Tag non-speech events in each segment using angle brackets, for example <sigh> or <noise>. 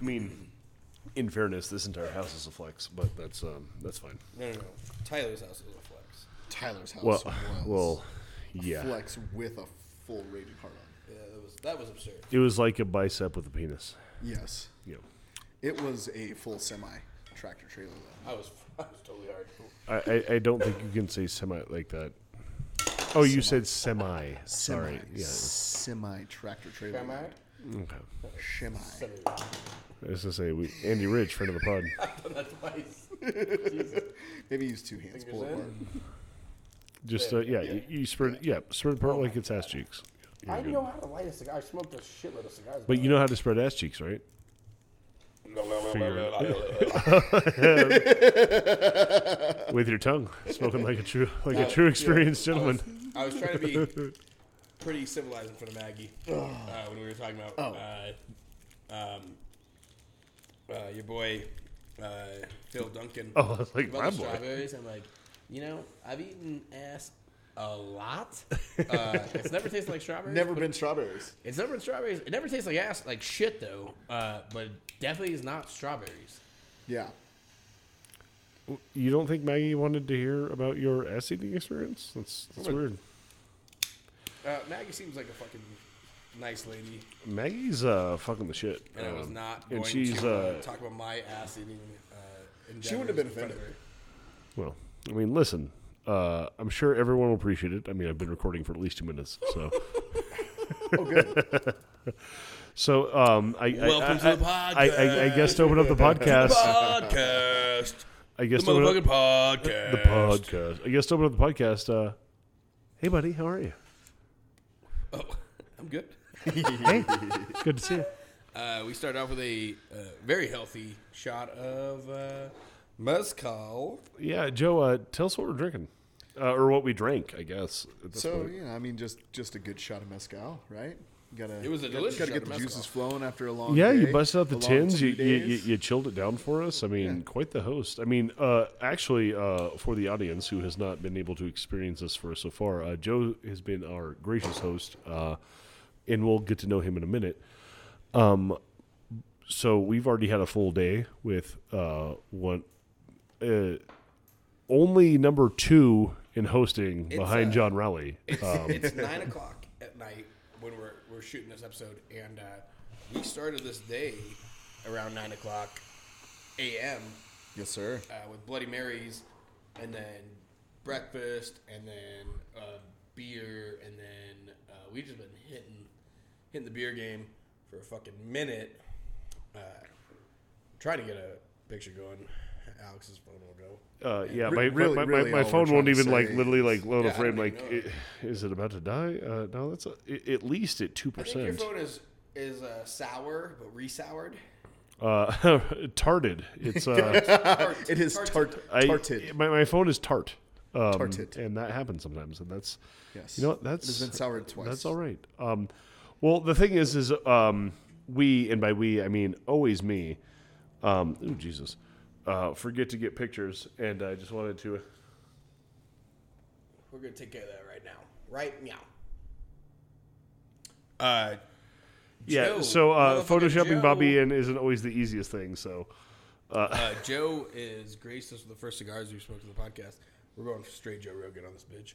I mean, in fairness, this entire house is a flex, but that's um, that's fine. No, no, no. Tyler's house is a flex. Tyler's house Well, was <laughs> well, yeah. flex with a full rated heart on. Yeah, that was that was absurd. It was like a bicep with a penis. Yes, Yeah. it was a full semi tractor trailer though. I was <laughs> I was totally hard. I, I, I don't think you can say semi like that. Oh, you said semi. Sorry. Yeah. semi tractor trailer. Am I? Okay. Semi. I was to say we Andy Rich, friend of the pod. <laughs> I've done that twice. <laughs> Maybe use two hands. Pull it Fingers apart. Just uh, yeah, you, you spread yeah, spread apart like it's ass cheeks. You're I good. know how to light a cigar. I smoked a shitload of cigars. But you know how to spread ass cheeks, right? With your tongue, smoking like a true like a true experienced gentleman. I was trying to be <laughs> pretty civilized in front of Maggie uh, when we were talking about uh, um, uh, your boy uh, Phil Duncan. Oh, I was like about my the boy. strawberries. I'm like, you know, I've eaten ass a lot. <laughs> Uh, it's never tasted like strawberries. Never been strawberries. It's never been strawberries. It never tastes like ass, like shit though. Uh, but definitely is not strawberries. Yeah. You don't think Maggie wanted to hear about your ass eating experience? That's that's Well, weird. Uh, Maggie seems like a fucking nice lady, Maggie's uh fucking the shit. and I was Um, not and going she's to uh, uh talk about my ass eating. Uh, She wouldn't have been endeavors in front of offended. her. well. I mean, listen. Uh, I'm sure everyone will appreciate it. I mean, I've been recording for at least two minutes, so <laughs> Oh, good. <laughs> so um, I I, Welcome I, to the I, I, I, I guess to open up the <laughs> podcast. podcast. I guess The to open up podcast. the podcast. I guess to open up the podcast. Uh, hey, buddy, how are you? I'm good. <laughs> Hey, good to see you. Uh, we started off with a uh, very healthy shot of uh, mezcal. Yeah, Joe, uh, tell us what we're drinking, uh, or what we drank. I guess. at this So point. yeah, I mean, just just a good shot of mezcal, right? You gotta. It was a gotta- delicious Gotta shot get of the mezcal. juices flowing after a long. Yeah, day, you busted out the a long tins. two You, you, you, days. you chilled it down for us. I mean, Yeah. quite the host. I mean, uh, actually, uh, for the audience who has not been able to experience this for us so far, uh, Joe has been our gracious host, uh, and we'll get to know him in a minute. Um, so we've already had a full day with uh, one, uh, only number two in hosting It's, behind uh, John Rowley. It's, Um, it's nine o'clock at night when we're we're shooting this episode, and uh, we started this day around nine o'clock a.m. Yes, sir. Uh, with Bloody Marys, and then breakfast, and then uh, beer, and then uh, we just been hitting hitting the beer game for a fucking minute, uh, trying to get a picture going. Alex's phone will go. Uh, yeah, my, really- my, really my, my all we're phone won't trying to even like literally like load Yeah, a I frame. Like, even i- is it about to die? Uh, no, that's a, i- at least at two percent. think your phone is is uh, sour but re-soured. Uh, <laughs> tarted. It's uh, <laughs> It is Tart- tart I, tarted. my my phone is tart. Um, Tarted. and that happens sometimes, and that's Yes. you know what that's It has been soured twice. That's all right. Um, well, the thing is, is um, we and by we I mean always me. Um, ooh, Jesus, uh, forget to get pictures, and I just wanted to. We're gonna take care of that right now. Right meow. Uh, Yeah, Joe, so uh, photoshopping Joe. Bobby in isn't always the easiest thing. So uh, Joe is graced us with the first cigars we smoked on the podcast. We're going straight Joe Rogan on this bitch.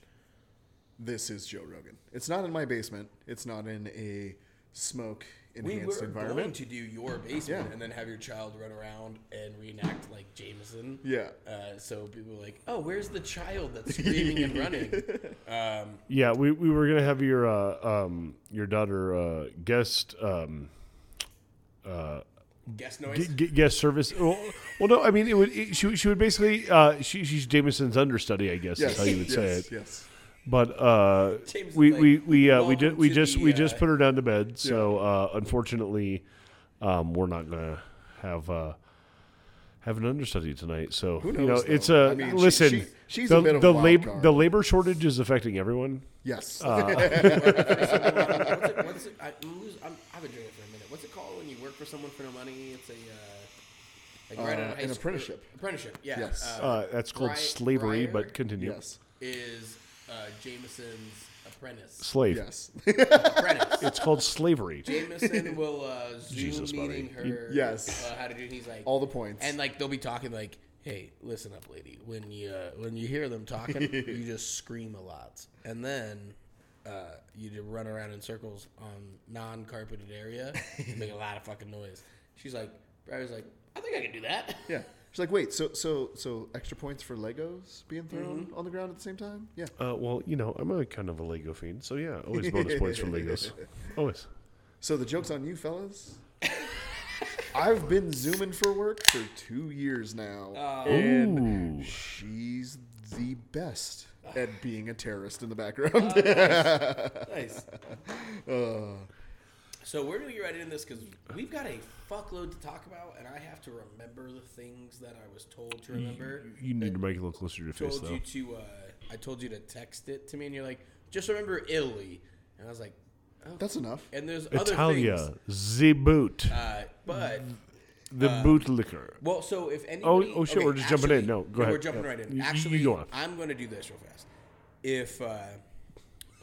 This is Joe Rogan. It's not in my basement. It's not in a smoke enhanced We enhanced were going environment. to do your basement Yeah. and then have your child run around and reenact like Jameson. Yeah. Uh, so people were like, "Oh, where's the child that's <laughs> screaming and running?" Um, yeah, we, we were gonna have your uh, um, your daughter uh, guest um, guest noise. g- g- guest service. Well, well, no, I mean it would. It, she she would basically uh, she, she's Jameson's understudy, I guess Yes. is how you would say yes, it. Yes. But uh, <laughs> Jameson's we, like, we we uh, we "Welcome just we just the, we just uh, put her down to bed. So uh, unfortunately, um, we're not gonna have. Uh, have an understudy tonight, so Who you know knows, it's though? a I mean, listen. she- she's the, a bit of the a wild labor the labor shortage is affecting everyone. Yes. Uh, <laughs> what's it, what's it, I, I'm lose, I'm, I've been doing it for a minute. What's it called when you work for someone for no money? It's a uh, like right Uh, out of high an school- apprenticeship. Apprenticeship, yeah. Yes. Uh, that's called Bri- slavery, Briar but continue. yes. is uh, Jameson's apprentice. Slave. Yes. apprentice. It's called slavery. Jameson <laughs> will uh, Zoom Jesus, buddy. meeting her. Yes. Uh, how to do. He's like All the points. and like they'll be talking like, "Hey, listen up, lady. When you uh, when you hear them talking, <laughs> you just scream a lot, and then uh, you just run around in circles on non-carpeted area and make a lot of fucking noise." She's like, "Bradley's like, I think I can do that." yeah. She's like, wait, so so so extra points for Legos being thrown Mm-hmm. on the ground at the same time? Yeah. Uh, well, you know, I'm a kind of a Lego fiend, so yeah, always bonus points from Legos. <laughs> Always. So the joke's on you, fellas. <laughs> I've been zooming for work for two years now, and Ooh. she's the best <sighs> at being a terrorist in the background. <laughs> nice. Uh, So we're gonna get right into this because we've got a fuckload to talk about, and I have to remember the things that I was told to remember. You need to make it a little closer to your face, told though. you to. Uh, I told you to text it to me, and you're like, just remember Italy, and I was like, oh. that's enough. And there's other Italia, things. the boot, Uh, but the boot liquor. well, so if anybody, Oh, oh, shit, okay, we're just jumping in. No, go ahead. We're jumping Yeah. right in. You- you- Actually, you go on. I'm going to do this real fast. If uh,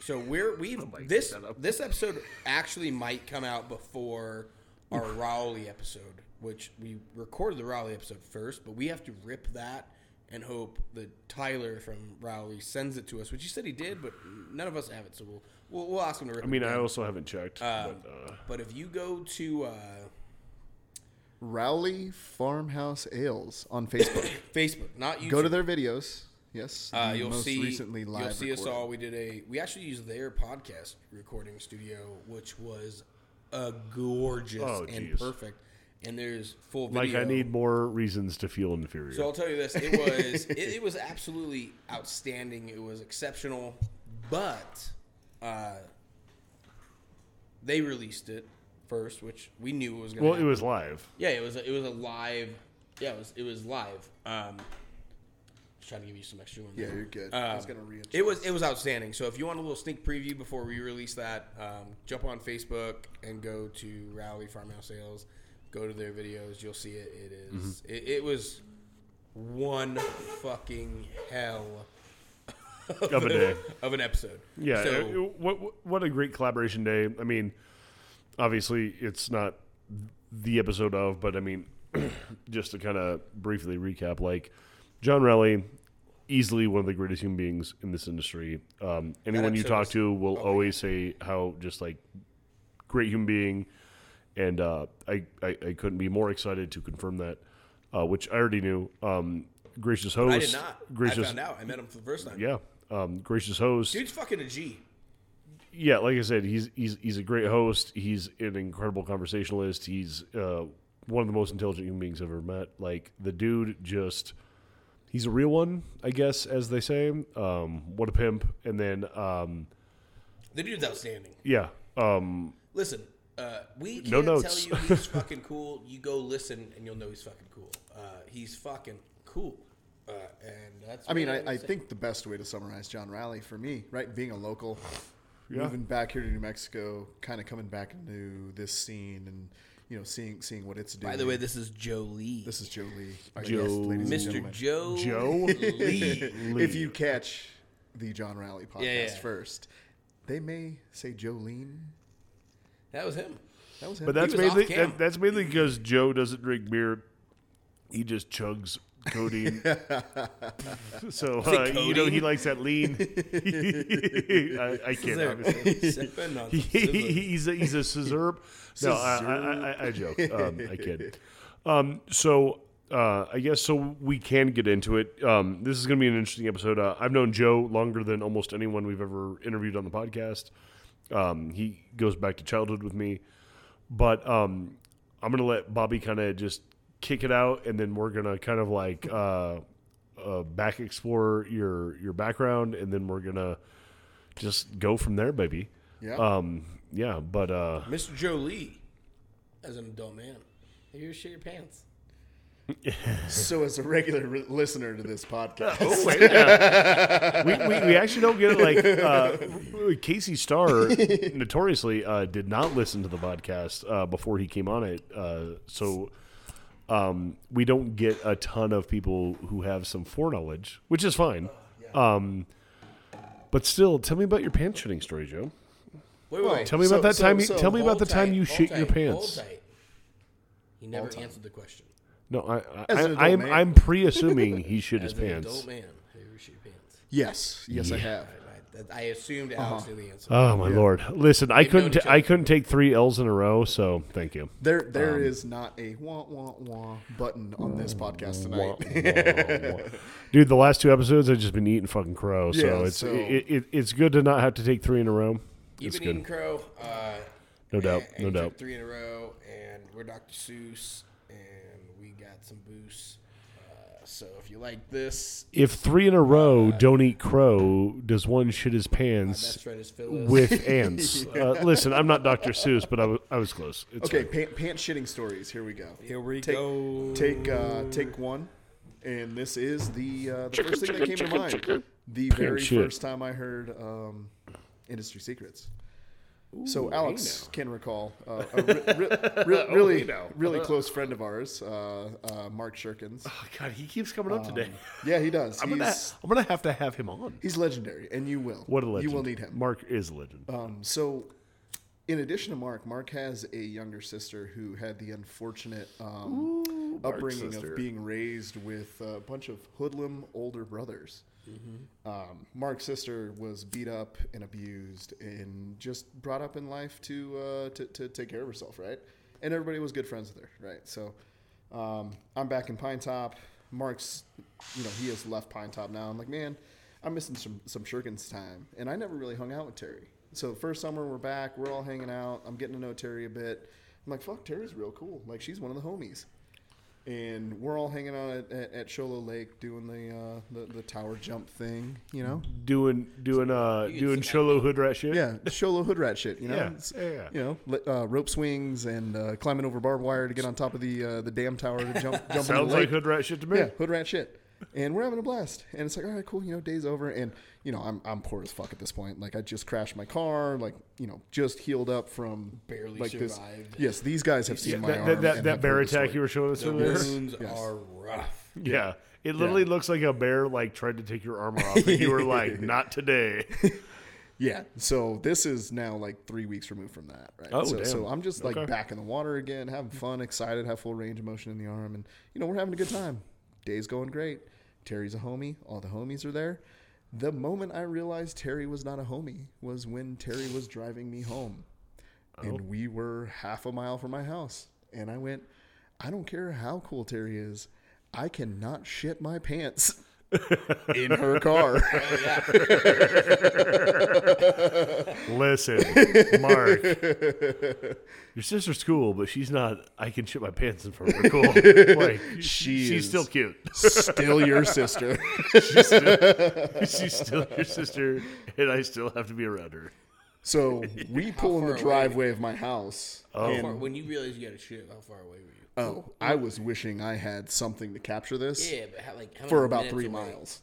so, we're we this this episode actually might come out before our <laughs> Rowley episode, which we recorded the Rowley episode first, but we have to rip that and hope that Tyler from Rowley sends it to us, which he said he did, but none of us have it, so we'll we'll, we'll ask him to rip. I mean, it I also haven't checked. Uh, but, uh, But if you go to uh, Rowley Farmhouse Ales on Facebook. <coughs> Facebook, not YouTube, Go to their videos. Yes. Uh, you'll most see. recently live you'll see us all. We did a. We actually used their podcast recording studio, which was a gorgeous Oh, and perfect. And there's full video. like, I need more reasons to feel inferior. So I'll tell you this: it was <laughs> it, it was absolutely outstanding. It was exceptional, but uh, they released it first, which we knew it was going. To Well, it was live. Yeah, it was. A, it was a live. Yeah, it was. It was live. Um, just trying to give you some extra ones. Yeah, you're good. I was Um, gonna read. It was. It was outstanding. So if you want a little sneak preview before we release that, um, jump on Facebook and go to Rowley Farmhouse Sales. Go to their videos. You'll see it. It is- Mm-hmm. It, it was one fucking hell Of a day. <laughs> of an episode. Yeah. So what what a great collaboration day. I mean, obviously it's not the episode of, but I mean, <clears throat> just to kind of briefly recap, like John Rowley, easily one of the greatest human beings in this industry. Um, anyone you talk to will oh, always say how just like great human being, and uh, I, I I couldn't be more excited to confirm that, uh, which I already knew. Um, gracious host, I did not. gracious, I found out. I met him for the first time. yeah, um, gracious host. Dude's fucking a G. yeah, like I said, he's he's he's a great host. He's an incredible conversationalist. He's uh, one of the most intelligent human beings I've ever met. Like the dude, just he's a real one, I guess, as they say. Um, what a pimp! And then um, The dude's outstanding. yeah, um, Listen, uh, we No can't notes. tell you he's <laughs> fucking cool. You go listen and you'll know he's fucking cool. Uh, he's fucking cool. Uh, and that's. I mean, what I, would I say. think the best way to summarize John Rowley for me, right, being a local, Yeah. moving back here to New Mexico, kind of coming back into this scene and you know seeing seeing what it's doing. By the way, this is Joe Lee, this is Joe Lee, uh, Our Joe- guest, ladies Mr. Joe Joe Lee. If you catch the John Rowley podcast Yeah, yeah. first, they may say Jolene. That was him. That was him. but that's mainly that, that's mainly because Joe doesn't drink beer. He just chugs codeine. <laughs> so uh, you know he likes that lean. <laughs> I, I can't. obviously. Sipping He- he- he's a, he's a scissor. No, I, I, I, I joke. Um, I kid. Um, so uh, I guess so. We can get into it. Um, this is going to be an interesting episode. Uh, I've known Joe longer than almost anyone we've ever interviewed on the podcast. Um, he goes back to childhood with me, but um, I'm going to let Bobby kind of just kick it out, and then we're going to kind of like uh, uh, back explore your your background, and then we're gonna just go from there, baby. Yeah. Um, yeah, but uh, Mr. Jolie, as an adult man, you shit your pants. <laughs> so as a regular re- listener to this podcast, oh wait, <laughs> yeah. we, we we actually don't get it. Like uh, <laughs> Casey Starr notoriously uh, did not listen to the podcast uh, before he came on it, uh, so. Um, we don't get a ton of people who have some foreknowledge, which is fine. Um, But still, tell me about your pants shitting story, Joe. Wait, wait, Tell me So- about that so- time. You, so tell me about Hold the time tight, you hold shit your pants. He never time. answered the question. No, I, I, As an I, adult I'm man. I'm pre-assuming he <laughs> shit his an pants. adult man, have you ever shit your pants? Yes, yes, I Yeah. have. I, I, I assumed Alex knew the answer. Oh my lord! Listen, I We've known couldn't. each T- I other. couldn't take three L's in a row. So thank you. There, there Um, is not a wah wah wah button on this podcast tonight. wah, wah. Dude, the last two episodes I've just been eating fucking crow. So Yeah, it's so- It, it, it's good to not have to take three in a row. You've It's been good. eating crow. Uh, No doubt, and- no and you doubt. took Three in a row, and we're Dr. Seuss, and we got some boost. Uh, so if you like this, If three in a row don't eat crow, does one shit his pants best friend is Phyllis. with ants? <laughs> uh, listen, I'm not Dr. Seuss, but I was, I was close. It's okay, fine. pant, pants shitting stories. Here we go. Here we Take- go. Take uh, take one, and this is the uh, the first thing that came to mind. The Pant very shit. first time I heard um, industry secrets. So Alex can recall uh, a <laughs> re- re- re- really now. really close friend of ours, uh, uh, Mark Shirkins. Oh, God, he keeps coming up today. Yeah, he does. I'm gonna, I'm gonna have to have him on. he's legendary, and you will. What a legend! You will need him. Mark is a legend. Um, so, in addition to Mark, Mark has a younger sister who had the unfortunate um, Mark's upbringing of being raised with a bunch of hoodlum older brothers. Um, Mark's sister was beat up and abused and just brought up in life to, uh, to to take care of herself, right? And everybody was good friends with her, right? So, um, I'm back in Pinetop. Mark's, you know, he has left Pinetop now. I'm like, man, I'm missing some some Shurkins time, and I never really hung out with Terry. So first summer we're back, we're all hanging out. I'm getting to know Terry a bit. I'm like, fuck, Terry's real cool. Like she's one of the homies, and we're all hanging out at, at, at Show Low Lake doing the, uh, the the tower jump thing, you know. doing doing uh You can doing see cholo hood rat shit. Yeah, Sholo hood rat shit, you know. Yeah, It's- yeah, yeah. You know, li- uh, rope swings and uh, climbing over barbed wire to get on top of the uh, the dam tower to jump <laughs> jump in the Sounds lake. like hood rat shit to me. Yeah, hood rat shit. And we're having a blast. And it's like, all right, cool, you know, day's over. And, you know, I'm, I'm poor as fuck at this point. Like, I just crashed my car, like, you know, just healed up from Barely like this. survived. Yes, these guys have seen Yeah, my that, arm. that, that, and that have bear heard the attack you were showing us The earlier. wounds <laughs> Yes. are rough. Yeah. It literally looks like a bear like tried to take your armor off, and you were like, <laughs> "Not today." <laughs> Yeah. So this is now like three weeks removed from that, right? Oh, so, damn. so I'm just like Okay. back in the water again, having fun, excited, have full range of motion in the arm, and you know we're having a good time. Day's going great. Terry's a homie. All the homies are there. The moment I realized Terry was not a homie was when Terry was driving me home, and Oh. we were half a mile from my house, and I went, I don't care how cool Terry is, I cannot shit my pants. <laughs> in her car. <laughs> Oh, <laughs> Listen, Mark, your sister's cool, but she's not. I can shit my pants in front of her. Cool. <laughs> Like She she's is. still cute. Still your sister. she's, still, she's still your sister, and I still have to be around her. So we pull in far the away? driveway of my house. Oh. How and- far, when you realize you got a shit, how far away were you? Oh, I was wishing I had something to capture this Yeah, but how, like how for about three away? miles.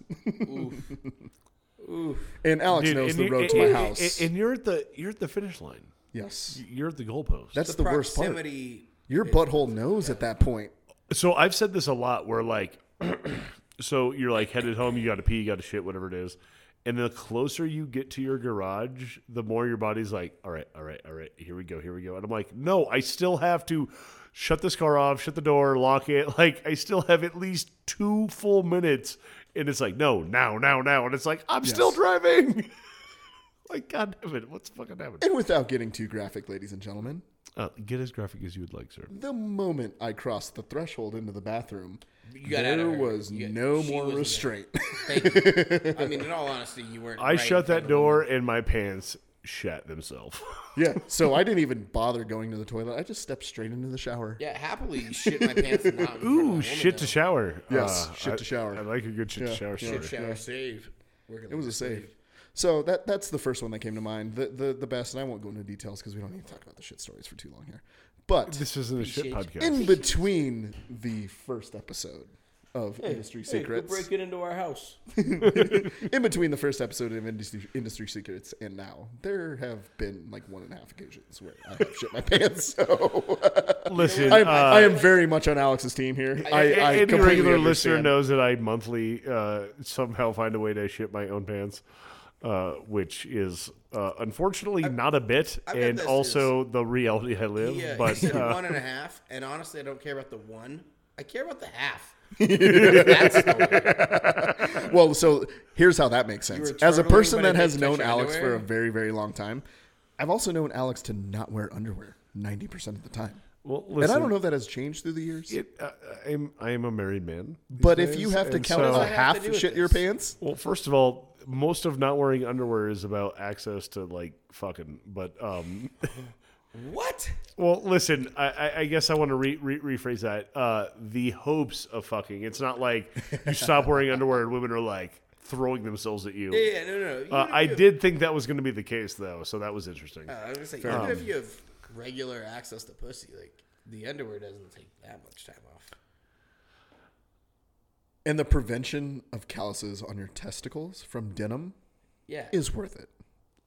Oof. <laughs> Oof. And Alex Dude, knows and the you- road and- to my and- house. and, and you're at the you're at the finish line. yes. You're at the goalpost. That's the, worst part. Your butthole knows at that point. So I've said this a lot where like <clears throat> so you're like headed home, you gotta pee, you gotta shit, whatever it is. And the closer you get to your garage, the more your body's like, all right, all right, all right, here we go, here we go. And I'm like, no, I still have to shut this car off, shut the door, lock it. <laughs> Like I still have at least two full minutes. And it's like, no, now, now, now. And it's like, I'm still driving. <laughs> like, God damn it, what's fucking happening? And without getting too graphic, ladies and gentlemen, Uh, get as graphic as you would like, sir. the moment I crossed the threshold into the bathroom, You got there was You got- no more restraint. Thank you. I mean, in <laughs> all honesty, you weren't. I right shut that door them. and my pants shat themselves. <laughs> yeah. So I didn't even bother going to the toilet. I just stepped straight into the shower. Yeah, happily shit my pants. and Not in front of a Ooh, woman, shit to though. shower. Yes, Uh, shit I- to shower. I like a good shit Yeah, to shower yeah. story. Shit shower Yeah. save. Working It was a save. So that that's the first one that came to mind. The the, the best, and I won't go into details because we don't need to talk about the shit stories for too long here. But This isn't a shit Appreciate podcast. in between the first episode of Industry Hey, quit Secrets, breaking into our house. <laughs> in between the first episode of Industry, Industry Secrets and now, there have been like one and a half occasions where I have shit my <laughs> pants. So <laughs> Listen, I'm, uh, I am very much on Alex's team here. I, a- I any completely regular listener knows that I monthly uh, somehow find a way to shit my own pants. uh, which is uh, unfortunately not a bit, I and this also the reality I live. He, uh, but he said uh, one and a half, and honestly, I don't care about the one. I care about the half. That's. <laughs> Well, so here's how that makes sense. As a person that has known your Alex for a very, very long time, I've also known Alex to not wear underwear 90% of the time. well, and I don't know if that has changed through the years. It, uh, I'm I am a married man. these but if you have to count so- as a does to half do with shit your pants, Well, first of all, most of not wearing underwear is about access to like fucking. But um, <laughs> What? well, listen, I, I, I guess I want to re, re, rephrase that. Uh, the hopes of fucking. It's not like you stop wearing underwear and women are like throwing themselves at you. Yeah, yeah, no, no. no. Uh, I you have- did think that was going to be the case though, so that was interesting. Uh, I was gonna say, even if you have regular access to pussy, like the underwear doesn't take that much time off. and the prevention of calluses on your testicles from denim Yeah. is worth it.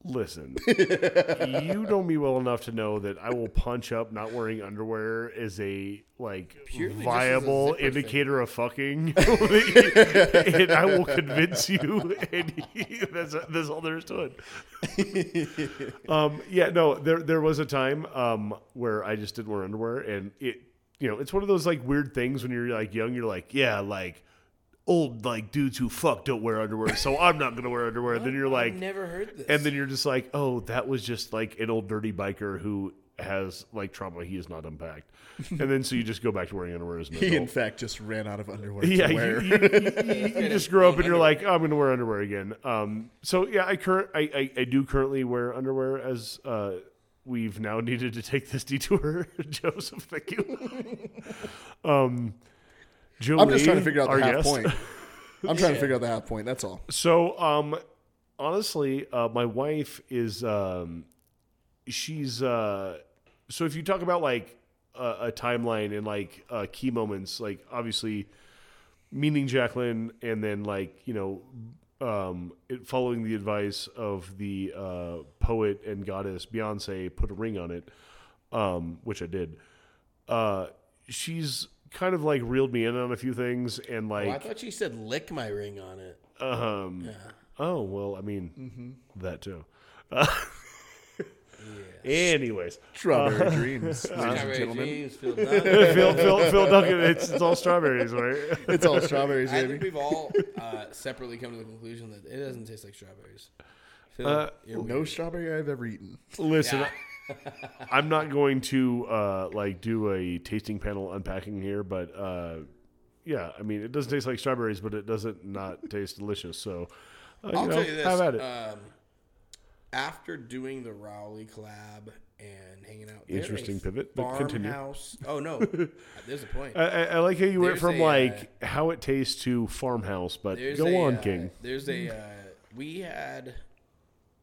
Listen, <laughs> you know me well enough to know that I will punch up not wearing underwear as a like Purely as a viable thing. indicator of fucking, <laughs> <laughs> and I will convince you. And that's that's all there is to it. um, yeah, no, there there was a time um, where I just didn't wear underwear, and it you know it's one of those like weird things when you're like young, you're like yeah, like old like dudes who fuck don't wear underwear, so I'm not gonna wear underwear. And then you're like I've never heard this. and then you're just like, oh, that was just like an old dirty biker who has like trauma he has not unpacked. and then so you just go back to wearing underwear as an He, in adult. fact, just ran out of underwear Yeah, to you, wear. you, you- you just grow up and you're like, oh, I'm going to wear underwear again. Um, so yeah, I current I, I, I do currently wear underwear as uh, we've now needed to take this detour. <laughs> Joseph, thank you. <laughs> um, Julie, I'm just trying to figure out the half guest. point. <laughs> I'm trying to figure out the half point. That's all. So, um, honestly, uh, my wife is, um, she's, uh, so if you talk about like a, a timeline and like uh, key moments, like obviously meeting Jacqueline and then like, you know, um, it, following the advice of the uh, poet and goddess Beyonce, put a ring on it, um, which I did. Uh, she's kind of like reeled me in on a few things and Oh, I thought she said lick my ring on it. um, Yeah. Oh well, I mean Mm-hmm. that too. Uh, anyways, Strawberry <laughs> dreams, <laughs> ladies and gentlemen. James, Phil <laughs> Dunn. Phil, Phil, Phil Duncan, it's, it's all strawberries, right? It's all strawberries, I think baby. we've all uh, separately come to the conclusion that it doesn't taste like strawberries. Phil, Uh, you're No strawberry I've ever eaten. Listen, Yeah. I'm not going to uh, like do a tasting panel unpacking here, but uh, yeah, I mean it doesn't taste like strawberries, but it doesn't not taste delicious. So uh, you I'll know, tell you this. have at it. Um, after doing the Rowley collab and hanging out, Interesting pivot, but continue. Farmhouse. Oh no, <laughs> there's a point. I, I, I like how you went from a, uh, like how it tastes to farmhouse, but go a, on, uh, King. There's a uh, we had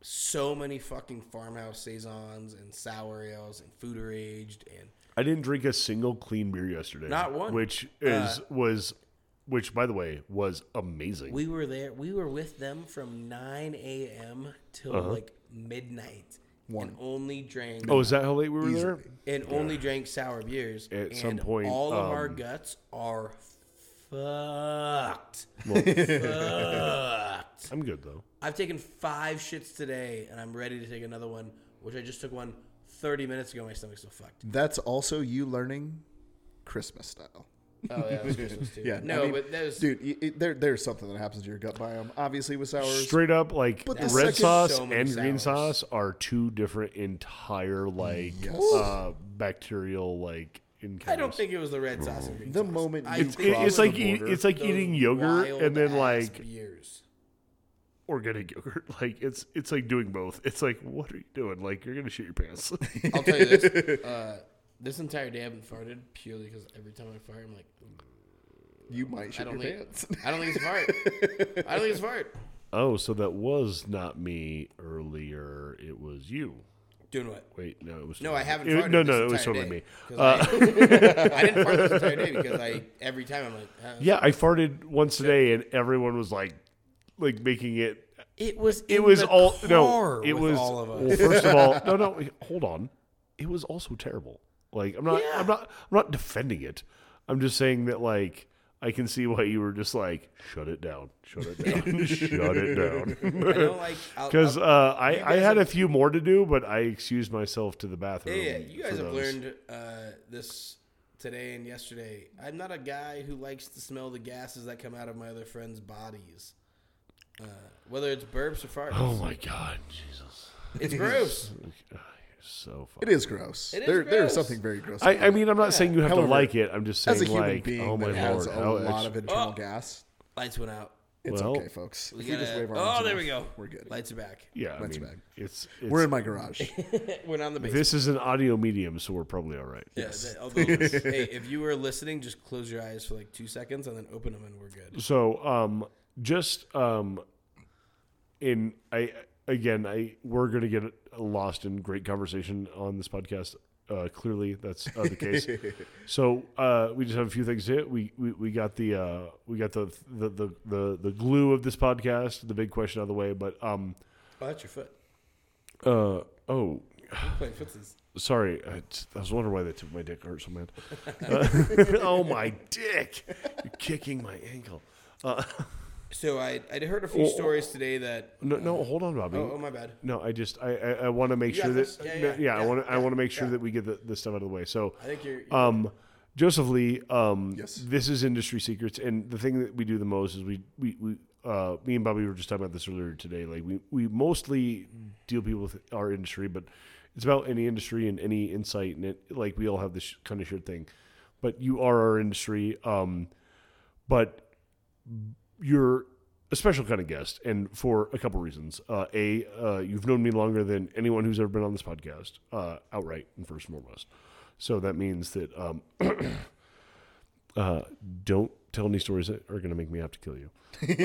so many fucking farmhouse saisons and sour ales and foeder aged and I didn't drink a single clean beer yesterday. Not one. Which Uh, is was which by the way was amazing. we were there. We were with them from 9 a.m. till Uh-huh. like midnight. And only drank oh, is that how late we were there? and only drank sour beers. At and some point, all of our um, guts are fucked. Well, <laughs> fucked. I'm good though. I've taken five shits today, and I'm ready to take another one. Which I just took one 30 minutes ago. My stomach's still fucked. That's also you learning Christmas style. Oh yeah, that was Christmas too. <laughs> Yeah, no, I mean, but there's dude, y it, there, there's something that happens to your gut biome. Obviously, with sours, Straight up, like But the red second- sauce So many and green sauce are two different entire like Yes. uh, bacterial like encounters. I don't think it was the red sauce and green The sauce. moment I you it's, it- cross it's like eat, border, it's like eating yogurt and then like beers. Organic yogurt. <laughs> Like it's it's like doing both. It's like what are you doing? Like you're gonna shit your pants. <laughs> I'll tell you this. <laughs> Uh, this entire day I haven't farted purely because every time I fart, I'm like, you might I shit don't your think pants. I don't think it's a fart. I don't think it's a fart. oh, so that was not me earlier. It was you. Doing what? Wait, no, it was No, I haven't It- farted. no, this no, it was totally day. me. 'Cause Uh, I, I didn't fart this entire day because I every time I'm like, uh, yeah, I farted once a day, and everyone was like, like making it. it was It was all no. It was all of well. First of all, <laughs> no, no. Hold on. It was also terrible. Like I'm not. Yeah. I'm not. I'm not defending it. I'm just saying that like I can see why you were just like, shut it down, shut it down, <laughs> shut it down. Like Because I'll- uh, I, I had a few more to do, but I excused myself to the bathroom. Yeah, yeah. You guys have learned uh, this today and yesterday. I'm not a guy who likes to smell the gases that come out of my other friends' bodies, uh, whether it's burps or farts. Oh my god, Jesus! It's gross. <laughs> So It funny. is gross. It is there, There's gross. something very gross. I, I mean, I'm not saying you have However, to like it. I'm just saying, as a human like, being oh my that has lord, a how lot of internal Oh. gas, Lights went out. it's Well, okay, folks. We If we just gotta- wave our oh, arms there enough, we go. We're good. Lights are back. yeah, I Lights mean, back. it's, it's We're in my garage. <laughs> <laughs> We're on the basement. this is an audio medium, so we're probably all right. Yeah, Yes. that- although, hey, if you were listening, just close your eyes for like two seconds and then open them, and we're good. So, um, just um, in I again, I we're gonna get lost in great conversation on this podcast. Uh, clearly, that's uh, the case. <laughs> so uh, we just have a few things to hit. We we, we got the uh, we got the the, the the the glue of this podcast, the big question out of the way. But um, Oh, that's your foot. uh, oh, I'm playing footsies. sorry, I, I was wondering why they took my dick hurt so bad. <laughs> Uh, <laughs> oh my dick! You're kicking my ankle. Uh, So I I heard a few Oh, stories today that. no, no, hold on, Bobby. Oh, oh my bad. No, I just I I, I want to make You sure got that this? Yeah, no, yeah, I want to I want to make sure yeah. that we get the, this stuff out of the way. So, I think you're. you're um, Joseph Lee, um, Yes. this is industry secrets, and the thing that we do the most is we we we uh, me and Bobby were just talking about this earlier today. Like we we mostly deal people with our industry, but it's about any industry and any insight, and it like we all have this kind of shared thing. But you are our industry, um, but you're a special kind of guest, and for a couple reasons. Uh, a, uh, you've known me longer than anyone who's ever been on this podcast, uh, outright and first and foremost. So that means that um, <coughs> uh, don't tell any stories that are going to make me have to kill you.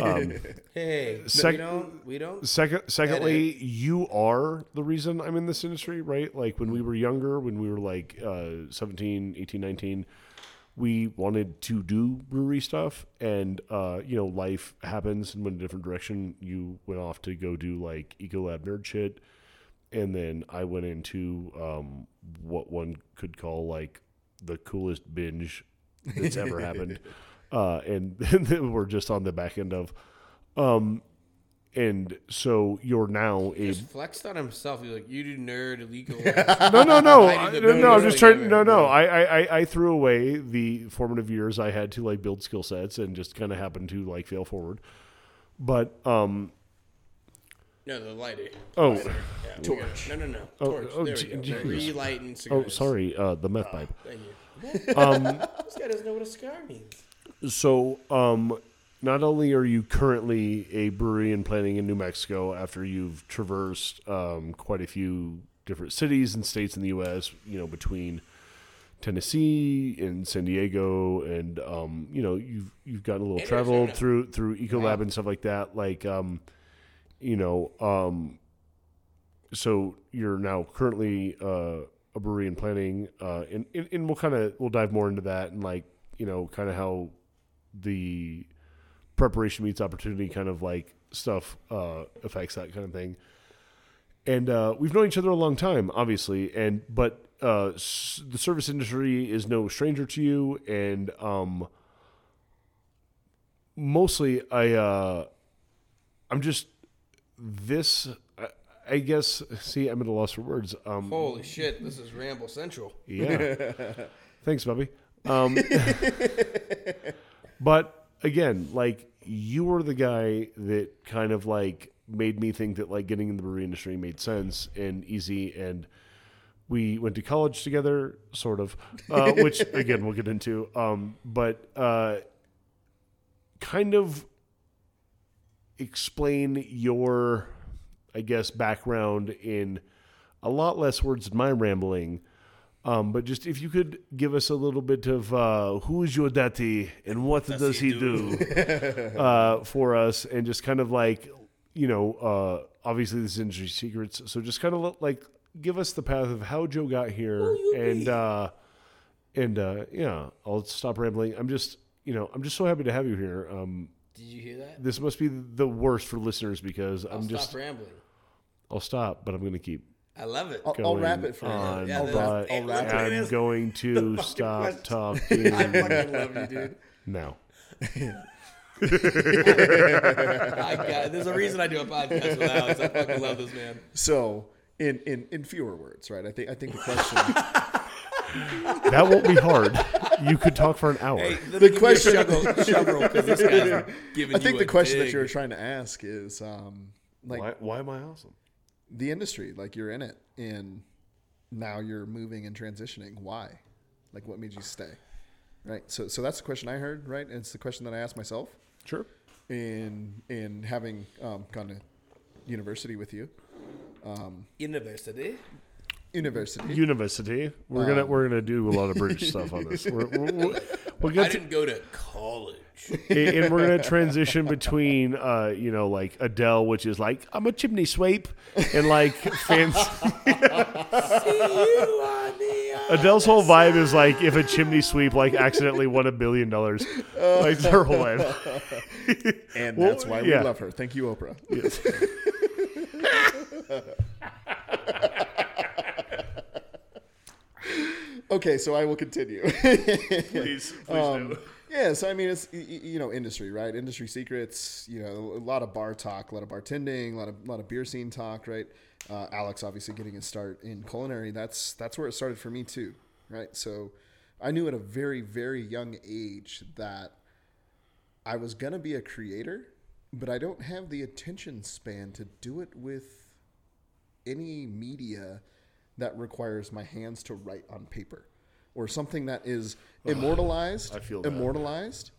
Um, <laughs> hey, sec- we don't. We don't. second, secondly, you are the reason I'm in this industry, right? Like when we were younger, when we were like uh, 17, 18, 19, we wanted to do brewery stuff and uh, you know life happens and went a different direction. You went off to go do like ecolab nerd shit and then i went into um, what one could call like the coolest binge that's ever happened. <laughs> Uh, and <laughs> then we're just on the back end of um, and so you're now a Just flexed on himself. He's like, "You do nerd illegal." <laughs> no, no, no, I I- no, no. I'm just trying. No, no. I, I, I- I threw away the formative years I had to like build skill sets and just kind of happened to like fail forward. But um, no, the lighter. oh, Yeah, we got- No, no, no. Oh, Torch. oh, there gee- we go. geez. Relighting oh, sorry, uh, the meth pipe. Thank you. Um, <laughs> This guy doesn't know what a cigar means. so um, not only are you currently a brewery and planning in New Mexico after you've traversed um, quite a few different cities and states in the U.S., you know, between Tennessee and San Diego, and um, you know, you've you've gotten a little And traveled through through Ecolab and stuff like that. Like, um, you know, um, so you're now currently uh, a brewery and planning, uh, and, and and we'll kind of we'll dive more into that and like you know kind of how the preparation meets opportunity kind of like stuff uh, affects that kind of thing. And uh, we've known each other a long time, obviously, and but uh, s- the service industry is no stranger to you, and um, mostly I uh, I'm just this. I, I guess. See, I'm at a loss for words. Um, Holy shit! This is Ramble Central. yeah. <laughs> Thanks, Bubby. Um, <laughs> but again, like you were the guy that kind of like made me think that like getting in the brewery industry made sense and easy and we went to college together sort of uh, <laughs> which again we'll get into um, but uh, kind of explain your i guess background in a lot less words than my rambling um, but just if you could give us a little bit of uh, who is your daddy and what does, he, he do, <laughs> uh, for us, and just kind of like you know, uh, obviously this is industry secrets, so just kind of like give us the path of how Joe got here, and uh, and uh, yeah, I'll stop rambling. I'm just you know I'm just so happy to have you here. Um, Did you hear that? this must be the worst for listeners because I'll I'm stop just rambling. I'll stop, but I'm going to keep I love it. I'll, I'll wrap it for on, you. Yeah, I'll that's- wrap, but Hey, I'll look wrap at it. I'm this. going <laughs> to stop question. talking I fucking love you, dude. now. <laughs> I got, there's a reason I do a podcast with Alex. I fucking love this man. So, in, in in fewer words, right? I think I think the question. <laughs> That won't be hard. You could talk for an hour. Hey, The me give you a question- shovel, shovel this I think you the a question that you were trying to ask is, um, like why, why am I awesome? The industry, like you're in it, and now you're moving and transitioning. Why? Like, what made you stay? Right. So, so that's the question I heard. Right. And it's the question that I asked myself Sure. in in having um, gone to university with you. Um, University. University. University. We're gonna we're gonna do a lot of British <laughs> stuff on this. We're, we're, we'll, we'll I get to, didn't go to college. and we're gonna transition between uh you know like Adele, which is like I'm a chimney sweep, and like fancy. <laughs> Adele's whole vibe is like if a chimney sweep like accidentally won a billion dollars, like her whole life. <laughs> and Well, that's why yeah. we love her. Thank you, Oprah. Yes. Okay, so I will continue. <laughs> Please, please Um, do. yeah, so I mean, it's you know, industry, right? Industry secrets. You know, a lot of bar talk, a lot of bartending, a lot of lot of beer scene talk, right? Uh, Alex obviously getting his start in culinary. That's that's where it started for me too, right? So I knew at a very very young age that I was gonna be a creator, but I don't have the attention span to do it with any media that requires my hands to write on paper or something that is <sighs> immortalized I feel that. immortalized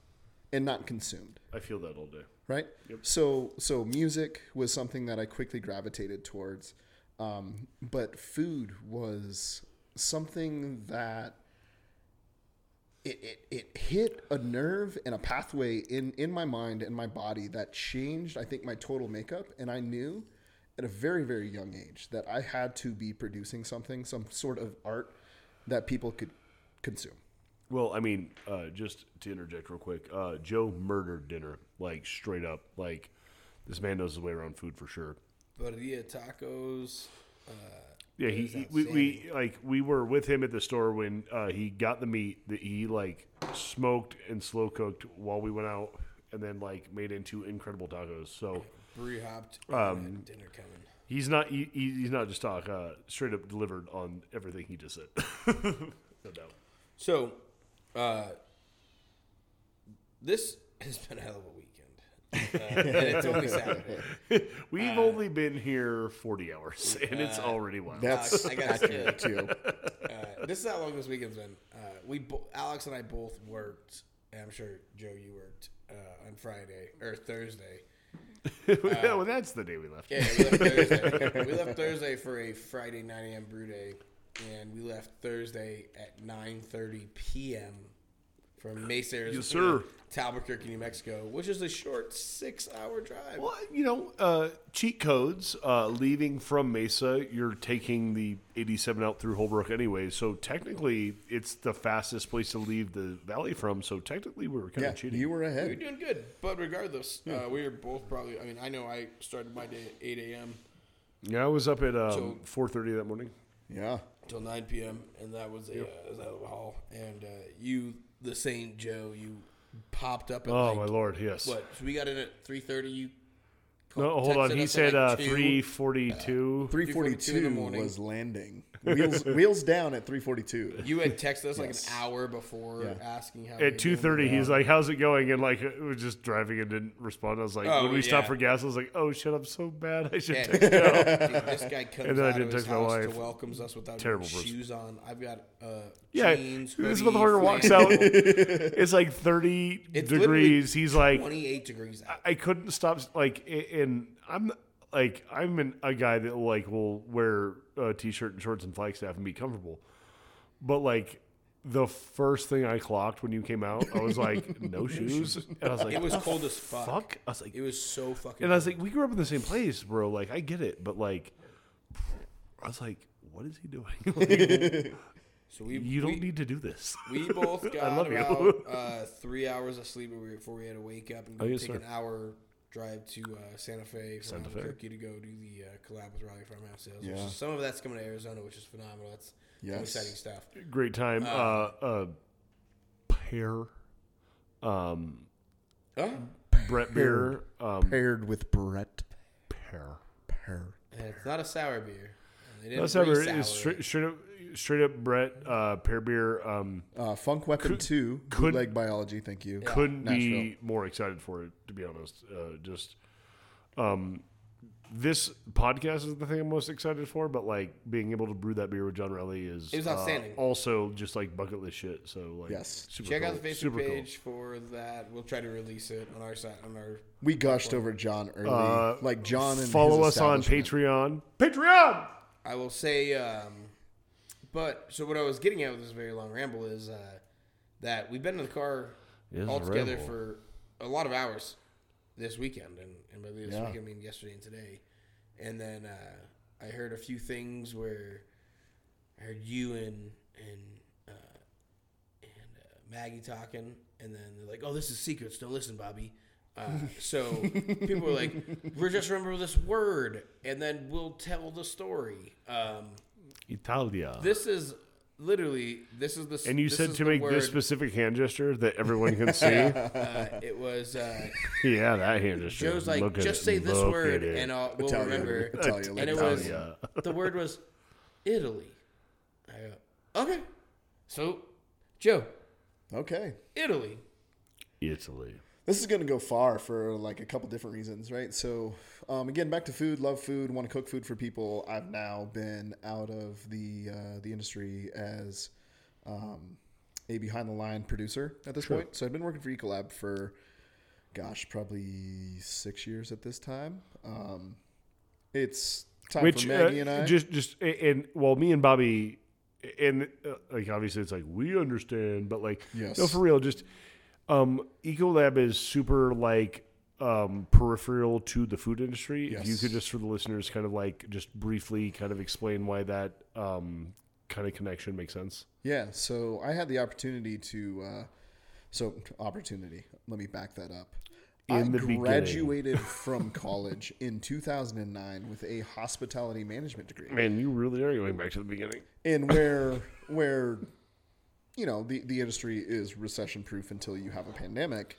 and not consumed I feel that all day. right so so music was something that i quickly gravitated towards um, but food was something that it, it, it hit a nerve and a pathway in, in my mind and my body that changed i think my total makeup and i knew at a very very young age that i had to be producing something some sort of art that people could consume Well, I mean, uh, just to interject real quick, uh, Joe murdered dinner, like straight up. Like this man knows his way around food for sure. Bodilla tacos. Uh, Yeah, he, he we, we like we were with him at the store when uh, he got the meat that he like smoked and slow cooked while we went out, and then like made into incredible tacos. So Brie hopped. Um, dinner coming. he's not he, he- he's not just talk uh, straight up delivered on everything he just said. <laughs> no doubt. So, uh, this has been a hell of a weekend. Uh, and it's only Saturday. <laughs> We've only been here forty hours, and it's already wild. that's I gotta accurate too Uh, this is how long this weekend's been. Uh, we bo- Alex and I both worked, and I'm sure Joe, you worked uh, on Friday or Thursday. <laughs> Uh, well, that's the day we left. Yeah, we left Thursday. we left Thursday for a Friday 9 a.m. brew day, and we left Thursday at 9:30 p.m. from Mesa, Arizona, Yes, sir. to Albuquerque, New Mexico, which is a short six-hour drive. Well, you know, uh, cheat codes. Uh, leaving from Mesa, you're taking the 87 out through Holbrook anyway. So technically, it's the fastest place to leave the valley from. So technically, we were kind yeah of cheating. you were ahead. We were doing good, but regardless, uh, we were both probably. I mean, I know I started my day at 8 a.m. yeah, I was up at um, So- 4:30 that morning. yeah till 9 p.m. and that was a uh, that was out of a haul. And uh, you, the Saint Joe, you popped up at Oh like, my lord, yes. What? So we got in at 3:30. You No, hold on. He said like, uh, 342. 342 in the morning. was landing wheels <laughs> wheels down at 342 You had texted us like Yes. an hour before Yeah. asking how. At two thirty, he's like, "How's it going?" And like, it was just driving and didn't respond. I was like, Oh, when we stopped for gas, I was like, "Oh shit, I'm so bad. I should Yeah. text Joe." <laughs> This guy comes And then I out didn't of his text my house wife. to welcomes us without Terrible even person. shoes on. I've got uh, Yeah, jeans, this hoodie, motherfucker walks flannel. out. <laughs> It's like thirty It's degrees. He's like, 28 degrees out. I couldn't stop. Like, a- and I'm like, I'm an, a guy that like will wear a t-shirt and shorts and Flagstaff and be comfortable. But like, the first thing I clocked when you came out, I was like, <laughs> no shoes, and I was like, It was cold as fuck. Fuck, I was like, It was so fucking. and I was like, we grew up in the same place, bro. Like, I get it, but like, I was like, what is he doing? <laughs> Like, <laughs> so we you don't we, need to do this. We both got love you. uh, three hours of sleep before we had to wake up and Oh, yes, take sir. an hour drive to uh, Santa Fe from Santa Fe. Albuquerque to go do the uh, collab with Rowley Farmhouse Sales. Which Yeah. is, some of that's coming to Arizona, which is phenomenal. That's some Yes. exciting stuff. Great time. Uh, Uh, uh, pear, um, Oh, Brett beer. Um, Paired with Brett. pear. Pear. and it's not a sour beer. They didn't That's ever. re-sour It's straight, straight up, straight up Brett uh, pear beer. Um, Uh, Funk Weapon Could- 2, could- bootleg biology, thank you. Yeah. couldn't be Nashville. more excited for it. To be honest, uh, just um, this podcast is the thing I'm most excited for. But like being able to brew that beer with John Rowley is It was uh, outstanding. also just like bucket list shit. So like, Yes. super Check cool. out the Facebook Super cool. page for that. We'll try to release it on our site on our. We gushed over John early. Uh, like John and Follow his us on. Patreon. Patreon. I will say, um, but so what I was getting at with this very long ramble is uh, that we've been in the car all together ramble. for a lot of hours this weekend, and, and by this Yeah. weekend I mean yesterday and today. And then uh, I heard a few things where I heard you and and uh, and uh, Maggie talking, and then they're like, "Oh, this is secrets. Don't listen, Bobby." Uh, <laughs> so people were like, "We're just remember this word, and then we'll tell the story." Um, Italia. this is literally this is the and you this said is to make word, this specific hand gesture that everyone can <laughs> see. Uh, it was uh, <laughs> yeah, that hand gesture. Joe's like, Look at just it. say this Look word, and I'll, we'll Italian. remember. Italian, and it was the word was Italy. I go, okay, so Joe, Okay. Italy. Italy. This is going to go far for like a couple different reasons, right? So, um, again, back to food. Love food. Want to cook food for people. I've now been out of the uh, the industry as um, a behind the line producer at this Sure. point. So I've been working for Ecolab for, gosh, probably six years at this time. Um, it's time Which for Maggie uh, and I. just just and well, me and Bobby, and uh, like obviously it's like we understand, but like Yes. no, for real, just um, Ecolab is super like um peripheral to the food industry. If you could just for the listeners, kind of like just briefly kind of explain why that um kind of connection makes sense. Yeah, so I had the opportunity to, uh, so opportunity. Let me back that up. I In the beginning. graduated from college in 2009 with a hospitality management degree, Man, you really are going back to the beginning. and where where you know the the industry is recession proof until you have a pandemic.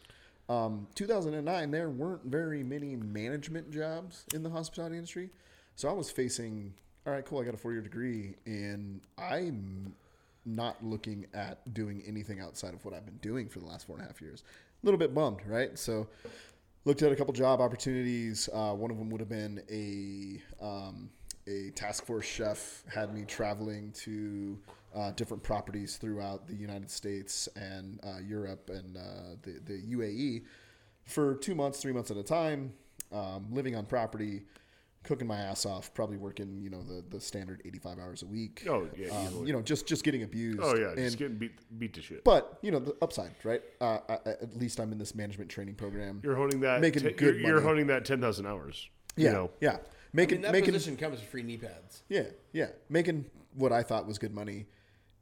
Um, 2009, there weren't very many management jobs in the hospitality industry, so I was facing. All right, cool. I got a four year degree, and I'm not looking at doing anything outside of what I've been doing for the last four and a half years. A little bit bummed, right? So, looked at a couple job opportunities. Uh, one of them would have been a um, a task force chef. Had me traveling to uh, different properties throughout the United States and uh, Europe and uh, the the UAE for two months, three months at a time, um, living on property. Cooking my ass off, probably working, you know, the, the standard eighty five hours a week. Oh, yeah, um, you know, just just getting abused. Oh yeah, and, just getting beat beat to shit. but you know the upside, right? Uh, I, I- at least I'm in this management training program. You're honing that. Making te- good you're, you're money. honing that ten thousand hours. yeah, You know, yeah, I making mean, that making position comes with free knee pads. yeah, yeah, making what I thought was good money,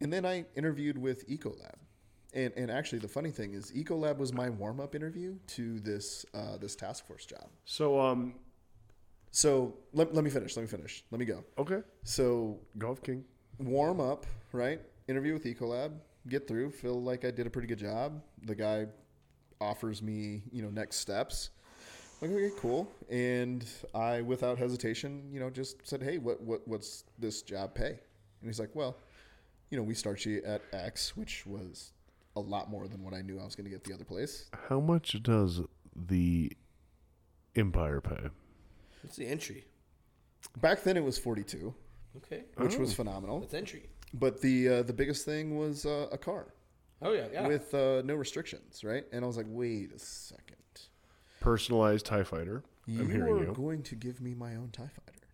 and then I interviewed with Ecolab, and and actually the funny thing is Ecolab was my warm up interview to this uh, this task force job. So um, So let, let me finish. Let me finish. Let me go. okay, So golf king. warm up, right? Interview with Ecolab, get through, feel like I did a pretty good job. The guy offers me, you know, next steps. Like, okay, cool. And I, without hesitation, you know, just said, hey, what, what, what's this job pay? And he's like, well, you know, we start you at X, which was a lot more than what I knew I was going to get the other place. How much does the Empire pay? What's the entry? Back then it was 42, Okay, which Oh. was phenomenal. what's entry? But the, uh, the biggest thing was uh, a car Oh yeah, yeah. with uh, no restrictions, right? And I was like, wait a second. Personalized Tie Fighter. You I'm are hearing you. going to give me my own TIE fighter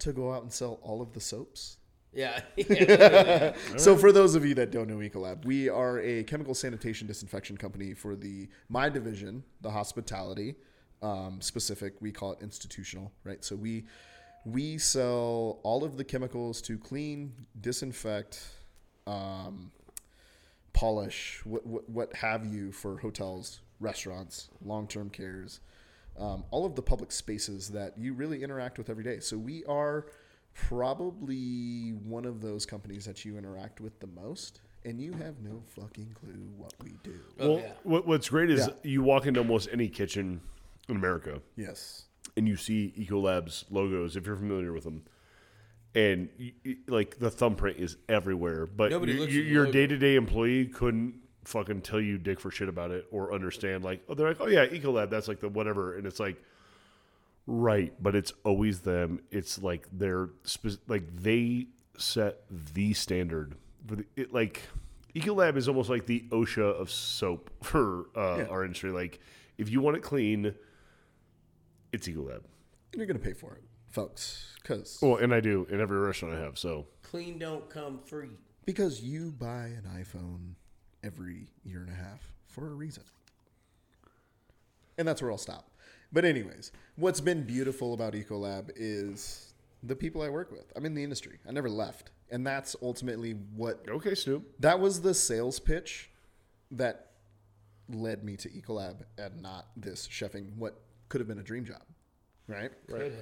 to go out and sell all of the soaps. Yeah. <laughs> <laughs> yeah. So, for those of you that don't know Ecolab, we are a chemical sanitation disinfection company for the my division, the hospitality um, specific. We call it institutional, right? So we we sell all of the chemicals to clean, disinfect, um, polish, what, what what have you for hotels, restaurants, long term cares, um, all of the public spaces that you really interact with every day. So we are probably one of those companies that you interact with the most and you have no fucking clue what we do. Oh, well, yeah. what, what's great is Yeah. you walk into almost any kitchen in America Yes. and you see Ecolab's logos if you're familiar with them. And you, you- like the thumbprint is everywhere, but Nobody you- looks you- your logo. day to day employee couldn't fucking tell you dick for shit about it or understand. Like, oh, they're like, oh yeah, Ecolab, that's like the whatever, and it's like, right, but it's always them. It's like they're spe- like they set the standard for the it, like. Ecolab is almost like the OSHA of soap <laughs> for uh, Yeah. our industry. Like, if you want it clean, it's Ecolab. And you're going to pay for it, folks. Because Well, and I do in every restaurant I have. So Clean don't come free. because you buy an iPhone every year and a half for a reason. And that's where I'll stop. But anyways, what's been beautiful about Ecolab is the people I work with. I'm in the industry. I never left. And that's ultimately what okay, Snoop. that was the sales pitch that led me to Ecolab and not this chefing what could have been a dream job. Right? Right.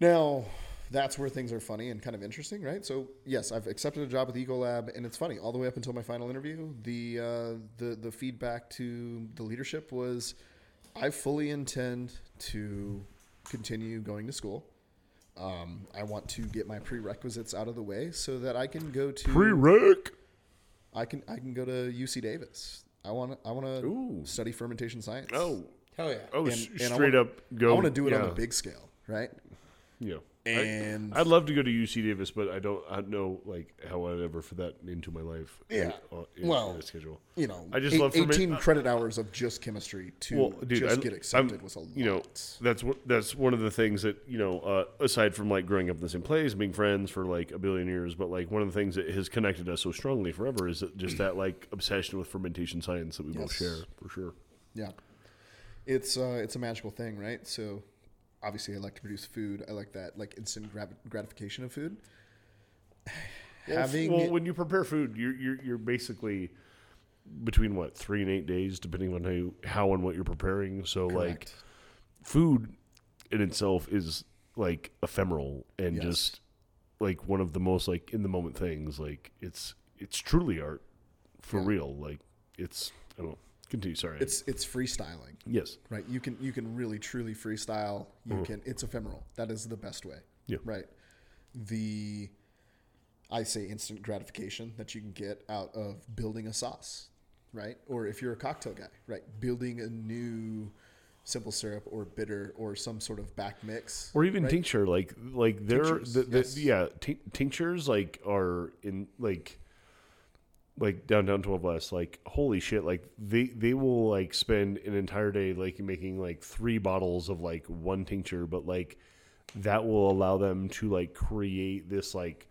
Now, that's where things are funny and kind of interesting, right? So, yes, I've accepted a job with Ecolab, and it's funny. All the way up until my final interview, the uh, the the feedback to the leadership was, I fully intend to continue going to school. Um, I want to get my prerequisites out of the way so that I can go to Prereq. I can I can go to UC Davis. I want I want to study fermentation science. Oh, Hell yeah. oh, And- s- and straight wanna- up go. I want to do it on yeah, a big scale, right? Yeah. And I, would love to go to UC Davis, but I don't. I don't know like how I'd ever fit that into my life. Yeah. uh, in, Well, in schedule. you know, I just eight- love 18 uh, credit hours of just chemistry to Well, dude, just I, get I'm- accepted was a lot. You know, that's what that's one of the things that you know. Uh, aside from like growing up in the same place, and being friends for like a billion years, but like one of the things that has connected us so strongly forever is that just that like obsession with fermentation science that we both share for sure. yeah, it's uh, it's a magical thing, right? So obviously, I like to produce food. I like that like instant grat- gratification of food. <sighs> Well, Having well, when you prepare food, you're you're, you're basically between what three and eight days, depending on how you, how and what you're preparing. So like food in itself is like ephemeral and Yes. just like one of the most like in the moment things. Like it's it's truly art for Yeah. real. Like it's I don't know. Continue. Sorry. it's it's freestyling, yes. right? You can you can really truly freestyle. You mm-hmm. can it's ephemeral. That is the best way. Yeah. Right. The I say instant gratification that you can get out of building a sauce, right? Or if you're a cocktail guy, right? Building a new simple syrup or bitter or some sort of back mix. or even right? tincture like like they're the, the, yes. yeah tin- tinctures like are in like like downtown 12 west like holy shit like they they will like spend an entire day like making like three bottles of like one tincture but like that will allow them to like create this like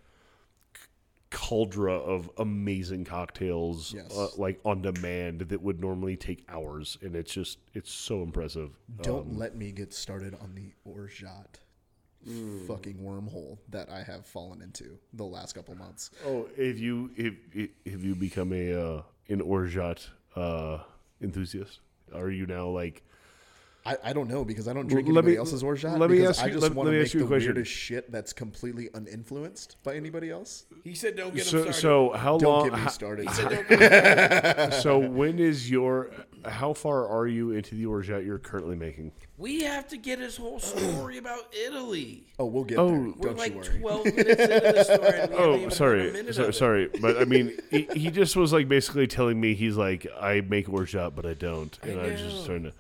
cauldron of amazing cocktails Yes. uh, like on demand that would normally take hours and it's just it's so impressive Don't Um, let me get started on the orgeat fucking wormhole that I have fallen into the last couple months. Oh, if you if if, if you become a uh, an orgeat uh, enthusiast, are you now like? I, I don't know because I don't drink anybody me- else's orgeat. let me because ask I you- just let- want let to me make ask you the a question. weirdest shit that's completely uninfluenced by anybody else. He said don't get him So started. so how Don't long? get me ho- started. he said don't <laughs> get so when is your? How far are you into the orgeat you're currently making? We have to get his whole story <clears throat> about Italy. Oh, we'll get Oh. there. We're We're Don't like you worry. 12 minutes into the story. And we <laughs> Oh, even heard a sorry, so, of it. sorry, but I mean, <laughs> he, he just was like basically telling me he's like I make orgeat, but I don't, and I, was just know. trying to.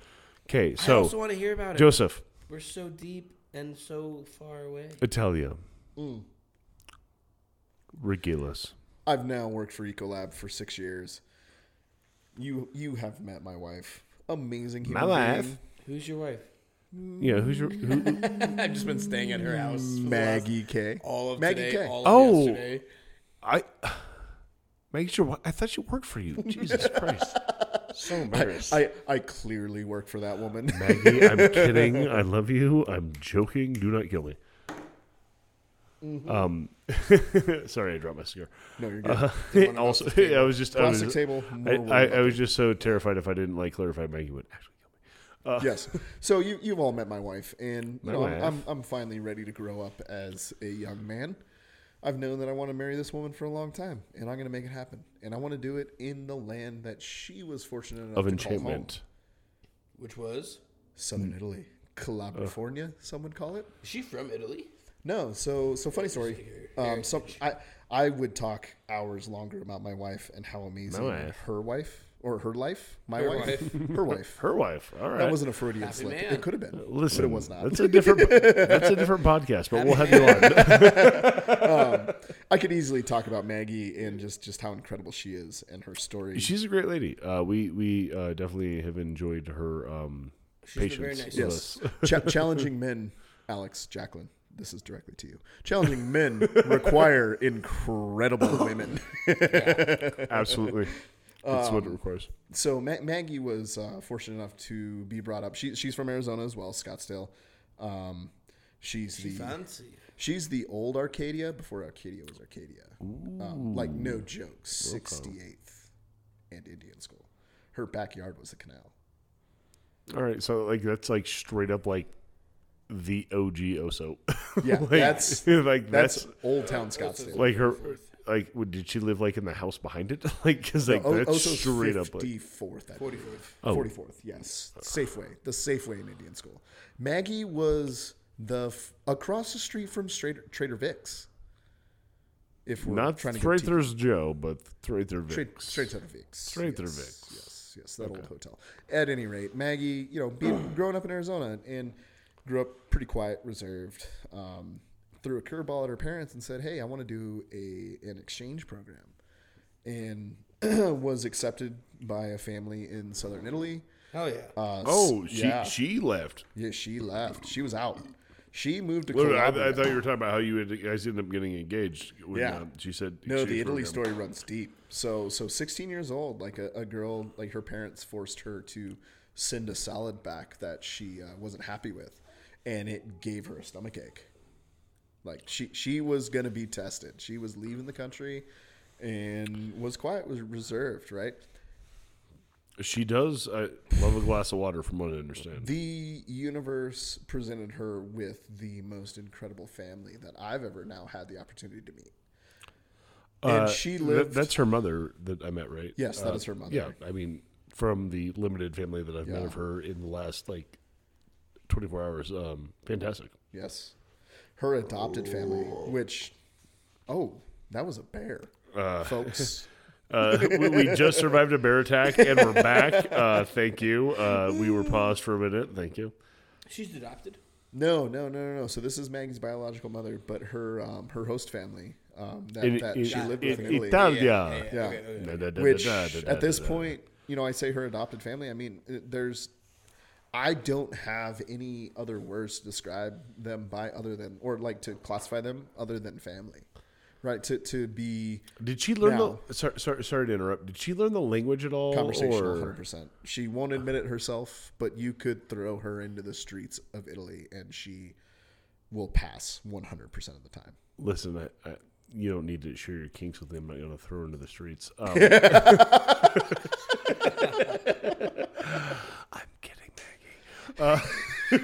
Okay, so. I also want to hear about it. Joseph, We're so deep and so far away. Italia, Mm. regale us. I've now worked for Ecolab for six years. You you have met my wife. Amazing human My wife? being. Who's your wife? Yeah, who's your? Who, <laughs> I've just been staying at her house. for the last- Maggie K. all of Maggie today, K. all of Oh. yesterday. I <sighs> make sure. I thought you worked for you. Jesus Christ, so <laughs> embarrassed. I, I clearly work for that woman. <laughs> Maggie, I'm kidding. I love you. I'm joking. Do not kill me. Um, sorry, I dropped my cigar. no, you're good. Uh, also, across the table. I was just, I was, Plastic table. I, More I, I was just so terrified if I didn't like clarify Maggie would actually kill me. yes. So you you've all met my wife, and you know I'm, wife. I'm I'm finally ready to grow up as a young man. I've known that I want to marry this woman for a long time, and I'm going to make it happen. And I want to do it in the land that she was fortunate enough Of to call home. enchantment. Which was? Southern Italy, California, some would call it. Is she from Italy? No, so so funny story. Um, so I I would talk hours longer about my wife and how amazing My wife. her wife or her life, my Her wife, wife. <laughs> her wife. Her wife. All right. That wasn't a Freudian Happy slip. man. It could have been, Listen, but it was not. That's a different. that's a different podcast, but we'll have you on. <laughs> I could easily talk about Maggie and just just how incredible she is and her story. She's a great lady. Uh, we we uh, definitely have enjoyed her um, She's very patience nice. with yes, us. Cha- <laughs> challenging men, Alex Jacqueline. This is directly to you. Challenging men require incredible women. Absolutely, that's Um, what it requires. so Ma- Maggie was uh, fortunate enough to be brought up. She, she's from Arizona as well, Scottsdale. Um, she's She the fancy. she's the old Arcadia before Arcadia was Arcadia. Um, like no joke, sixty eighth and Indian School. Her backyard was the canal. All right, so like that's like straight up like the OG Oso. <laughs> Yeah, like, that's <laughs> like that's, that's, Old Town Scottsdale. like her. Like, would- did she live like in the house behind it? <laughs> like, because like O- that's Oso's straight up like 54th. I 44th. Oh. 44th, yes. Safeway, the Safeway in Indian School. Maggie was the f- across the street from Trader, Trader Vic's. If we're not trying to Trader get deep. Joe, but Trader Straight, Vic's. straight to the Vic's. Straight to the yes, Vic's. Yes, yes, that old hotel. At any rate, Maggie, you know, being growing up in Arizona and grew up pretty quiet, reserved, um, threw a curveball at her parents and said, "Hey, I want to do a an exchange program," and <clears throat> was accepted by a family in southern Italy. Hell yeah. Uh, Oh, she yeah. she left. yeah, she left. She was out. She moved to Well, I, Calabria. I thought you were talking about how you had, guys ended up getting engaged. When, Yeah. uh, she said No, the Italy program. story runs deep. So, so 16 years old, like a, a girl, like her parents forced her to send a salad back that she uh, wasn't happy with, and it gave her a stomach ache. Like she, she was gonna be tested. She was leaving the country, and was quiet, was reserved, right? She does I love a glass of water, from what I understand. The universe presented her with the most incredible family that I've ever now had the opportunity to meet. And Uh, she that- lived. that's her mother that I met, right? Yes, that Uh, is her mother. Yeah, I mean, from the limited family that I've met of her in the last like twenty four hours, um, fantastic. Yes. Her adopted family, which, oh, that was a bear, Uh, folks. <laughs> Uh, we, we just survived a bear attack and we're back. Uh, thank you. Uh, we were paused for a minute. Thank you. She's adopted. no, no, no, no, no. So this is Maggie's biological mother, but her um, her host family um, that, In- that in- she lived in with in Italy. Italia. Yeah. Which at this da, da. point, you know, I say her adopted family. I mean, there's, I don't have any other words to describe them by other than, or like to classify them other than family, right? To to be Did she learn Now- the? Sorry, sorry, sorry to interrupt. Did she learn the language at all? conversational, hundred percent. She won't admit it herself, but you could throw her into the streets of Italy, and she will pass one hundred percent of the time. Listen, I, I, you don't need to share your kinks with him. I'm not going to throw her into the streets. Um, I'm kidding, Maggie. Uh, <laughs>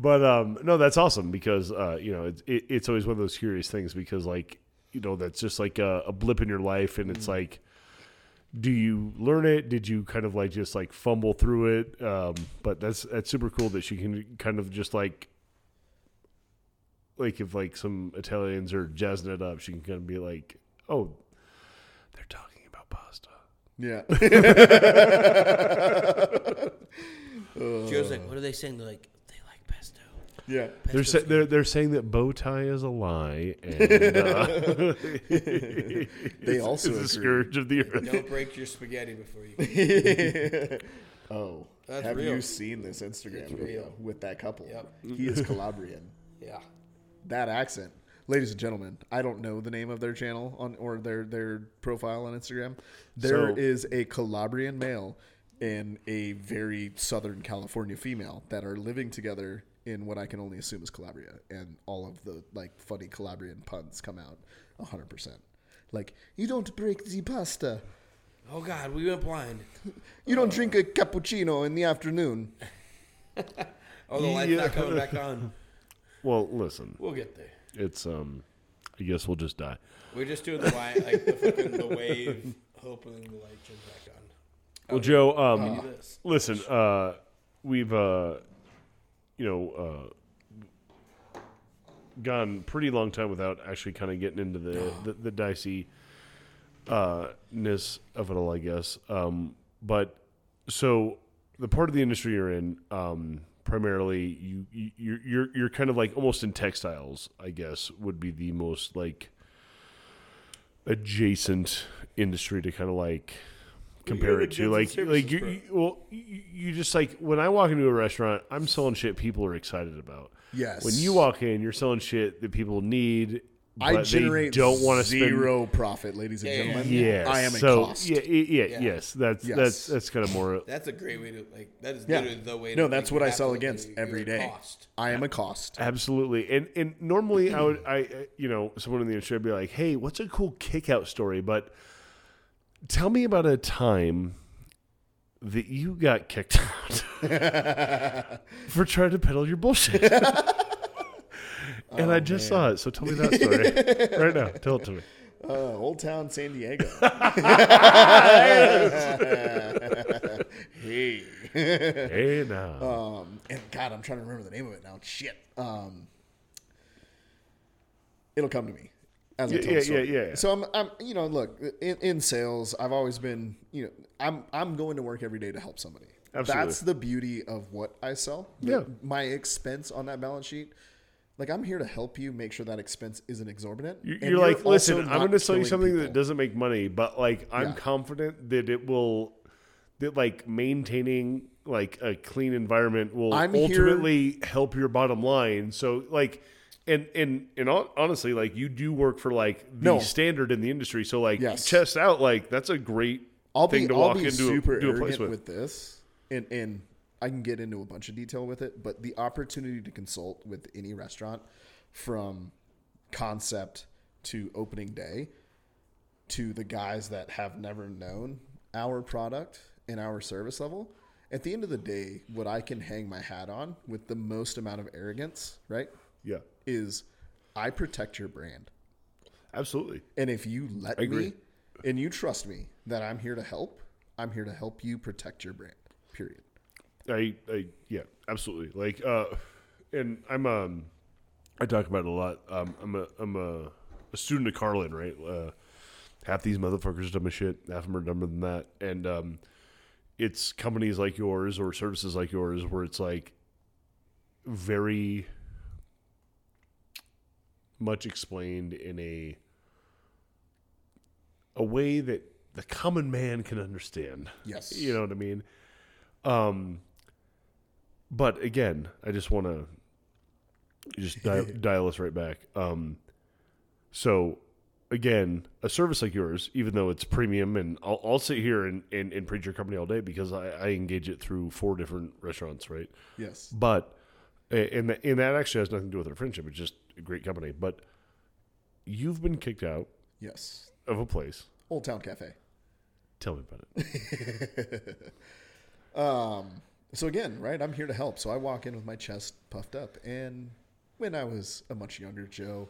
but um, no, that's awesome because uh, you know it, it, it's always one of those curious things because like you know that's just like a, a blip in your life, and it's like. Do you learn it? Did you kind of like just like fumble through it? Um, but that's that's super cool that she can kind of just like like if like some Italians are jazzing it up, she can kind of be like, "Oh, they're talking about pasta." Yeah, <laughs> <laughs> She was like, "What are they saying?" They're like, "They like pesto." yeah. They're Pesto's sa- they're they're saying that bow tie is a lie, and uh, They <laughs> also is agree. a scourge of the earth. Don't break your spaghetti before you. <laughs> oh, That's have real. you seen this Instagram It's video real. with that couple? Yep. He is Calabrian. <laughs> Yeah. that accent. Ladies and gentlemen, I don't know the name of their channel on or their their profile on Instagram. There So- is a Calabrian male and a very Southern California female that are living together in what I can only assume is Calabria, and all of the like funny Calabrian puns come out hundred percent. Like you don't break the pasta, Oh God, we went blind. <laughs> you don't drink a cappuccino in the afternoon. <laughs> Oh, the light's Yeah. not coming back on. <laughs> Well, listen, We'll get there. it's um, I guess we'll just die. We're just doing the wi- like the fucking the wave, hoping the light turns back on. Well, Joe, um, this? listen, uh, we've uh, you know uh, gone pretty long time without actually kind of getting into the the, the dicey uh, ness of it all, I guess. Um, but so the part of the industry you're in, um, primarily, you, you you're you're kind of like almost in textiles, I guess, would be the most like adjacent industry to kind of like compare it to like like you, pro. you well you, you just like when I walk into a restaurant I'm selling shit people are excited about Yes. when you walk in you're selling shit that people need but I they generate don't want to spend zero profit, ladies and Yeah, yeah, gentlemen. Yes. I am a so, cost. Yeah, yeah, yeah, Yeah. yes. That's Yes. that's that's kind of more. That's a great way to like. That is Yeah. literally the way. No, to that's what I sell against every day. Cost. I am a cost. Absolutely, and and normally I would I uh, you know someone in the industry would be like, hey, what's a cool kick out story? But tell me about a time that you got kicked out <laughs> for trying to peddle your bullshit. <laughs> and I just saw it, so tell me that story right now. Tell it to me. Uh, Old Town San Diego. <laughs> hey. Hey now, Um, and God, I'm trying to remember the name of it now. Shit. Um, it'll come to me as I Yeah, yeah, yeah, yeah. So I'm, I'm, you know, look in, in sales. I've always been, you know, I'm, I'm going to work every day to help somebody. Absolutely. That's the beauty of what I sell. Yeah. My expense on that balance sheet. Like I'm here to help you make sure that expense isn't exorbitant. You- and You're like, listen, I'm going to sell you something people." that doesn't make money, but like, I'm Yeah. confident that it will, that like maintaining like a clean environment will I'm here- ultimately help your bottom line. So like, and and and honestly, like you do work for like the No. standard in the industry. So like, Yes. chest out, like that's a great I'll thing be, to I'll walk into super a, do a place with. with. this, and and I can get into a bunch of detail with it. But the opportunity to consult with any restaurant, from concept to opening day, to the guys that have never known our product and our service level. At the end of the day, what I can hang my hat on with the most amount of arrogance, right, Yeah, is I protect your brand. absolutely. And if you let me and you trust me that I'm here to help, I'm here to help you protect your brand. Period. I, I yeah, absolutely. Like, uh, and I'm um, I talk about it a lot. Um, I'm a I'm a, a student of Carlin, right? Uh, half these motherfuckers dumb as shit. Half of them are dumber than that, and um, it's companies like yours or services like yours where it's like very much explained in a a way that the common man can understand. Yes. You know what I mean? Um, but again, I just want to just <laughs> dial, dial us right back. Um, so again, a service like yours, even though it's premium, and I'll, I'll sit here and, and, and preach your company all day because I, I engage it through four different restaurants, right? Yes. But and that, and that actually has nothing to do with our friendship. It's just great company. But you've been kicked out Yes. of a place. Old Town Cafe. Tell me about it. <laughs> Um, so again, right, I'm here to help. So I walk in with my chest puffed up. And when I was a much younger Joe,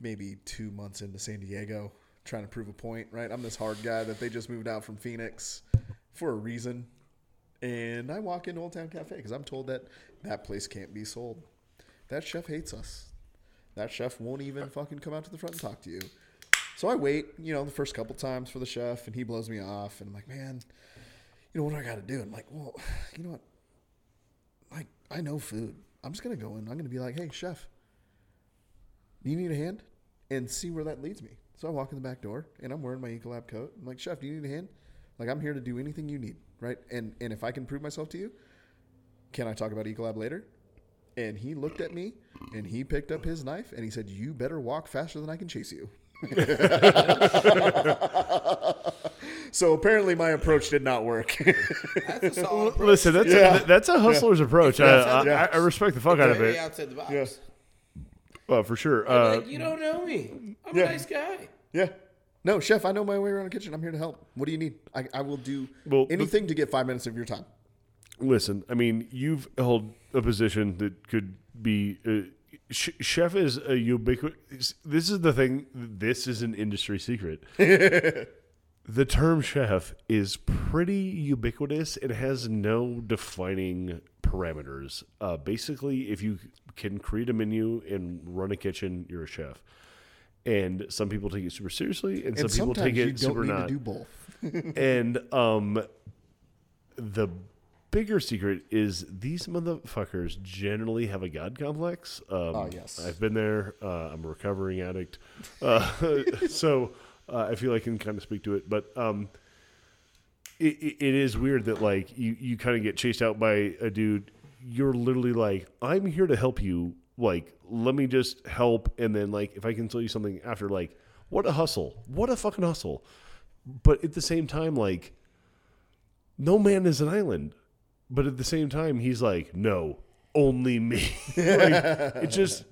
maybe two months into San Diego, trying to prove a point, right? I'm this hard guy that they just moved out from Phoenix for a reason. And I walk into Old Town Cafe because I'm told that that place can't be sold. That chef hates us. That chef won't even fucking come out to the front and talk to you. So I wait, you know, the first couple times for the chef, and he blows me off, and I'm like, man, you know what do I got to do? I'm like, well, you know what? Like, I know food. I'm just gonna go in. I'm gonna be like, hey, chef, do you need a hand? And see where that leads me. So I walk in the back door, and I'm wearing my Ecolab coat. I'm like, chef, do you need a hand? Like, I'm here to do anything you need, right? And and if I can prove myself to you, can I talk about Ecolab later? And he looked at me, and he picked up his knife, and he said, "You better walk faster than I can chase you." <laughs> so apparently, my approach did not work. That's a solid approach. Listen, that's Yeah. a, that's a hustler's approach. I, I, I respect the fuck out of it. outside the box. Yeah. Well, for sure. Uh, like, you don't know me. I'm Yeah. a nice guy. Yeah. No, chef, I know my way around the kitchen. I'm here to help. What do you need? I, I will do Well, the- anything to get five minutes of your time. Listen, I mean, you've held a position that could be uh, sh- chef is a ubiquitous. This is the thing. This is an industry secret. <laughs> the term chef is pretty ubiquitous. It has no defining parameters. Uh, basically, if you can create a menu and run a kitchen, you're a chef. And some people take it super seriously, and, And some people take you it don't super need not to do both. <laughs> and um the bigger secret is these motherfuckers generally have a god complex. Um Oh, yes. i've been there. Uh, i'm a recovering addict. Uh, <laughs> so uh, i feel i can kind of speak to it but um it, it, it is weird that like you, you kind of get chased out by a dude. You're literally like i'm here to help you. Like let me just help and then like if i can tell you something after like what a hustle. What a fucking hustle. But at the same time like no man is an island but at the same time he's like no only me. <laughs> Like, it just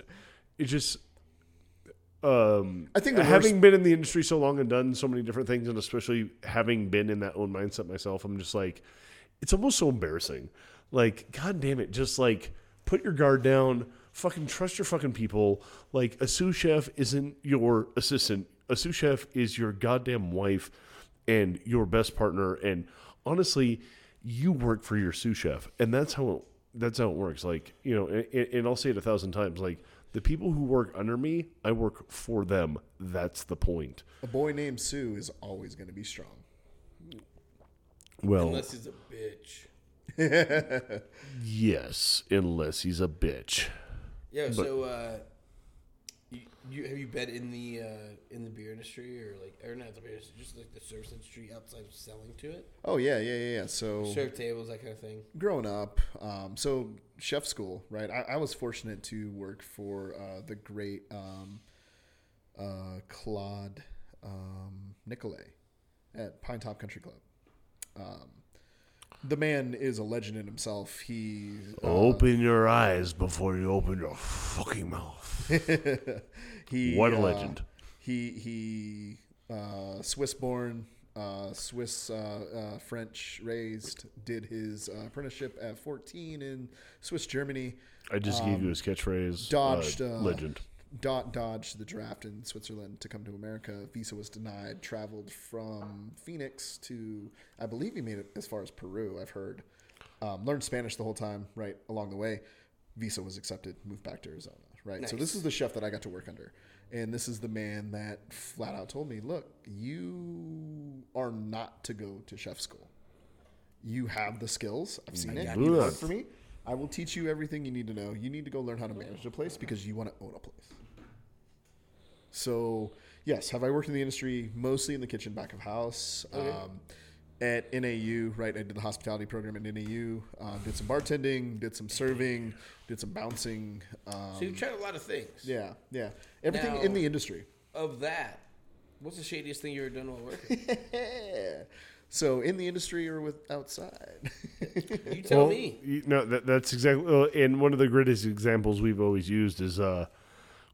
it just um I think having been in the industry so long and done so many different things and especially having been in that own mindset myself i'm just like it's almost so embarrassing. Like god damn it just like put your guard down fucking trust your fucking people. Like a sous chef isn't your assistant. A sous chef is your goddamn wife and your best partner. And honestly you work for your sous chef and that's how it, that's how it works like you know and, and i'll say it a thousand times like the people who work under me i work for them that's the point A boy named Sue is always going to be strong. well Unless he's a bitch. <laughs> yes unless he's a bitch Yeah. so, uh, you, have you been in the uh, in the beer industry or like or not the beer industry, just like the service industry outside of selling to it, Oh yeah, yeah, yeah. yeah. So serve tables, that kind of thing. growing up, um, so chef school, right? I, I was fortunate to work for uh, the great um, uh, Claude um, Nicolay at Pinetop Country Club. Um, the man is a legend in himself. He uh, open your eyes before you open your fucking mouth <laughs> he what a uh, legend He he uh, Swiss born, uh, Swiss uh, uh, French raised. Did his uh, apprenticeship at 14 in Swiss Germany. i just gave you his catchphrase um, dodged, uh, uh, legend Dot dodged the draft in Switzerland to come to America. Visa was denied. Traveled from Phoenix to, I believe he made it as far as Peru. I've heard. Um, learned Spanish the whole time. Right along the way, Visa was accepted. Moved back to Arizona. Right. So this is the chef that I got to work under, and this is the man that flat out told me, "Look, you are not to go to chef school. You have the skills. I've seen it. got You you. work for me. I will teach you everything you need to know. You need to go learn how to manage a place because you want to own a place. So, yes, have I worked in the industry mostly in the kitchen, back of house? Um, at NAU, right? I did the hospitality program at NAU. Uh, did some bartending, did some serving, did some bouncing. Um, So you've tried a lot of things. yeah, yeah, everything Now- in the industry. Of that, what's the shadiest thing you ever done while working? <laughs> <laughs> so in the industry or with outside. <laughs> You tell Well, me. you- no, that, that's exactly. Uh, and one of the greatest examples we've always used is uh,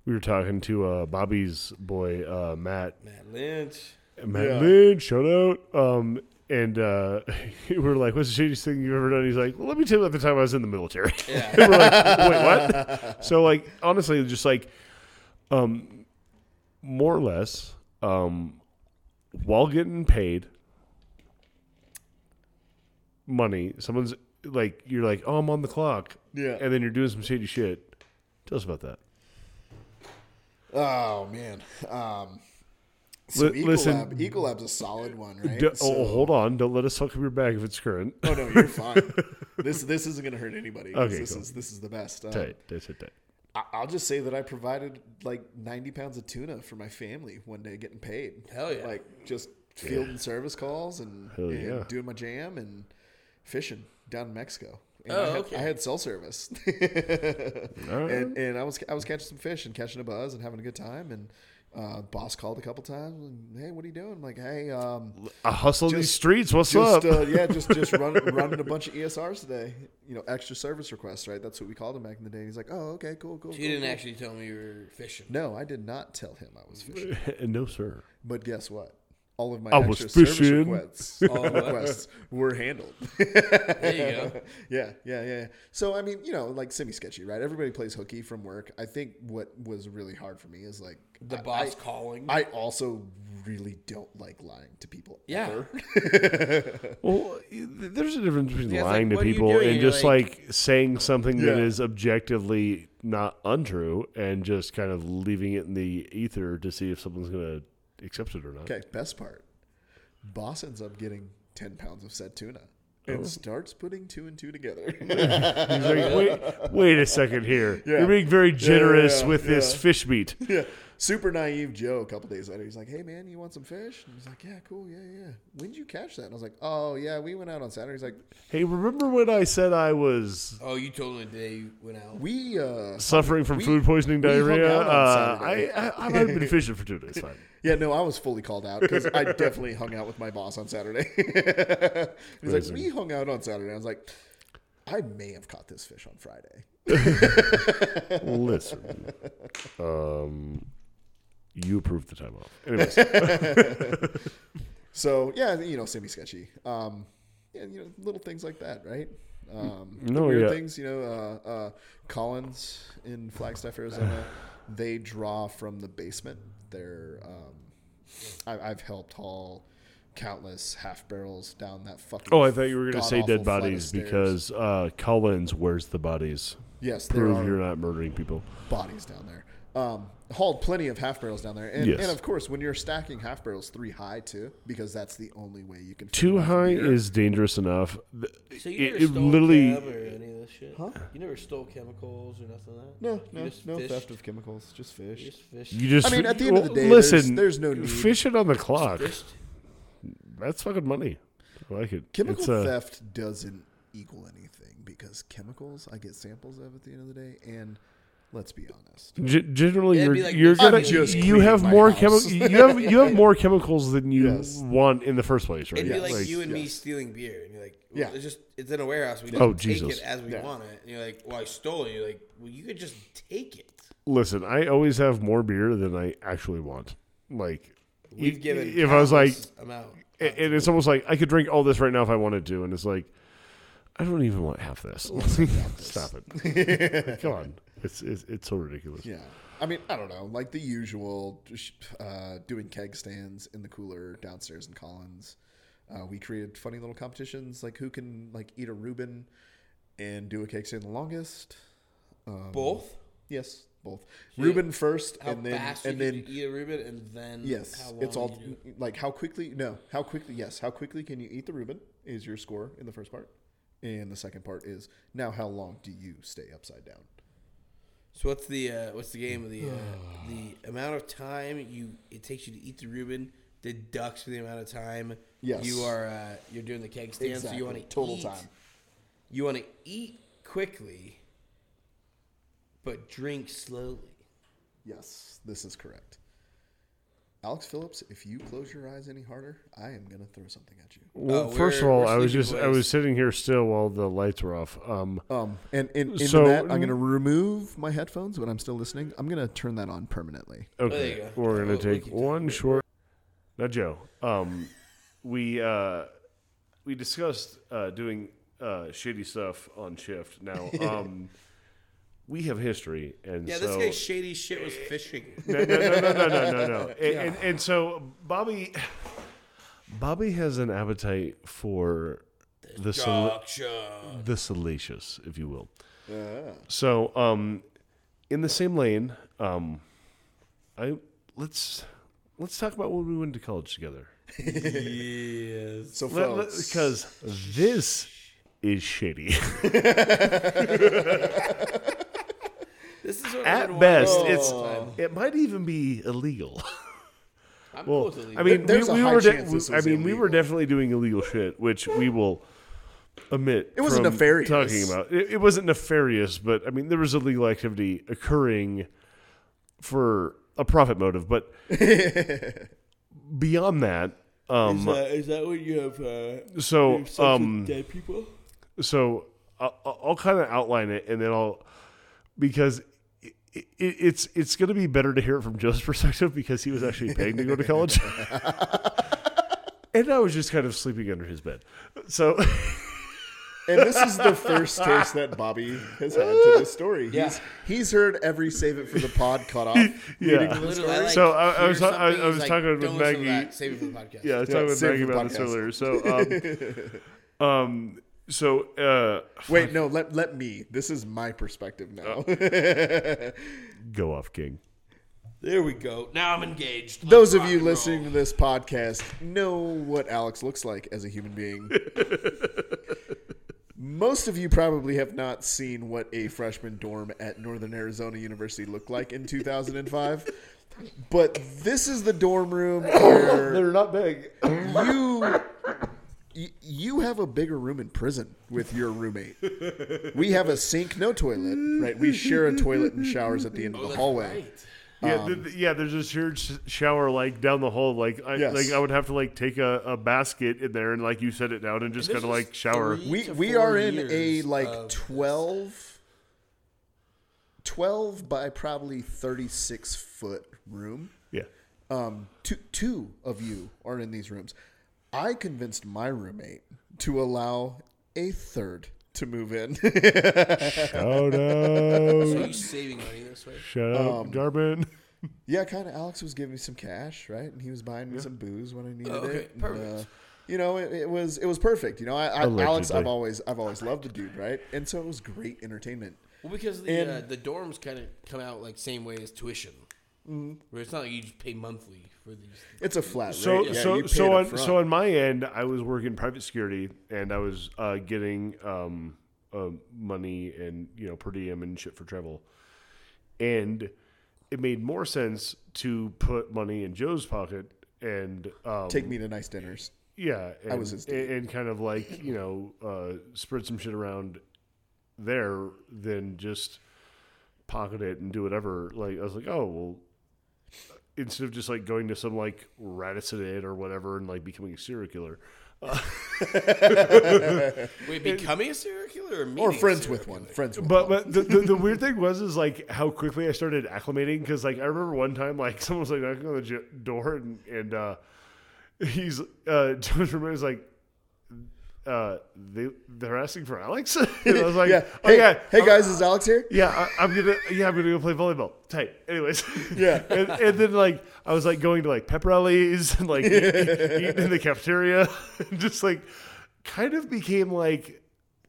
we were talking to uh, Bobby's boy uh, Matt Matt Lynch. Matt Yeah. Lynch, shout out. Um, and uh, we <laughs> were like, "What's the shadiest thing you've ever done?" He's like, "Well, let me tell you about the time I was in the military." <laughs> Yeah. We're like, "Wait, what?" so, like, honestly, just like, um, more or less, um, while getting paid money, someone's like, you're like, "Oh, I'm on the clock," Yeah. and then you're doing some shady shit. Tell us about that. Oh man. Um, so Li- listen- Ecolab, Ecolab's a solid one, right? D- So- oh, hold on! Don't let us talk up your bag if it's current. Oh no, you're fine. <laughs> this this isn't gonna hurt anybody. Okay, this cool. is this is the best. Um, Tight, that's it. Tight. I- I'll just say that I provided like 90 pounds of tuna for my family one day, getting paid. Hell yeah. Like just fielding service calls and, Hell and yeah. doing my jam and fishing down in Mexico. And Oh, I had, okay. I had cell service, <laughs> All right. and and I was I was catching some fish and catching a buzz and having a good time. And uh, boss called a couple times and hey, what are you doing? I'm like, hey, um, I hustle these streets. What's just up? uh, yeah, just just run, <laughs> running a bunch of ESRs today. You know, extra service requests, right? That's what we called him back in the day. And He's like, oh, okay, cool, cool. So cool, you didn't cool. actually tell me you were fishing. No, I did not tell him I was fishing. <laughs> no, sir. But guess what? All of my I was extra service fishing. requests, <laughs> what? requests were handled. There you go. <laughs> yeah, yeah, yeah. So I mean, you know, like semi sketchy, right? Everybody plays hooky from work. I think what was really hard for me is like The I- boss I, calling. I also really don't like lying to people. Yeah. ever. <laughs> Well, there's a difference between Yeah, lying like, to what are you people and You're just like- like, saying something that Yeah. is objectively not untrue and just kind of leaving it in the ether to see if someone's going to accept it or not. okay, best part. Boss ends up getting ten pounds of said tuna Oh. and starts putting two and two together. <laughs> He's like, wait, wait a second here. Yeah. You're being very generous yeah, with this fish meat. <laughs> yeah. Super naive Joe. A couple days later, he's like, "Hey man, you want some fish?" And he's like, "Yeah, cool, yeah, yeah." When did you catch that? And I was like, "Oh yeah, we went out on Saturday." He's like, Hey, remember when I said I was oh, you told the day you went out. "We uh, suffering from we- food poisoning we hung diarrhea? out on Uh, I, I, I might have been <laughs> fishing for two days. Fine. Yeah, no, I was fully called out because I definitely hung out with my boss on Saturday. <laughs> He's like, we hung out on Saturday. I was like, I may have caught this fish on Friday. <laughs> Listen, um, you approved the time off. Anyways, <laughs> So yeah, you know, semi sketchy. Um, yeah, you know, little things like that, right? Um, No, weird yeah. things, you know. Uh, uh, Collins in Flagstaff, Arizona, <sighs> they draw from the basement. They're um, I, I've helped haul countless half barrels down that fucking. oh, I thought you were going to say dead bodies because uh, Collins wears the bodies. yes, there Prove you're not murdering people. bodies down there. Um, hauled plenty of half barrels down there, and, Yes. and of course, when you're stacking half barrels three high too, because that's the only way you can. Too high is dangerous enough. So you it, never it stole literally. chem or any of this shit? Huh? You never stole chemicals or nothing like that? no, You no, just no fished? theft of chemicals, just fish. You just fished. You just. I mean, at the end of the day, listen. there's no need. Fish it on the clock. That's fucking money. I like it. Chemical It's, uh, theft doesn't equal anything because chemicals I get samples of at the end of the day, and let's be honest, G- generally, It'd you're, like you're gonna just you have more house. chemicals. <laughs> You have you have more chemicals than you Yes. want in the first place, right? It'd be Yes. like, you and me stealing beer, and you're like, Yeah. yeah, it's just it's in a warehouse. We oh, just Oh, take Jesus. it as we Yeah. want it. And you're like, well, I stole it. You're like, well, you could just take it. Listen, I always have more beer than I actually want. Like, We've i- given if I was like, countless amount. and and it's almost like I could drink all this right now if I wanted to, and it's like, I don't even want half this. <laughs> Stop it! <laughs> Come on, it's, it's it's so ridiculous. yeah. I mean, I don't know, like the usual, just, uh, doing keg stands in the cooler downstairs in Collins. Uh, we created funny little competitions, like who can like eat a Reuben and do a keg stand the longest. Um, both. Yes, both. So Reuben first, How and then fast and you then can eat a Reuben, and then Yes, how long it's all you do. like how quickly. No, how quickly? Yes, how quickly can you eat the Reuben is your score in the first part, and the second part is now how long do you stay upside down? So what's the uh, what's the game of the uh, <sighs> the amount of time you it takes you to eat the Reuben deducts from the amount of time Yes. you are uh, you're doing the keg stand. So you want to total eat, time. You want to eat quickly, but drink slowly. Yes, this is correct. Alex Phillips, if you close your eyes any harder, I am gonna throw something at you. Well, Oh, first of all, I was sleeping just I was sitting here still while the lights were off. Um, Um, and and in So- that, I'm gonna remove my headphones, but I'm still listening. I'm gonna turn that on permanently. there you Okay, go. we're Oh, gonna we take one about it. short. Now, Joe, um, we uh, we discussed uh, doing uh, shady stuff on shift. Now, <laughs> um, we have history, and Yeah, so this guy's shady shit was fishing. <laughs> no, no, no, no, no, no, no, no. <laughs> And, and, and so Bobby, Bobby has an appetite for the sal- the salacious, if you will. Yeah. So, um, in the same lane, um, I let's let's talk about when we went to college together yes. So, because this is shady. <laughs> This is what At best, wanting it's all the time. it might even be illegal. <laughs> I'm Well, cool illegal. I mean, There's we, we were. de- chance I was mean, we were definitely doing illegal shit, which we will admit. It wasn't from nefarious. Talking about it, it wasn't nefarious, but I mean, there was illegal activity occurring for a profit motive. But <laughs> beyond that, um, is that, is that what you have uh, so um, dead people? so I'll, I'll kind of outline it, and then I'll because it, it, it's it's going to be better to hear it from Joe's <laughs> perspective because he was actually paying to go to college. <laughs> and I was just kind of sleeping under his bed. So <laughs> And this is the first taste that Bobby has had to this story. Yeah. He's, he's heard every save it for the pod cut off. Yeah. leading to the Literally, story. I like, So, I- I was I- I was he's talking with "Don't listen to Maggie." that, Save it for the podcast. yeah, I was Yeah, talking with Maggie for about this earlier. So um, um so uh Wait, <laughs> no, let, let me. This is my perspective now. <laughs> go off, King. There we go. Now I'm engaged. Those Let's of you rock and roll. listening to this podcast know what Alex looks like as a human being. <laughs> Most of you probably have not seen what a freshman dorm at Northern Arizona University looked like in 2005. But this is the dorm room where they're not big. you y- you have a bigger room in prison with your roommate. We have a sink, no toilet, right? We share a toilet and showers at the end of Oh, the that's hallway. right. Yeah, th- th- yeah. There's this huge shower like down the hall. Like, I, Yes. like I would have to like take a, a basket in there and like you set it down and just This kind of is like shower. three we to we four are in a years like of this. 12 12 by probably 36 foot room Yeah, um two two of you are in these rooms i convinced my roommate to allow a third to move in. Shout <laughs> So out, you saving money this way? shout out, Um, Darvin. <laughs> yeah kind of alex was giving me some cash right? And he was buying me some booze when i needed Okay, it. And, perfect. uh, you know it, it was it was perfect you know? I, I alex i've always i've always loved the dude right? And so it was great entertainment. Well, because the And- uh, the dorms kind of come out like same way as tuition, where it's not like you just pay monthly for these. it's a flat So rate. Yeah, so so on so on my end, I was working private security and I was uh, getting um, uh, money and you know per diem and shit for travel, and it made more sense to put money in Joe's pocket and um, take me to nice dinners. Yeah, and, was his and, and kind of like you know uh, spread some shit around there than just pocket it and do whatever. Like I was like, oh well, instead of just like going to some like Radisson Inn or whatever and like becoming a serial killer. <laughs> Wait, becoming a serial killer or, or friends with one killer? friends with But one. but the, the, the weird thing was is like how quickly I started acclimating because like I remember one time like <laughs> someone was like knocking on the door and and uh, he's uh <laughs> Joe's roommate was like uh they they're asking for Alex? <laughs> And I was <laughs> like yeah. oh hey, yeah. hey guys is alex here? Yeah I, I'm gonna yeah I'm gonna go play volleyball. Tight. Anyways. <laughs> Yeah. and, and then like I was like going to like pepperonis and like eat- eating in the cafeteria. And just like kind of became like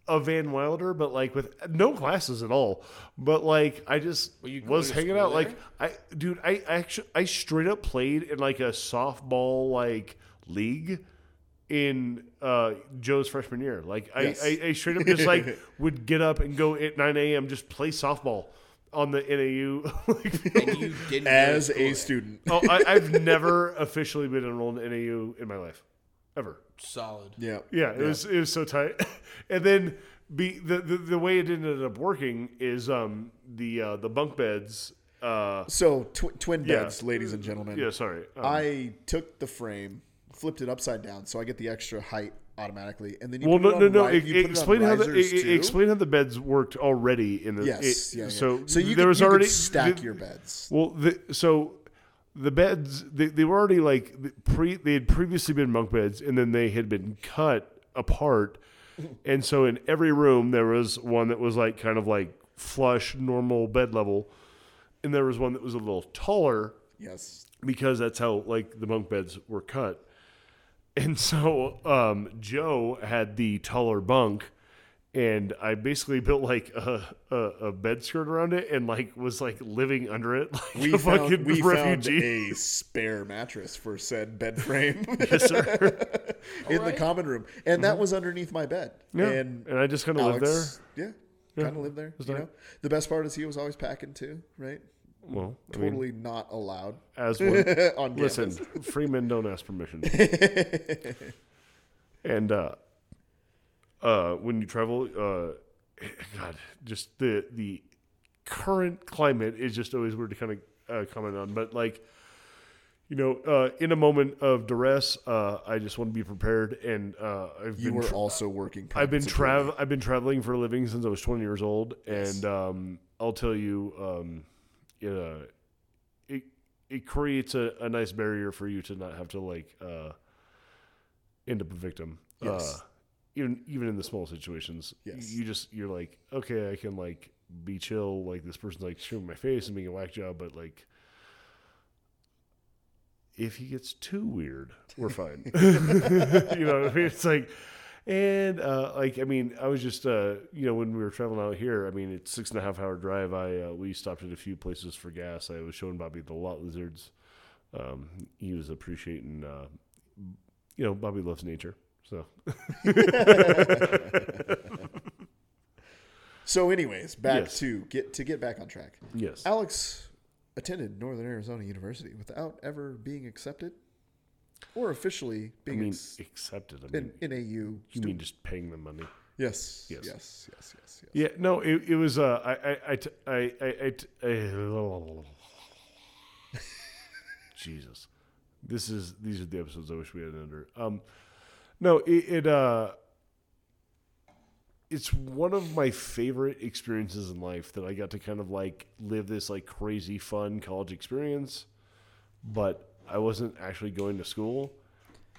a Van Wilder, but like with no classes at all. But like I just Were you was hanging school out. Like I, dude, I actually I straight up played in like a softball like league in uh, Joe's freshman year. Like I, Yes. I, I straight up just like <laughs> would get up and go at nine a.m. just play softball on the NAU. <laughs> like, And you didn't as a student oh, I, <laughs> I've never officially been enrolled in NAU in my life, ever. Solid. yeah Yeah, it was it was so tight. and then be the, the the way it ended up working is um the uh, the bunk beds. Uh, so tw- twin Yeah. beds ladies and gentlemen yeah, sorry. Um, i took the frame flipped it upside down so i get the extra height automatically and then you well, put no, it no, on no. ri- it on explain how the explain how the beds worked already in the. yes it- yeah, yeah. So so you there could, was you already stack the- your beds Well, the, so the beds they, they were already like pre they had previously been bunk beds and then they had been cut apart, <laughs> and so in every room there was one that was like kind of like flush normal bed level, and there was one that was a little taller yes because that's how like the bunk beds were cut. And so um, Joe had the taller bunk, and I basically built like a, a, a bed skirt around it, and like was like living under it <laughs> like we a found, fucking we found a spare mattress for said bed frame <laughs> Yes, sir. <laughs> in the common room, and that was underneath my bed. Mm-hmm. Yeah, And and I just kind of lived there. Alex, yeah, kind of lived there. You nice. know, the best part is he was always packing too, right? Well, I mean, Totally not allowed as <laughs> one. on Listen, campus. free men don't ask permission. <laughs> and uh, uh, when you travel, uh, <laughs> God, just the the current climate is just always weird to kind of uh, comment on. But like, you know, uh, in a moment of duress, uh, I just want to be prepared. And uh, I've You been were tra- also working. I've been travel. I've been traveling for a living since I was 20 years old, Yes. and um, I'll tell you, um, uh, it it creates a, a nice barrier for you to not have to like uh, end up a victim. Yes. Uh, even even in the small situations, Yes. you just you're like, okay, I can like be chill. Like this person's like shooting my face and being a whack job, but like if he gets too weird, we're fine. <laughs> you know, what I mean, it's like, and uh, like I mean, I was just uh, you know when we were traveling out here. I mean, it's six and a half hour drive. I uh, we stopped at a few places for gas. I was showing Bobby the lot lizards. Um, he was appreciating. Uh, you know, Bobby loves nature, so <laughs> So, anyways, back Yes. to get to get back on track. yes. Alex attended Northern Arizona University without ever being accepted or officially I being mean, ex- accepted. I mean, an, an AU. you student. mean just paying them money? yes, Yes. yes, yes, yes, yes, Yeah, no, it, it was. Uh, I, I, I, I, I, I, I- <laughs> Jesus, this is these are the episodes I wish we had under. Um, no, it, it, uh, it's one of my favorite experiences in life that I got to kind of like live this like crazy fun college experience, but I wasn't actually going to school,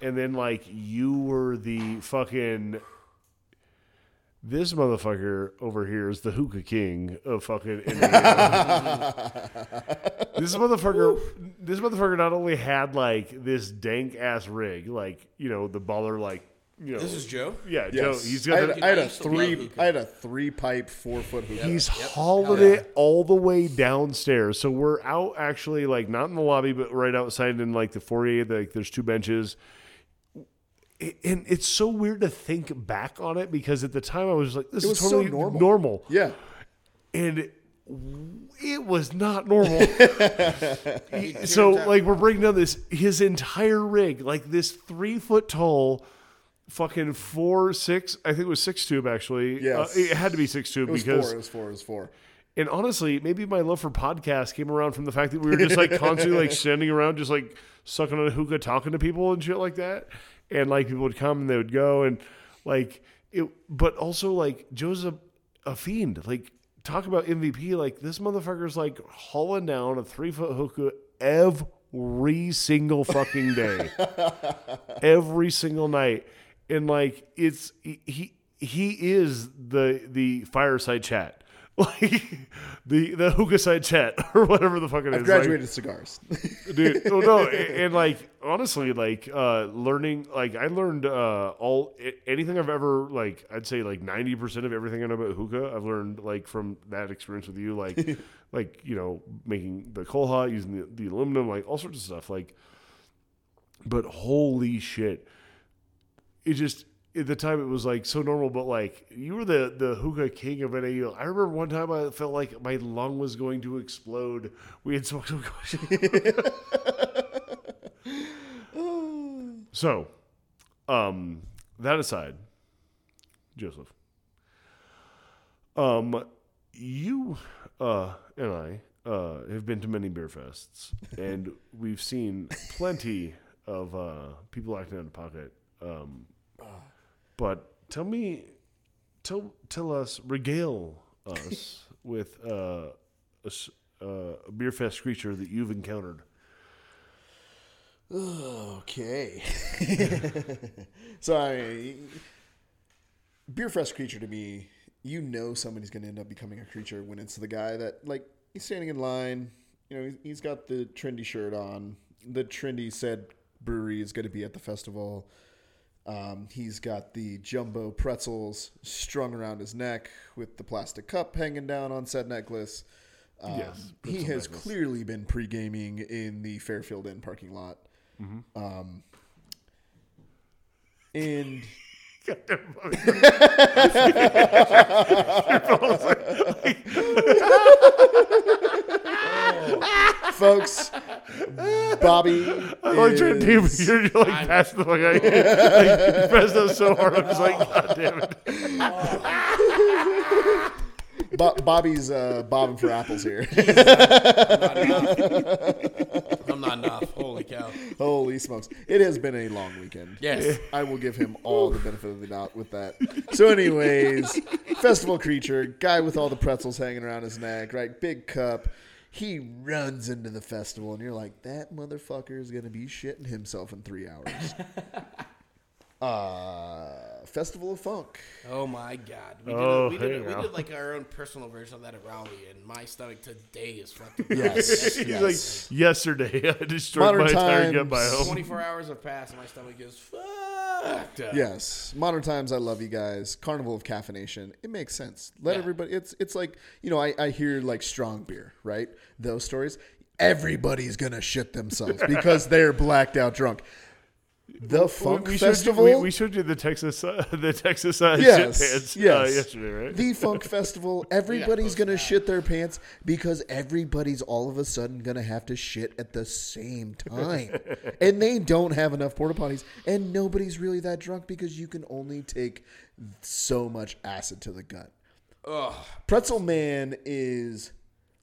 and then like you were the fucking this motherfucker over here is the hookah king of fucking this motherfucker this motherfucker not only had like this dank ass rig, like, you know, the baller like you know This is Joe. Yeah, Joe. He's got. the, I had I a used to three. hookah. I had a three pipe four foot hookah. he's Yep. hauled Hell yeah. it all the way downstairs. So we're out actually like not in the lobby, but right outside in like the foyer. Like there's two benches. And it's so weird to think back on it because at the time I was like, "This It is was so totally normal. normal." yeah, and it was not normal. <laughs> So like we're breaking down this his entire rig, like this three foot tall, fucking four six. I think it was six tube actually. Yeah, Uh, it had to be six tube it was because. four. It was four. It was four. And honestly, maybe my love for podcasts came around from the fact that we were just <laughs> like constantly like standing around, just like sucking on a hookah, talking to people and shit like that. And like people would come and they would go and like it, but also like Joe's a, a fiend. Like talk about MVP. Like this motherfucker's like hauling down a three foot hookah every single fucking day, <laughs> every single night. And like it's he he, is the the fireside chat. <laughs> Like the the hookah side chat <laughs> or whatever the fuck it is. I've Like, graduated cigars. <laughs> dude. Oh no, and, and, like honestly, like uh, learning, like I learned uh, all anything I've ever like. I'd say like ninety percent of everything I know about hookah, I've learned like from that experience with you. Like, like you know, making the coal hot, using the, the aluminum, like all sorts of stuff. Like, but holy shit, it just. At the time, it was like so normal, but like you were the the hookah king of NAU. I remember one time I felt like my lung was going to explode. We had smoked some <laughs> <sighs> So, um, that aside, Joseph, um, you uh, and I uh, have been to many beer fests, and we've seen plenty of uh, people acting out of pocket. Um, but tell me, tell tell us, regale us <laughs> with uh, a, uh, a beer fest creature that you've encountered. Okay. <laughs> so I beer fest creature to me, you know somebody's going to end up becoming a creature when it's the guy that like he's standing in line, you know, he's- he's got the trendy shirt on. The trendy said brewery is going to be at the festival. Um, he's got the jumbo pretzels strung around his neck with the plastic cup hanging down on said necklace. Um, Yes, he has necklace. clearly been pre gaming in the Fairfield Inn parking lot. Um, and <laughs> <laughs> folks, Bobby. <laughs> I like trying to is- do, you're like passing the fuck out. <laughs> Like, you pressed those so hard, I'm just like, God damn it. <laughs> Bo- Bobby's uh, bobbing for apples here. Not enough. I'm not enough. Holy cow. Holy smokes! It has been a long weekend. Yes. I will give him all the benefit of the doubt with that. So, anyways, festival creature, guy with all the pretzels hanging around his neck, right? Big cup. He runs into the festival, and you're like, that motherfucker is going to be shitting himself in three hours. <laughs> Uh, Festival of Funk. Oh my god. We Oh, did, a, we, did a, we did like our own personal version of that at Rowley, and my stomach today is fucking. Yes. <laughs> He's yes. like, yesterday <laughs> I destroyed Modern my entire times. gut biome. 24 hours have passed, and my stomach is fucked up. Yes, modern times. I love you guys. Carnival of caffeination. It makes sense. Let Yeah. everybody. It's it's like you know. I I hear like strong beer, right? Those stories. Everybody's gonna shit themselves <laughs> because they're blacked out drunk. The Funk we Festival. Showed you, we, we showed you the Texas, uh, <laughs> the Texas uh, Yes, shit pants uh, yesterday, right? the Funk <laughs> Festival. Everybody's post gonna that. shit their pants because everybody's all of a sudden gonna have to shit at the same time, <laughs> and they don't have enough porta potties, and nobody's really that drunk because you can only take so much acid to the gut. Ugh. Pretzel Man is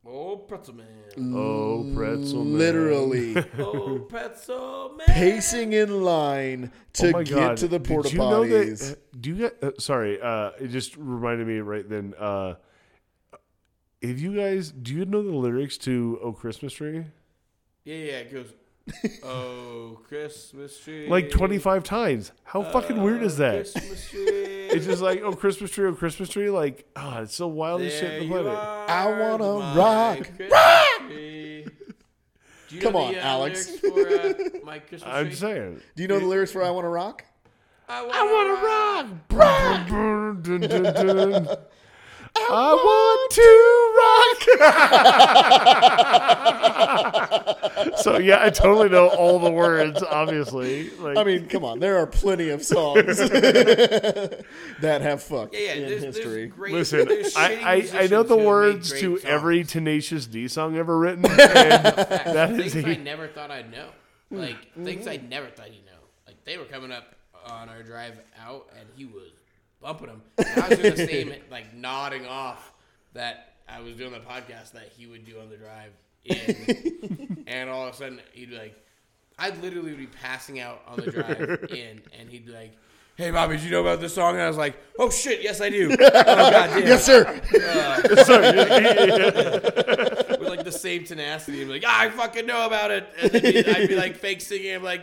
Oh, pretzel man. oh, pretzel man. literally <laughs> Oh, pretzel man. pacing in line to Oh get God. to the Did porta you know that- potties. uh, do you get? Uh, sorry, uh, it just reminded me right then. Uh, if you guys, do you know the lyrics to "Oh Christmas Tree"? Yeah, yeah, it goes. Oh, Christmas tree. Like twenty five times. How fucking weird is Oh, that? Christmas tree. It's just like "Oh Christmas Tree, Oh Christmas Tree." Like, ah, it's so wild as shit in the planet. I wanna rock. rock. Christmas tree. Do you Come on, the, uh, Alex. For, uh, my Christmas I'm tree? saying. Do you know the lyrics for "I Want to Rock"? I wanna, I want to rock. rock. I want to rock. <laughs> so yeah, I totally know all the words. Obviously, like, I mean, come on. There are plenty of songs <laughs> that have fucked Yeah, yeah. in There's, history. there's great. listen, I, I, I know the who have made words to songs. every Tenacious D song ever written, <laughs> and that is things I a, never thought I'd know. Like things I never thought you'd know. Like they were coming up on our drive out, and he was bumping them. And I was doing the <laughs> same, like nodding off that I was doing the podcast that he would do on the drive in, <laughs> and all of a sudden he'd be like, I'd literally be passing out on the drive <laughs> in, and he'd be like. Hey Bobby, did you know about this song? And I was like, "Oh shit, yes I do." Oh god damn. Yes, sir. with like the same tenacity and be like, "Ah, I fucking know about it. And then I'd be like fake singing. I'm like,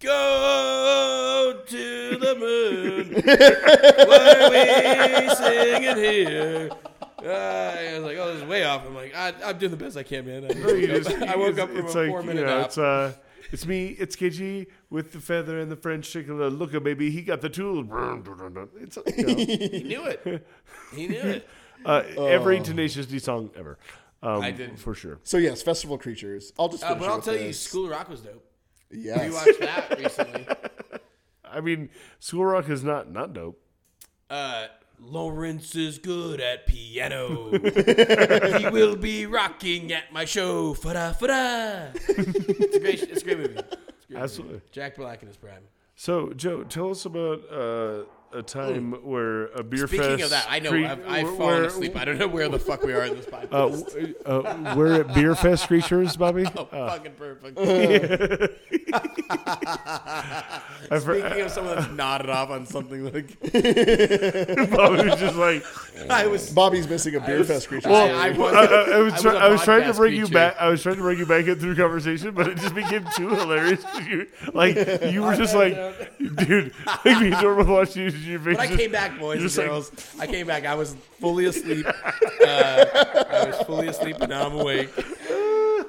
go to the moon. <laughs> what are we singing here? Uh, I was like, oh, this is way off. I'm like, I, I'm doing the best I can, man. I, <laughs> you just- I woke up it's- from it's a like, four you minute know, nap. It's uh, it's me, it's KG with the feather and the French chicken. Look at baby, he got the tool. It's you know, <laughs> he knew it. He knew it. uh, every Tenacious D song ever. Um, I did. for sure. So yes, festival creatures. I'll just. Uh, but I'll with tell you. School of Rock was dope. We Yes. watched that recently. <laughs> I mean, School Rock is not not dope. Uh, Lawrence is good at piano. he <laughs> will be rocking at my show. Fada fada. it's a great. It's a great movie. It's a great Absolutely. movie. Jack Black in his prime. So, Joe, tell us about uh, a time where a beer Speaking fest. of that, I know cre- I've, I've fallen where- asleep. I don't know where the fuck we are in this podcast. Uh, uh, we're at Beer Fest Creatures, Bobby. <laughs> oh, fucking perfect. <laughs> <laughs> <laughs> I've heard, Speaking of someone that's nodded off on something like <laughs> Bobby was just like, I was. Bobby's missing a beer was- fest creature. Well, story. I was- I, I- I was, I try- was a I was trying to podcast bring you creature. back. I was trying to bring you back in through conversation, but it just became too hilarious. 'cause You, like you were just like, dude, like me and Jordan were watching you. Your face But I just- came back, boys and just like- girls. I came back. I was fully asleep. <laughs> Uh, I was fully asleep, and now I'm awake.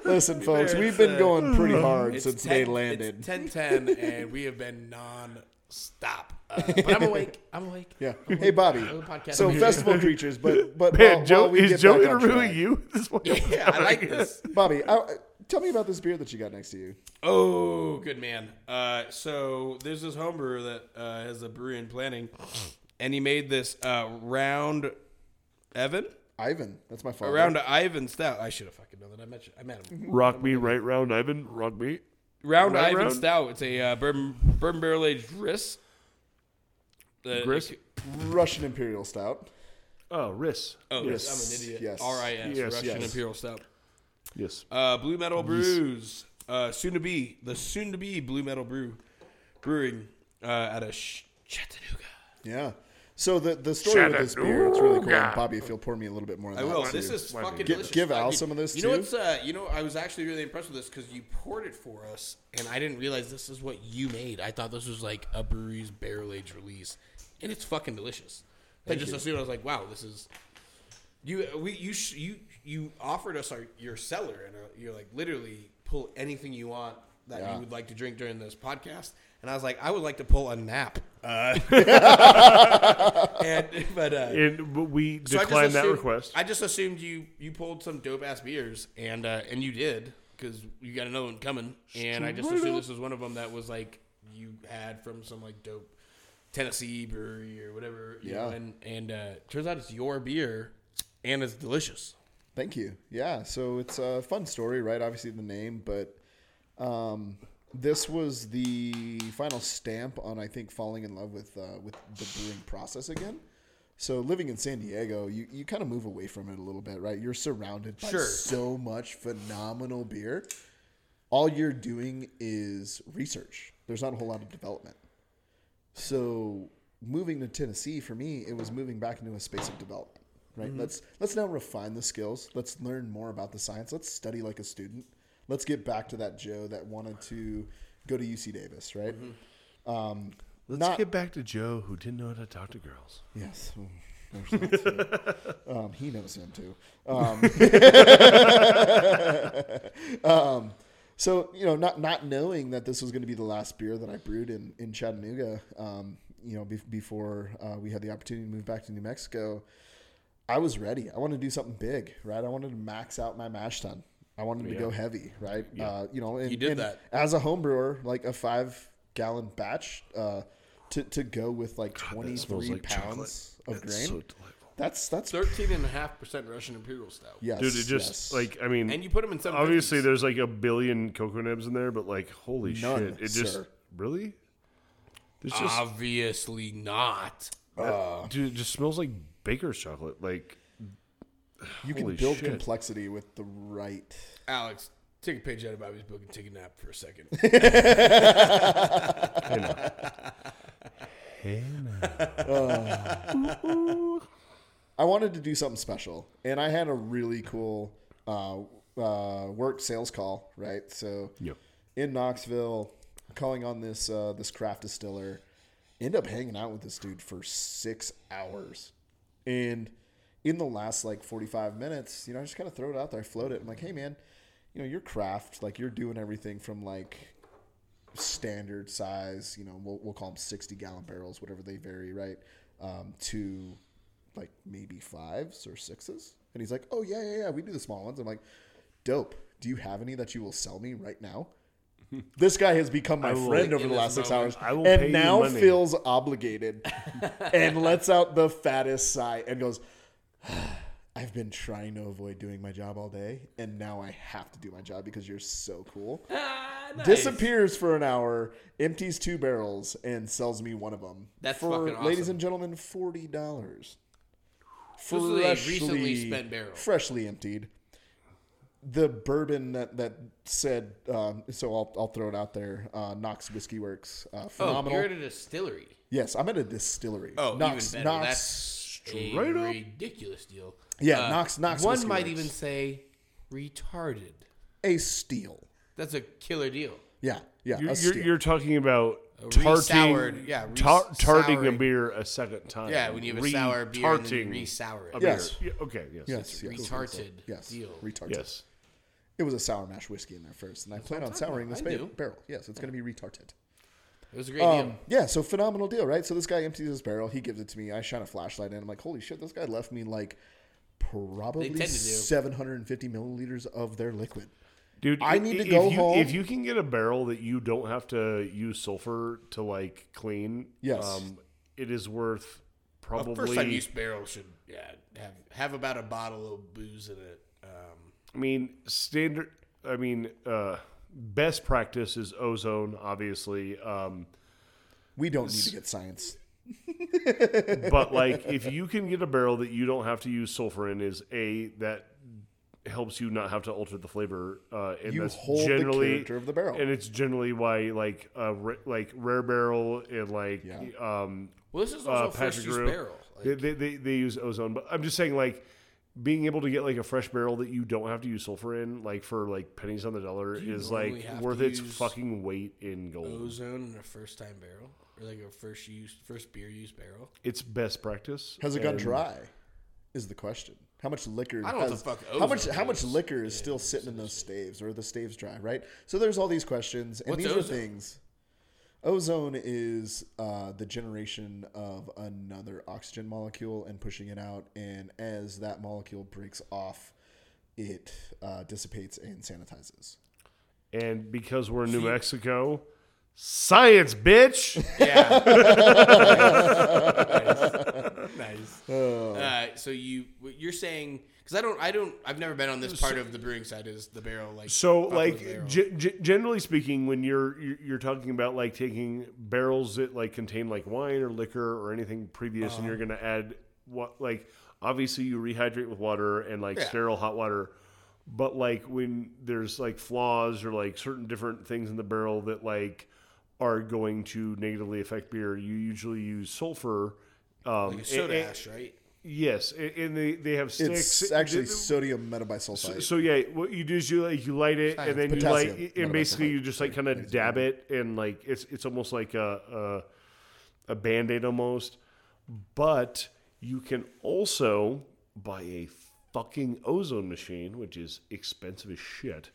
Listen, folks, we've been uh, going pretty hard since 10, they landed. It's 10 and we have been non-stop. Uh, but I'm awake. I'm awake. Yeah. Hey, Bobby. So festival creatures, but but Man, while, Joe while we is get Joe back interviewing you? <laughs> This morning? <laughs> Yeah, I like this. Bobby, I, tell me about this beer that you got next to you. Oh, good man. Uh, so there's this homebrewer that uh, has a brewery in planning, and he made this uh, round Evan, Ivan, that's my a father. round Ivan stout. I should have fucking known that. I met you. I met him. Rock me right round, Ivan. Rock me. Round Right Ivan round? stout. It's a uh, bourbon, bourbon barrel aged Riss. Uh, Gris? it- Russian Imperial Stout. Oh, Riss. Oh, Yes. I'm an idiot. Yes. R I S. Yes, Russian yes. Imperial Stout. Yes. Uh, Blue Metal Brews. Uh, soon to be the soon to be Blue Metal Brew Brewing uh, out of Sh- Chattanooga. Yeah. So the the story with this beer, it's really cool. Chattanooga. Bobby, if you'll pour me a little bit more. Of I that will. too. This is Might fucking be. Delicious. give I Al mean, some of this You know too? what's uh, you know I was actually really impressed with this because you poured it for us, and I didn't realize this is what you made. I thought this was like a brewery's barrel aged release, and it's fucking delicious. I just assumed I was like, wow, this is you. We you sh- you you offered us our your cellar, and uh, you're like literally pull anything you want that Yeah. you would like to drink during this podcast. And I was like, I would like to pull a nap. Uh, <laughs> and but uh, And but we so I just declined that request. I just assumed you you pulled some dope ass beers, and uh, and you did because you got another one coming, and I just assumed up. this was one of them that was like you had from some like dope Tennessee brewery or whatever. You Yeah. know, and and uh, turns out it's your beer, and it's delicious. Thank you. Yeah, so it's a fun story, right? Obviously the name, but um, this was the final stamp on I think falling in love with uh, with the brewing process again. So living in San Diego, you, you kind of move away from it a little bit, right? You're surrounded by Sure. so much phenomenal beer. All you're doing is research. There's not a whole lot of development. So moving to Tennessee for me, it was moving back into a space of development. Right. Let's let's now refine the skills. Let's learn more about the science. Let's study like a student. Let's get back to that Joe that wanted to go to UC Davis. Right. Um, Let's not get back to Joe, who didn't know how to talk to girls. yes. there's that too. um, he knows him too. Um, <laughs> um, so you know, not not knowing that this was going to be the last beer that I brewed in in Chattanooga, um, you know, be- before uh, we had the opportunity to move back to New Mexico, I was ready. I wanted to do something big, right? I wanted to max out my mash tun. I wanted to go heavy, right? Uh, you know, and, You did and that. as a home brewer, like a five gallon batch. Uh, to, to go with like 23 like pounds chocolate. of That's grain. so delightful. That's that's Thirteen and a half percent Russian Imperial Stout. yes, Dude, it just yes. like I mean, And you put them in some. obviously there's like a billion cocoa nibs in there, but like holy None, shit, it just sir. really. There's just obviously not. dude, it just smells like baker's chocolate. Like you can build shit. complexity with the right. Alex, take a page out of Bobby's book and take a nap for a second. <laughs> I wanted to do something special, and I had a really cool uh, uh, work sales call. Right, so yeah, in Knoxville, calling on this uh, this craft distiller. End up hanging out with this dude for six hours, and in the last like forty five minutes, you know, I just kind of throw it out there, I float it. I'm like, hey man, you know, your craft, like you're doing everything from like standard size, you know, we'll, we'll call them sixty gallon barrels, whatever they vary, right, um, to like maybe fives or sixes. And he's like, oh yeah, yeah, yeah, we do the small ones. I'm like, dope. Do you have any that you will sell me right now? <laughs> This guy has become my friend over the last six moment, hours, I will and now feels obligated, <laughs> and lets out the fattest sigh and goes, <sighs> "I've been trying to avoid doing my job all day, and now I have to do my job because you're so cool." Disappears for an hour, empties two barrels, and sells me one of them. That's for, fucking ladies and gentlemen, forty dollars. A recently spent barrel. freshly emptied. The bourbon that that said, um, so I'll I'll throw it out there. Uh, Knox Whiskey Works, uh, Oh, phenomenal. you're at a distillery. yes, I'm at a distillery. Oh, Knox, even better. Knox, That's straight a up. ridiculous deal. Yeah, Uh, Knox- Knox One Whiskey might Works. even say retarded. a steal. That's a killer deal. Yeah, yeah, you're, a you're, you're talking about A tarting, re-soured- yeah, tar- tarting a beer a second time. Yeah, when you have a sour beer and then you Re-tarting re-sour it. a beer. Yes. Yeah, okay. Yes. yes, yes, retarded yes, deal. retarded. Yes. It was a sour mash whiskey in there first, and I plan on souring about. this ba- barrel. Yes, it's going to be retarded. It was a great Um, deal. yeah, so phenomenal deal, right? So this guy empties his barrel, he gives it to me. I shine a flashlight in. I'm like, holy shit, this guy left me like probably tend to do. 750 milliliters of their liquid. Dude, I i- need to if go you, home. If you can get a barrel that you don't have to use sulfur to like clean, Yes. um, it is worth A probably. first time use barrel should yeah have have about a bottle of booze in it. Um, I mean, standard. I mean, uh, best practice is ozone, obviously. Um, We don't need to get science. <laughs> but like, if you can get a barrel that you don't have to use sulfur in, is a that helps you not have to alter the flavor. Uh, and You that's hold the character of the barrel. and it's generally why like uh, ra- like rare barrel and like Yeah. um, Well, this is uh, also Patrick first use Grew. barrel. Like, they, they, they, they use ozone, but I'm just saying like being able to get like a fresh barrel that you don't have to use sulfur in, like for like pennies on the dollar, you is like worth its fucking weight in gold. ozone in a first time barrel or like a first use first beer use barrel. It's best practice. Has it gone dry? Is the question. How much liquor? I don't know has- the fuck How much? ozone How much liquor is still sitting in those staves, or are the staves dry? Right. So there's all these questions, and What's these ozone? are things. Ozone is uh, the generation of another oxygen molecule and pushing it out, and as that molecule breaks off, it uh, dissipates and sanitizes. And because we're in New Mexico, science, bitch. <laughs> Yeah. nice. nice. <laughs> Uh, so you you're saying because I don't I don't I've never been on this part of the brewing side is the barrel like So, like, g- g- generally speaking, when you're you're you're talking about like taking barrels that like contain like wine or liquor or anything previous, and you're Uh-huh. going to add what like obviously you rehydrate with water and like Yeah. sterile hot water, but like when there's like flaws or like certain different things in the barrel that like are going to negatively affect beer, you usually use sulfur. Um, like soda and- ash, right? Yes, and- and they they have sticks. It's actually Th- sodium metabisulfite. so yeah, what you do is you like you light it, and then you Potassium, like, not and basically you just like kind of dab it, and like it's it's almost like a a, a band aid almost. But you can also buy a fucking ozone machine, which is expensive as shit,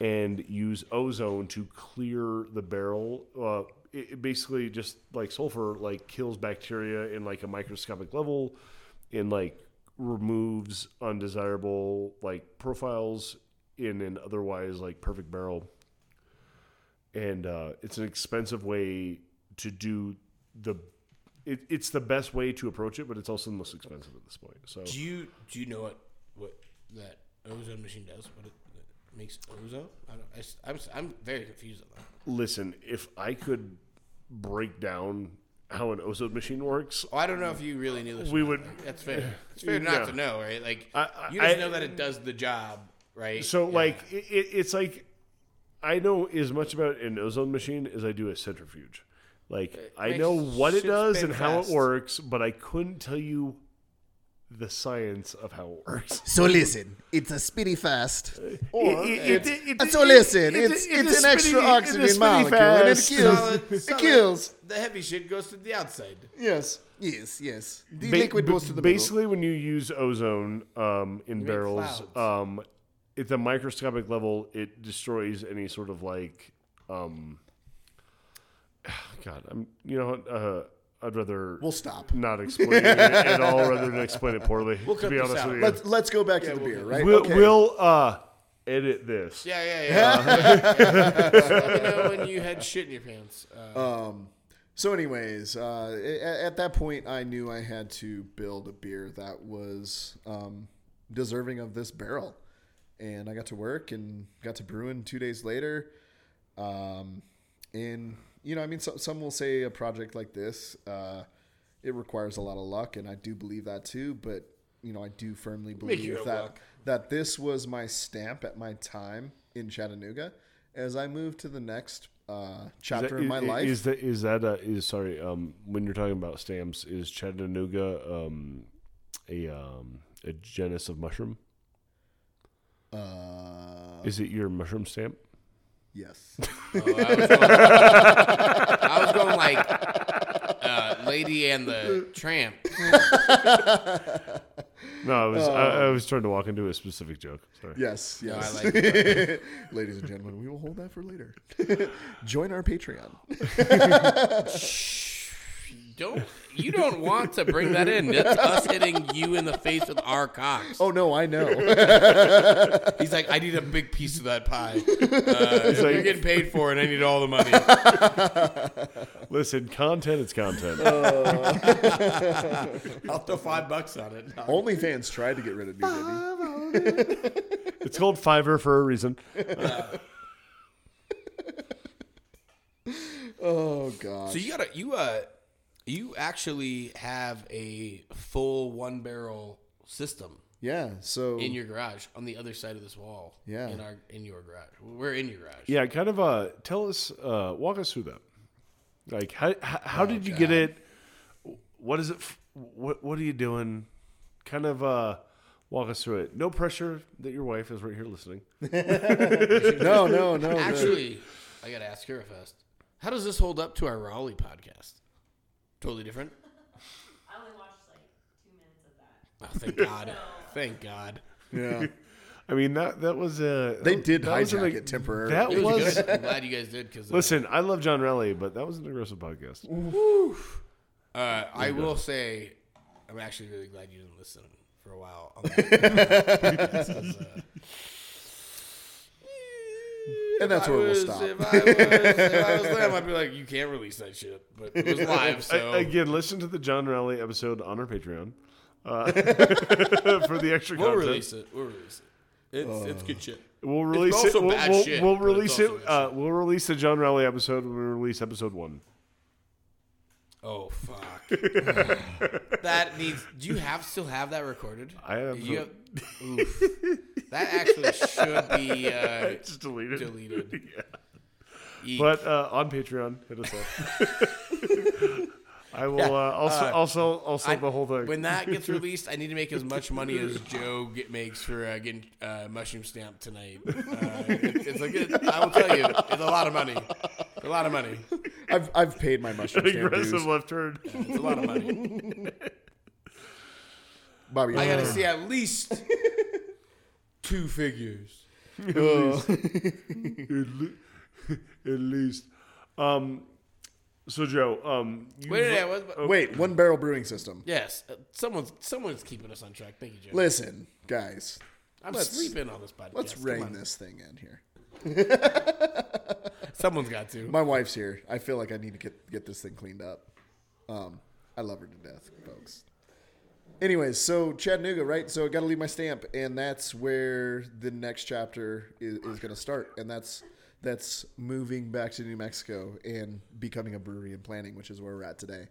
and use ozone to clear the barrel. Uh, it, it basically just like sulfur, like kills bacteria in like a microscopic level, and like removes undesirable like profiles in an otherwise like perfect barrel. And uh, it's an expensive way to do the. It, it's the best way to approach it, but it's also the most expensive at this point. So Do you do you know what what that ozone machine does? What it, it makes ozone? I don't, I, s- I'm I'm very confused on that. listen, if I could break down how an ozone machine works, Oh, I don't know if you really knew this. We would- Like, that's fair. It's fair <laughs> not to know, right? Like I- I- you just I- know that it does the job, right? So Yeah. like it, it, it's like I know as much about an ozone machine as I do a centrifuge. Like I know what it does and how it works, but I couldn't tell you the science of how it works. <laughs> So listen, it's a spitty fast. Or It- it- it- so listen, it's it's, it's an extra spitty- it's a oxygen spitty molecule, and it kills. <laughs> Solid- it solid- kills. the heavy shit goes to the outside. Yes, yes, yes. The Ba- liquid ba- goes to the middle. basically when you use ozone um, in make barrels um, at the microscopic level it destroys any sort of like um, <sighs> god i'm you know what, uh, i'd rather We'll stop. not explain it at all rather than explain it poorly We'll to cut be this honest out. with you Let's let's go back to the beer, right? we'll, okay. we'll uh, edit this Yeah, yeah, <laughs> yeah. Just let me know when you had shit in your pants. Uh, Um, so, anyways, uh, at, at that point, I knew I had to build a beer that was um, deserving of this barrel, and I got to work and got to brewing two days later. Um, and you know, I mean, so, some will say a project like this uh, it requires a lot of luck, and I do believe that too. But you know, I do firmly believe that luck. that this was my stamp at my time in Chattanooga as I moved to the next uh, Is chapter that- of my is- life. is that is that uh, is sorry um, when you're talking about stamps is Chattanooga um, a um, a genus of mushroom Uh, is it your mushroom stamp yes. oh, I, <laughs> was going, I was going like uh, Lady and the Tramp. No, I was I, I was trying to walk into a specific joke. Sorry. Yes, No, I yes. like it. <laughs> Ladies and gentlemen, we will hold that for later. <laughs> Join our Patreon. Don't you don't want to bring that in? That's us hitting you in the face with our cocks. Oh no, I know. <laughs> He's like, I need a big piece of that pie. <laughs> Uh, you're getting paid for it. I need all the money. <laughs> Listen, content is content. I'll throw five bucks on it. OnlyFans tried to get rid of me, baby. it's called Fiverr for a reason. Oh god. So you gotta you uh you actually have a full one barrel system Yeah. So in your garage on the other side of this wall. Yeah. In our in your garage. We're in your garage. Yeah, kind of. Uh, tell us, uh, walk us through that. Like, how how, how Oh, did you God. get it? What is it? What what are you doing? Kind of uh, walk us through it. No pressure that your wife is right here listening. <laughs> <laughs> no, no, no. the- Actually, I gotta ask her first. How does this hold up to our Rowley podcast? Totally different. I only watched like two minutes of that. Oh, thank <laughs> God. thank God. yeah. I mean that that was uh, They that- did that was an- hijack it temporarily. That It was was. good. I'm glad you guys did because Listen, I love John Rowley, but that was an aggressive podcast. Uh, I will say, I'm actually really glad you didn't listen for a while. on <laughs> that. 'Cause, uh, And that's I where we'll stop. If I, was, if I was them, I'd be <laughs> like, you can't release that shit. But it was live, <laughs> so again, listen to the John Rowley episode on our Patreon uh, <laughs> for the extra we'll content. release it. We'll release it. It's it's good shit. We'll release it. We'll, bad we'll, shit, we'll release it. Uh, we'll release the John Rowley episode when we release episode one. Oh fuck! <laughs> that needs. Do you have still have that recorded? I have. You have- oof. <laughs> That actually should be uh, just deleted. deleted. <laughs> yeah. Eek. But uh, on Patreon, hit us up. I will. Uh, also, uh, also, also I- the whole thing. when that gets <laughs> released, I need to make as much money as <laughs> Joe get, makes for uh, getting uh, mushroom stamp tonight. Uh, it- it's like it, I will tell you, it's a lot of money. A lot of money. I've I've paid my mushroom stand aggressive dues. left turn. It's a lot of money. <laughs> Bobby, I got to uh, see at least two figures. uh, at, le- at least. Um, so Joe, um, you Wait, yeah, what, wait, one barrel brewing system. yes, uh, someone's someone's keeping us on track. Thank you, Joe. Listen, guys, I'm let's- sleeping on this podcast. let's Come rein on. this thing in here. <laughs> Someone's got to. My wife's here. I feel like I need to get get this thing cleaned up. Um, I love her to death, folks. Anyways, so Chattanooga, right? So I got to leave my stamp, and that's where the next chapter is, is going to start, and that's that's moving back to New Mexico and becoming a brewery and planning, which is where we're at today.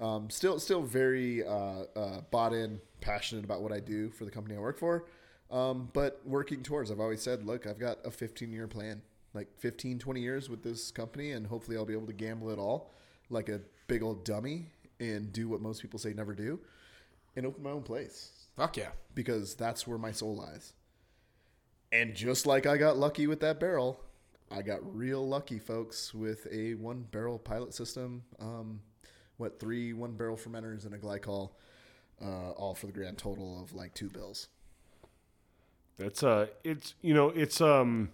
Um, still, still very uh, uh, bought in, passionate about what I do for the company I work for, um, but working towards. I've always said, look, I've got a 15 year plan, like 15, 20 years with this company, and hopefully I'll be able to gamble it all like a big old dummy and do what most people say never do, and open my own place Fuck yeah. because that's where my soul lies. And just like I got lucky with that barrel, I got real lucky, folks, with a one barrel pilot system. Um, what three one barrel fermenters and a glycol, uh, all for the grand total of like two bills. That's uh, it's you know, it's um,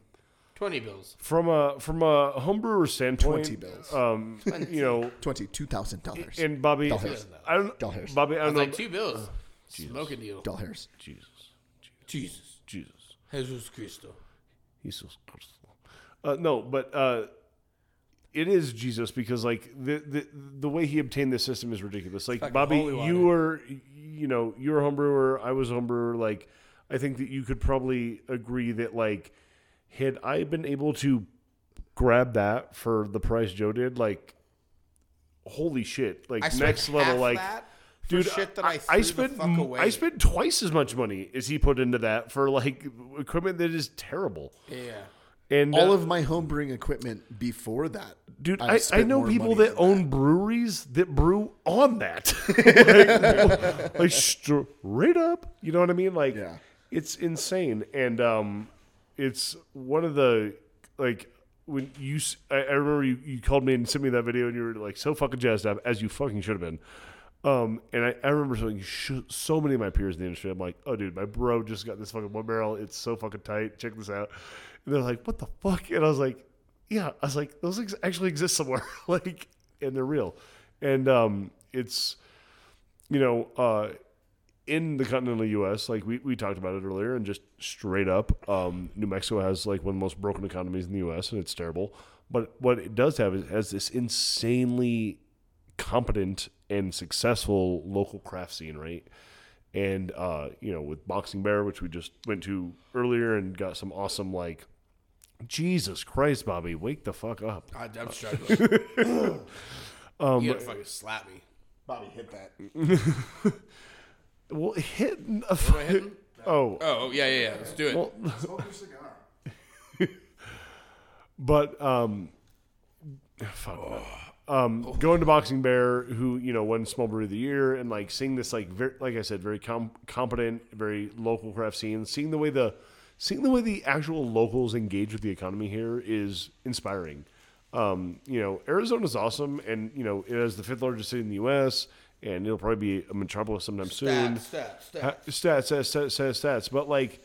Twenty bills. from a from a homebrewer standpoint, 20 bills. Um, you know, Twenty two thousand dollars. and Bobby, Dollars. I don't, Dollars. Bobby, I I don't was know, like two bills. Smoking deal. Dollars. Jesus, Jesus. Jesus. Jesus Cristo. Jesus Christ. Uh, no, but uh, it is Jesus because like the, the the way he obtained this system is ridiculous. Like Fucking Bobby, you were you know you were a homebrewer, I was a homebrewer. Like I think that you could probably agree that like had I been able to grab that for the price Joe did, like holy shit, like next level, like. that Dude, shit that I, I, I spent the fuck away. I spent twice as much money as he put into that for like equipment that is terrible. yeah. And All uh, of my home brewing equipment before that, Dude, I, I know people that own breweries that brew on that. <laughs> <laughs> like, like straight up. You know what I mean? Like Yeah. it's insane. And um it's one of the like when you I remember you, you called me and sent me that video and you were like so fucking jazzed up as you fucking should have been. Um, and I, I remember saying sh- so many of my peers in the industry. I'm like, oh, dude, my bro just got this fucking one barrel. It's so fucking tight. Check this out. And they're like, what the fuck? And I was like, yeah. I was like, those things actually exist somewhere. <laughs> like, and they're real. And um, it's, you know, uh, in the continental U.S., like we, we talked about it earlier, and just straight up, um, New Mexico has like one of the most broken economies in the U.S., and it's terrible. But what it does have is has this insanely competent and successful local craft scene, right? And uh, you know, with Boxing Bear, which we just went to earlier, and got some awesome like, Jesus Christ, Bobby, wake the fuck up! I, I'm struggling. <laughs> Um, you gotta fucking slap me. Bobby hit that. <laughs> Well, hitting. A Am oh, Oh yeah, yeah, yeah. Let's do it. well, Smoke your <laughs> cigar. but um, fuck. no. Um, going to Boxing Bear, who you know won Small Brew of the Year, and like seeing this like very, like I said, very com- competent, very local craft scene. Seeing the way the seeing the way the actual locals engage with the economy here is inspiring. Um, you know, Arizona's awesome, and you know it is the fifth largest city in the U.S. and it'll probably be a metropolis sometime soon. Stats, stats, Ha- stats. stats, stats, stats, stats, stats. But like,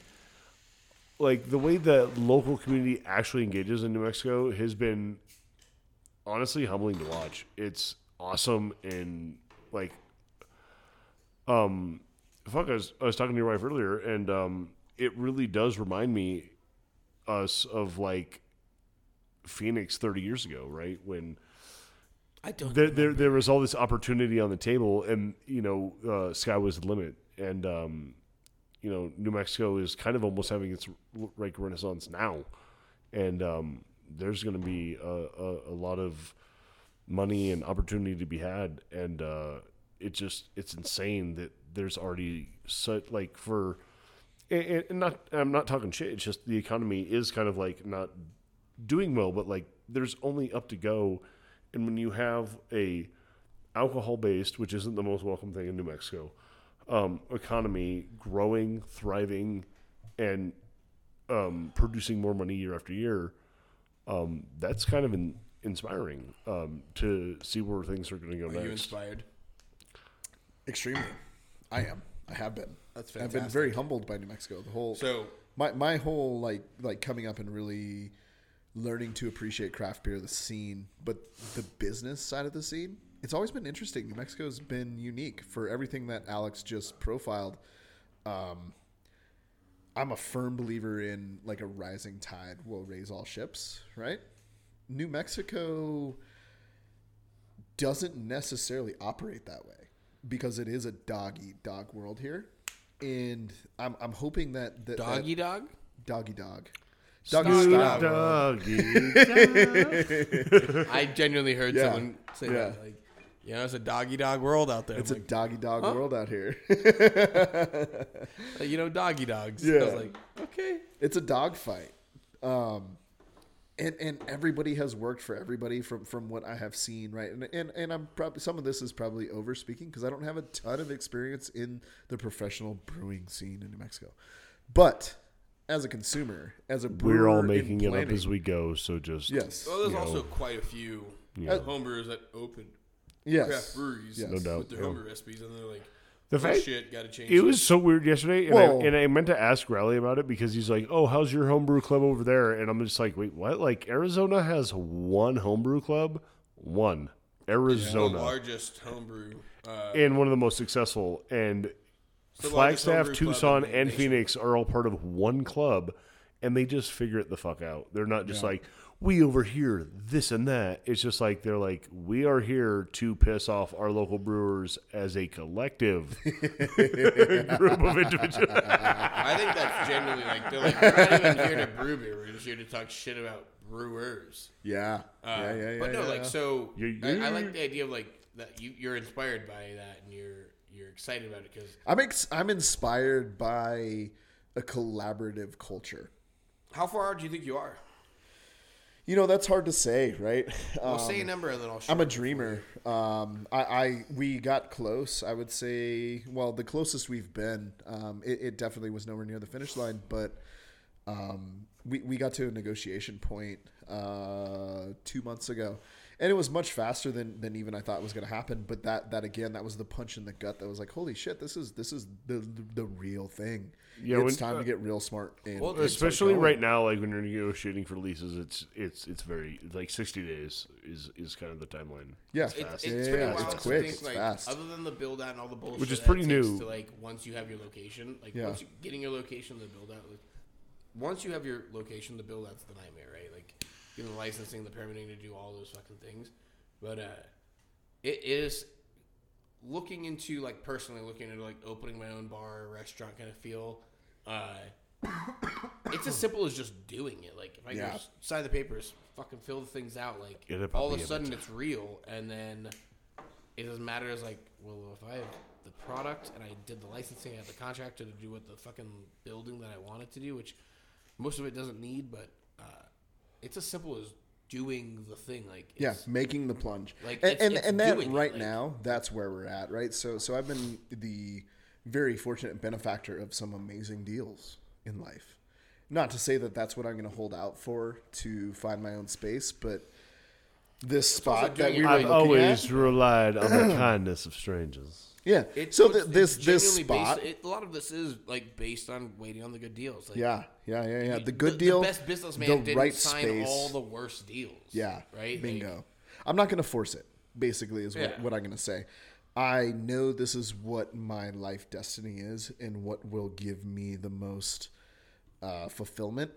like the way the local community actually engages in New Mexico has been honestly humbling to watch. It's awesome and like, um, fuck. I was, I was talking to your wife earlier, and um, it really does remind me us of like Phoenix thirty years ago, right when I don't. there, there, there was all this opportunity on the table, and you know, uh, sky was the limit, and um, you know, New Mexico is kind of almost having its like renaissance now, and um, there's going to be a, a, a lot of money and opportunity to be had, and uh, it just it's insane that there's already such like for. And and not, I'm not talking shit. It's just the economy is kind of like not doing well, but like there's only up to go. And when you have a alcohol based, which isn't the most welcome thing in New Mexico, um, economy growing, thriving, and um, producing more money year after year, um, that's kind of in, inspiring um, to see where things are going to go Are you inspired? Extremely. I am. I have been. That's I've been very humbled by New Mexico. The whole So my my whole like like coming up and really learning to appreciate craft beer, the scene, but the business side of the scene. It's always been interesting. New Mexico's been unique for everything that Alex just profiled. Um, I'm a firm believer in like a rising tide will raise all ships, right? New Mexico doesn't necessarily operate that way because it is a dog eat dog world here. And I'm, I'm hoping that, that doggy dog. doggy dog. Doggy Stop. style. Doggy. <laughs> I genuinely heard Yeah. someone say Yeah. that. Like, you know, it's a doggy dog world out there. It's I'm a doggy dog Huh? world out here. <laughs> like, you know, doggy dogs. Yeah. I was like, okay. it's a dog fight. Um, and and everybody has worked for everybody from from what I have seen, right? And and, and I'm probably some of this is probably over speaking because I don't have a ton of experience in the professional brewing scene in New Mexico. But as a consumer, as a brewer We're all making it up as we go, so just yes, Well, there's you know, also quite a few Yeah. Uh, homebrewers that open yes, craft breweries Yes. No doubt, with their yeah. homebrew recipes, and they're like, The fact shit, got to change. it was so weird yesterday, and, I, and I meant to ask Riley about it because he's like, "Oh, how's your homebrew club over there?" And I'm just like, "Wait, what? Like Arizona has one homebrew club, one the Arizona, largest homebrew. Uh, and one of the most successful. And Flagstaff, Tucson, and. Phoenix are all part of one club, and they just figure it the fuck out. They're not just like we over here, this and that. It's just like they're like we are here to piss off our local brewers as a collective <laughs> group of individuals. I think that's genuinely like they're like we're not even here to brew beer. We're just here to talk shit about brewers. yeah, Uh, yeah, yeah, yeah. But no, yeah. like so, You- I, I like the idea of like that you you're inspired by that and you're you're excited about it because I'm ex- I'm inspired by a collaborative culture. how far do you think you are? You know, that's hard to say, right? Well, Um, say a number and then I'll. I'm a short it for dreamer. Um, I, I we got close. I would say, well, the closest we've been. Um, it, it definitely was nowhere near the finish line, but um, we we got to a negotiation point uh, two months ago, and it was much faster than than even I thought was going to happen. But that that again, that was the punch in the gut. That was like, holy shit, this is this is the the real thing. Yeah, it's when- time to get real smart. And, Well, and Especially right now, like when you're negotiating for leases, it's it's it's very like 60 days is is kind of the timeline. Yeah, It's, fast. it's Yeah, pretty yeah, wild it's quick, think, it's like, fast. Other than the build out and all the bullshit, Which is that pretty it new. To like once you have your location, like Yeah. once you getting your location, the build out. Like, once you have your location, the build out's the nightmare, right? Like getting the licensing, the permitting to do all those fucking things. But uh, it is looking into like personally looking into like opening my own bar, restaurant kind of feel. Uh, it's as simple as just doing it. Like if I Yeah. just sign the papers, fucking fill the things out, like all of a sudden it's real, and then it doesn't matter. It's like, well, if I have the product and I did the licensing. I had the contractor to do what the fucking building that I wanted to do, which most of it doesn't need, but uh, it's as simple as doing the thing. Like Yeah, making the plunge, Like, and it's- and, it's and that doing it, right like- now, that's where we're at, right? So so I've been the very fortunate benefactor of some amazing deals in life. Not to say that that's what I'm going to hold out for to find my own space, but this spot that we it were right. I've always at, relied on the <coughs> kindness of strangers. Yeah. It- so th- this this spot, based, it, a lot of this is like based on waiting on the good deals. Like, yeah, yeah, yeah, yeah. the- The good deal, the best businessman the didn't right sign space. all the worst deals. Yeah. right. Bingo. Like, I'm not going to force it. Basically, is what, Yeah. what I'm going to say. I know this is what my life destiny is, and what will give me the most uh, fulfillment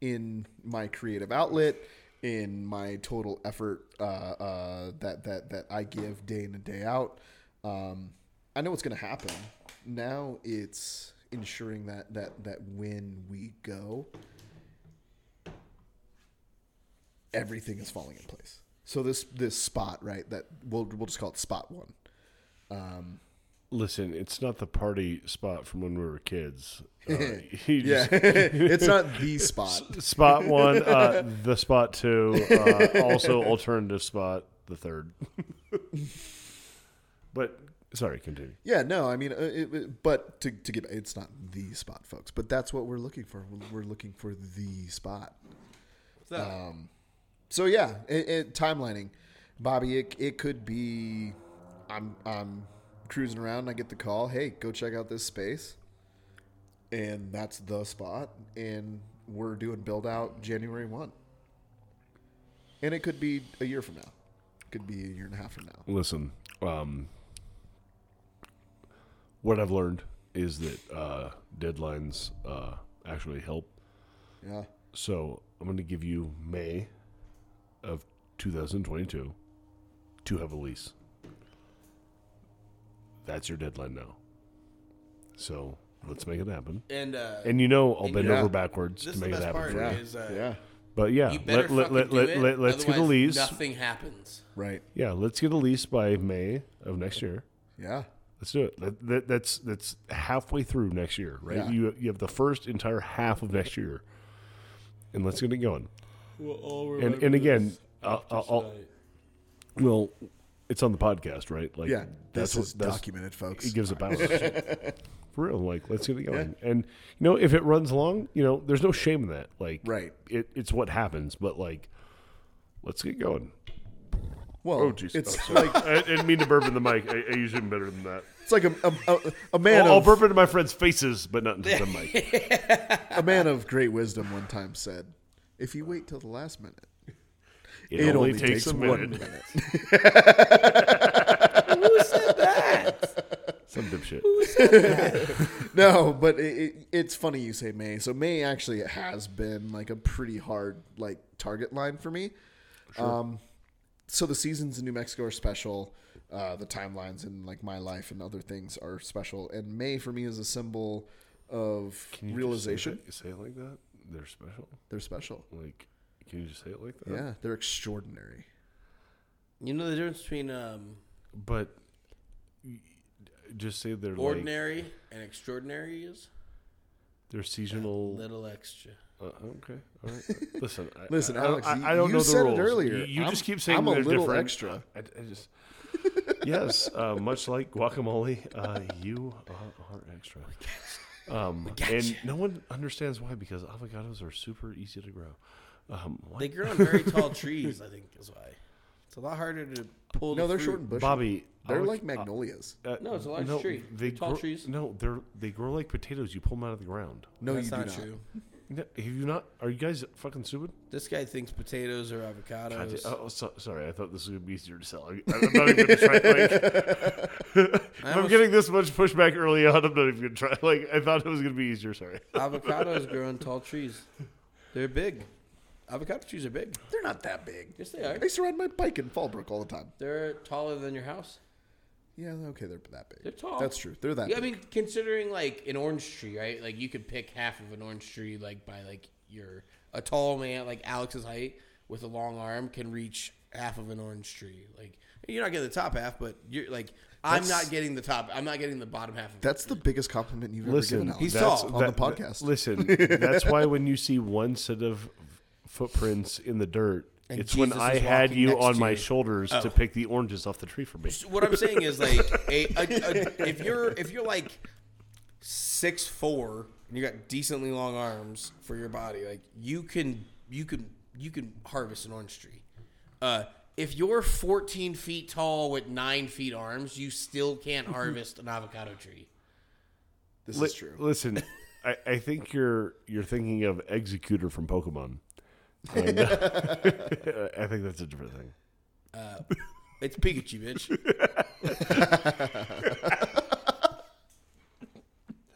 in my creative outlet, in my total effort uh, uh, that that that I give day in and day out. Um, I know what's going to happen. Now it's ensuring that that that when we go, everything is falling in place. So this this spot, right? That we'll we'll just call it spot one. Um, Listen, it's not the party spot from when we were kids. <laughs> Uh, Yeah, just- <laughs> it's not the <laughs> spot. spot one, uh, the spot two, uh, also alternative spot, the third. But sorry, continue. Yeah, no, I mean, uh, it, it- but to to get it's not the spot, folks. But that's what we're looking for. We're looking for the spot. so, Um, so yeah, it, it, timelining, Bobby. It, it could be, I'm I'm cruising around. and I get the call. Hey, go check out this space, and that's the spot. And we're doing build out January one. And it could be a year from now. It could be a year and a half from now. Listen, um, what I've learned is that uh, deadlines uh, actually help. Yeah. So I'm going to give you May of 2022 to have a lease. That's your deadline now. So let's make it happen. and uh, And you know I'll And bend yeah. over backwards This to make it happen part. for Yeah. you. is, uh, yeah. But yeah, you let, let, let, let, let, let's get a lease. Nothing happens. Right. Yeah, let's get a lease by May of next year. Yeah. Let's do it. That, that, that's that's halfway through next year, right? Yeah. You you have the first entire half of next year, and let's get it going. And and again, I'll, I'll, I'll- well, it's on the podcast, right? Like Yeah. that's This what is that's, documented, folks. It gives it balance. <laughs> For real, like let's get it going. And you know, if it runs long, you know, there's no shame in that. Like, Right. It, it's what happens, but like, let's get going. Well, Oh, jeez. it's Oh, like I, I didn't mean to burp in the mic. I, I usually am better than that. it's like a a, a, a man I'll, I'll burp into my friends' faces, but not into the mic. <laughs> a man of great wisdom one time said, "If you wait till the last minute, It, it, only, takes, a one minute. minute." <laughs> Some dipshit. <laughs> no, but it, it, it's funny you say May. So May actually has been like a pretty hard like target line for me. Um, so the seasons in New Mexico are special. Uh, the timelines in like my life and other things are special, and May for me is a symbol of Can you just realization. Say, say it like that? They're special. They're special. Like, can you just say it like that? Yeah, they're extraordinary. You know the difference between um, But just say they're like ordinary and extraordinary is they're seasonal. little extra. Uh, okay, all right. <laughs> Listen, I, Listen, I, I don't- Alex, I, you- I don't you know the said it earlier. You, you I'm- just keep saying I'm a they're little different. extra. <laughs> I, I just yes, uh, much like guacamole, uh, you are, are extra. Um, and no one understands why because avocados are super easy to grow. Um. They grow on very tall <laughs> trees. I think is why. It's a lot harder to pull. No, the they're fruit. short and bushy. Bobby, they're avoc- like magnolias. uh, No, it's a large no, tree. They Tall grow, trees. No, they're they grow like potatoes. You pull them out of the ground. no, That's you do not not. true. No, have you not? Are you guys fucking stupid? This guy thinks potatoes are God, avocados. oh, so, sorry. I thought this was gonna be easier to sell. I, I'm not even gonna try. Like, if <laughs> <laughs> I'm getting this much pushback early on, I'm not even gonna try. Like, I thought it was gonna be easier. Sorry. Avocados <laughs> grow on tall trees. They're big. Avocado trees are big. They're not that big. Yes, they are. I used to ride my bike in Fallbrook all the time. They're taller than your house. Yeah, okay, they're that big. They're tall. That's true. They're that. Yeah, I mean, considering like an orange tree, right? Like you could pick half of an orange tree, like by like your a tall man like Alex's height with a long arm can reach half of an orange tree. Like you're not getting the top half, but you're like I'm That's- not getting the top. I'm not getting the bottom half. of That's the biggest compliment you've Listen, ever given. Alex. he's That's tall. on That- the that- podcast. listen, <laughs> that's why when you see one set of footprints in the dirt, And it's when I had you on my you. shoulders Oh. to pick the oranges off the tree for me. what I'm saying is like <laughs> a, a, a, if you're if you're like six four and you got decently long arms for your body, like you can you can you can harvest an orange tree. Uh, if you're 14 feet tall with nine feet arms, you still can't <laughs> harvest an avocado tree. this Li- is true. Listen, <laughs> I, I think you're you're thinking of Exeggutor from Pokemon. And, <laughs> I think that's a different thing. Uh, it's Pikachu, bitch.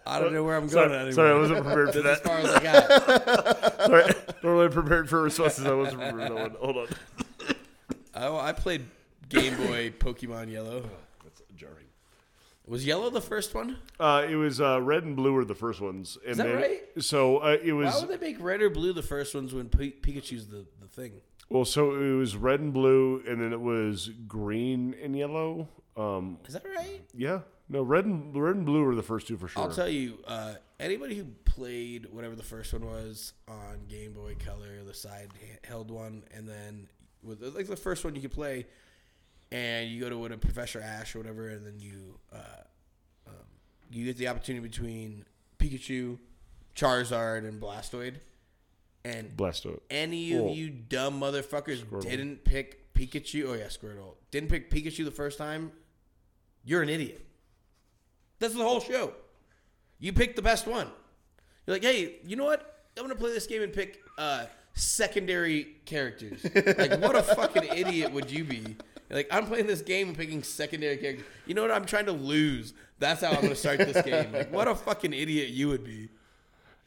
I don't know where I'm going. Sorry, anymore. sorry, I wasn't prepared for That's as that. far as I got. <laughs> Sorry, normally I'm prepared for responses. I wasn't prepared for that one. Hold on. Oh, I played Game Boy Pokemon Yellow. Was Yellow the first one? Uh, it was uh, red and blue were the first ones. And that then, right? So uh, it Why was would they make red or blue the first ones when P- Pikachu's the, the thing? well. So it was red and blue, and then it was green and yellow. Um, Is that right? yeah, no, red and red and blue were the first two for sure. I'll tell you, uh, anybody who played whatever the first one was on Game Boy Color, the side held one, and then with like the first one you could play, and you go to what a Professor Ash or whatever, and then you uh, um, you get the opportunity between Pikachu, Charizard, and Blastoise, and Blasto. any of you dumb motherfuckers Squirtle. didn't pick Pikachu. Oh yeah, Squirtle didn't pick Pikachu the first time. You're an idiot. That's the whole show. You picked the best one. You're like, hey, you know what? I'm gonna play this game and pick uh, secondary characters. like, what a fucking idiot would you be? Like, I'm playing this game and picking secondary characters. You know what? I'm trying to lose. That's how I'm gonna start this <laughs> game. Like, what a fucking idiot you would be.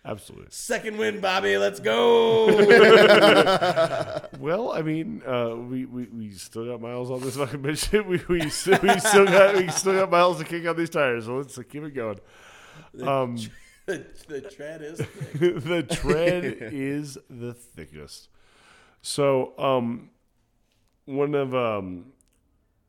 Absolutely. Second win, Bobby. Let's go. <laughs> Well, I mean, uh, we, we, we still got miles on this fucking mission. <laughs> We, we, still, we still got we still got miles to kick on these tires. So let's keep it going. Um, the, the tread is thick. the tread is the thickest. So, um, one of um,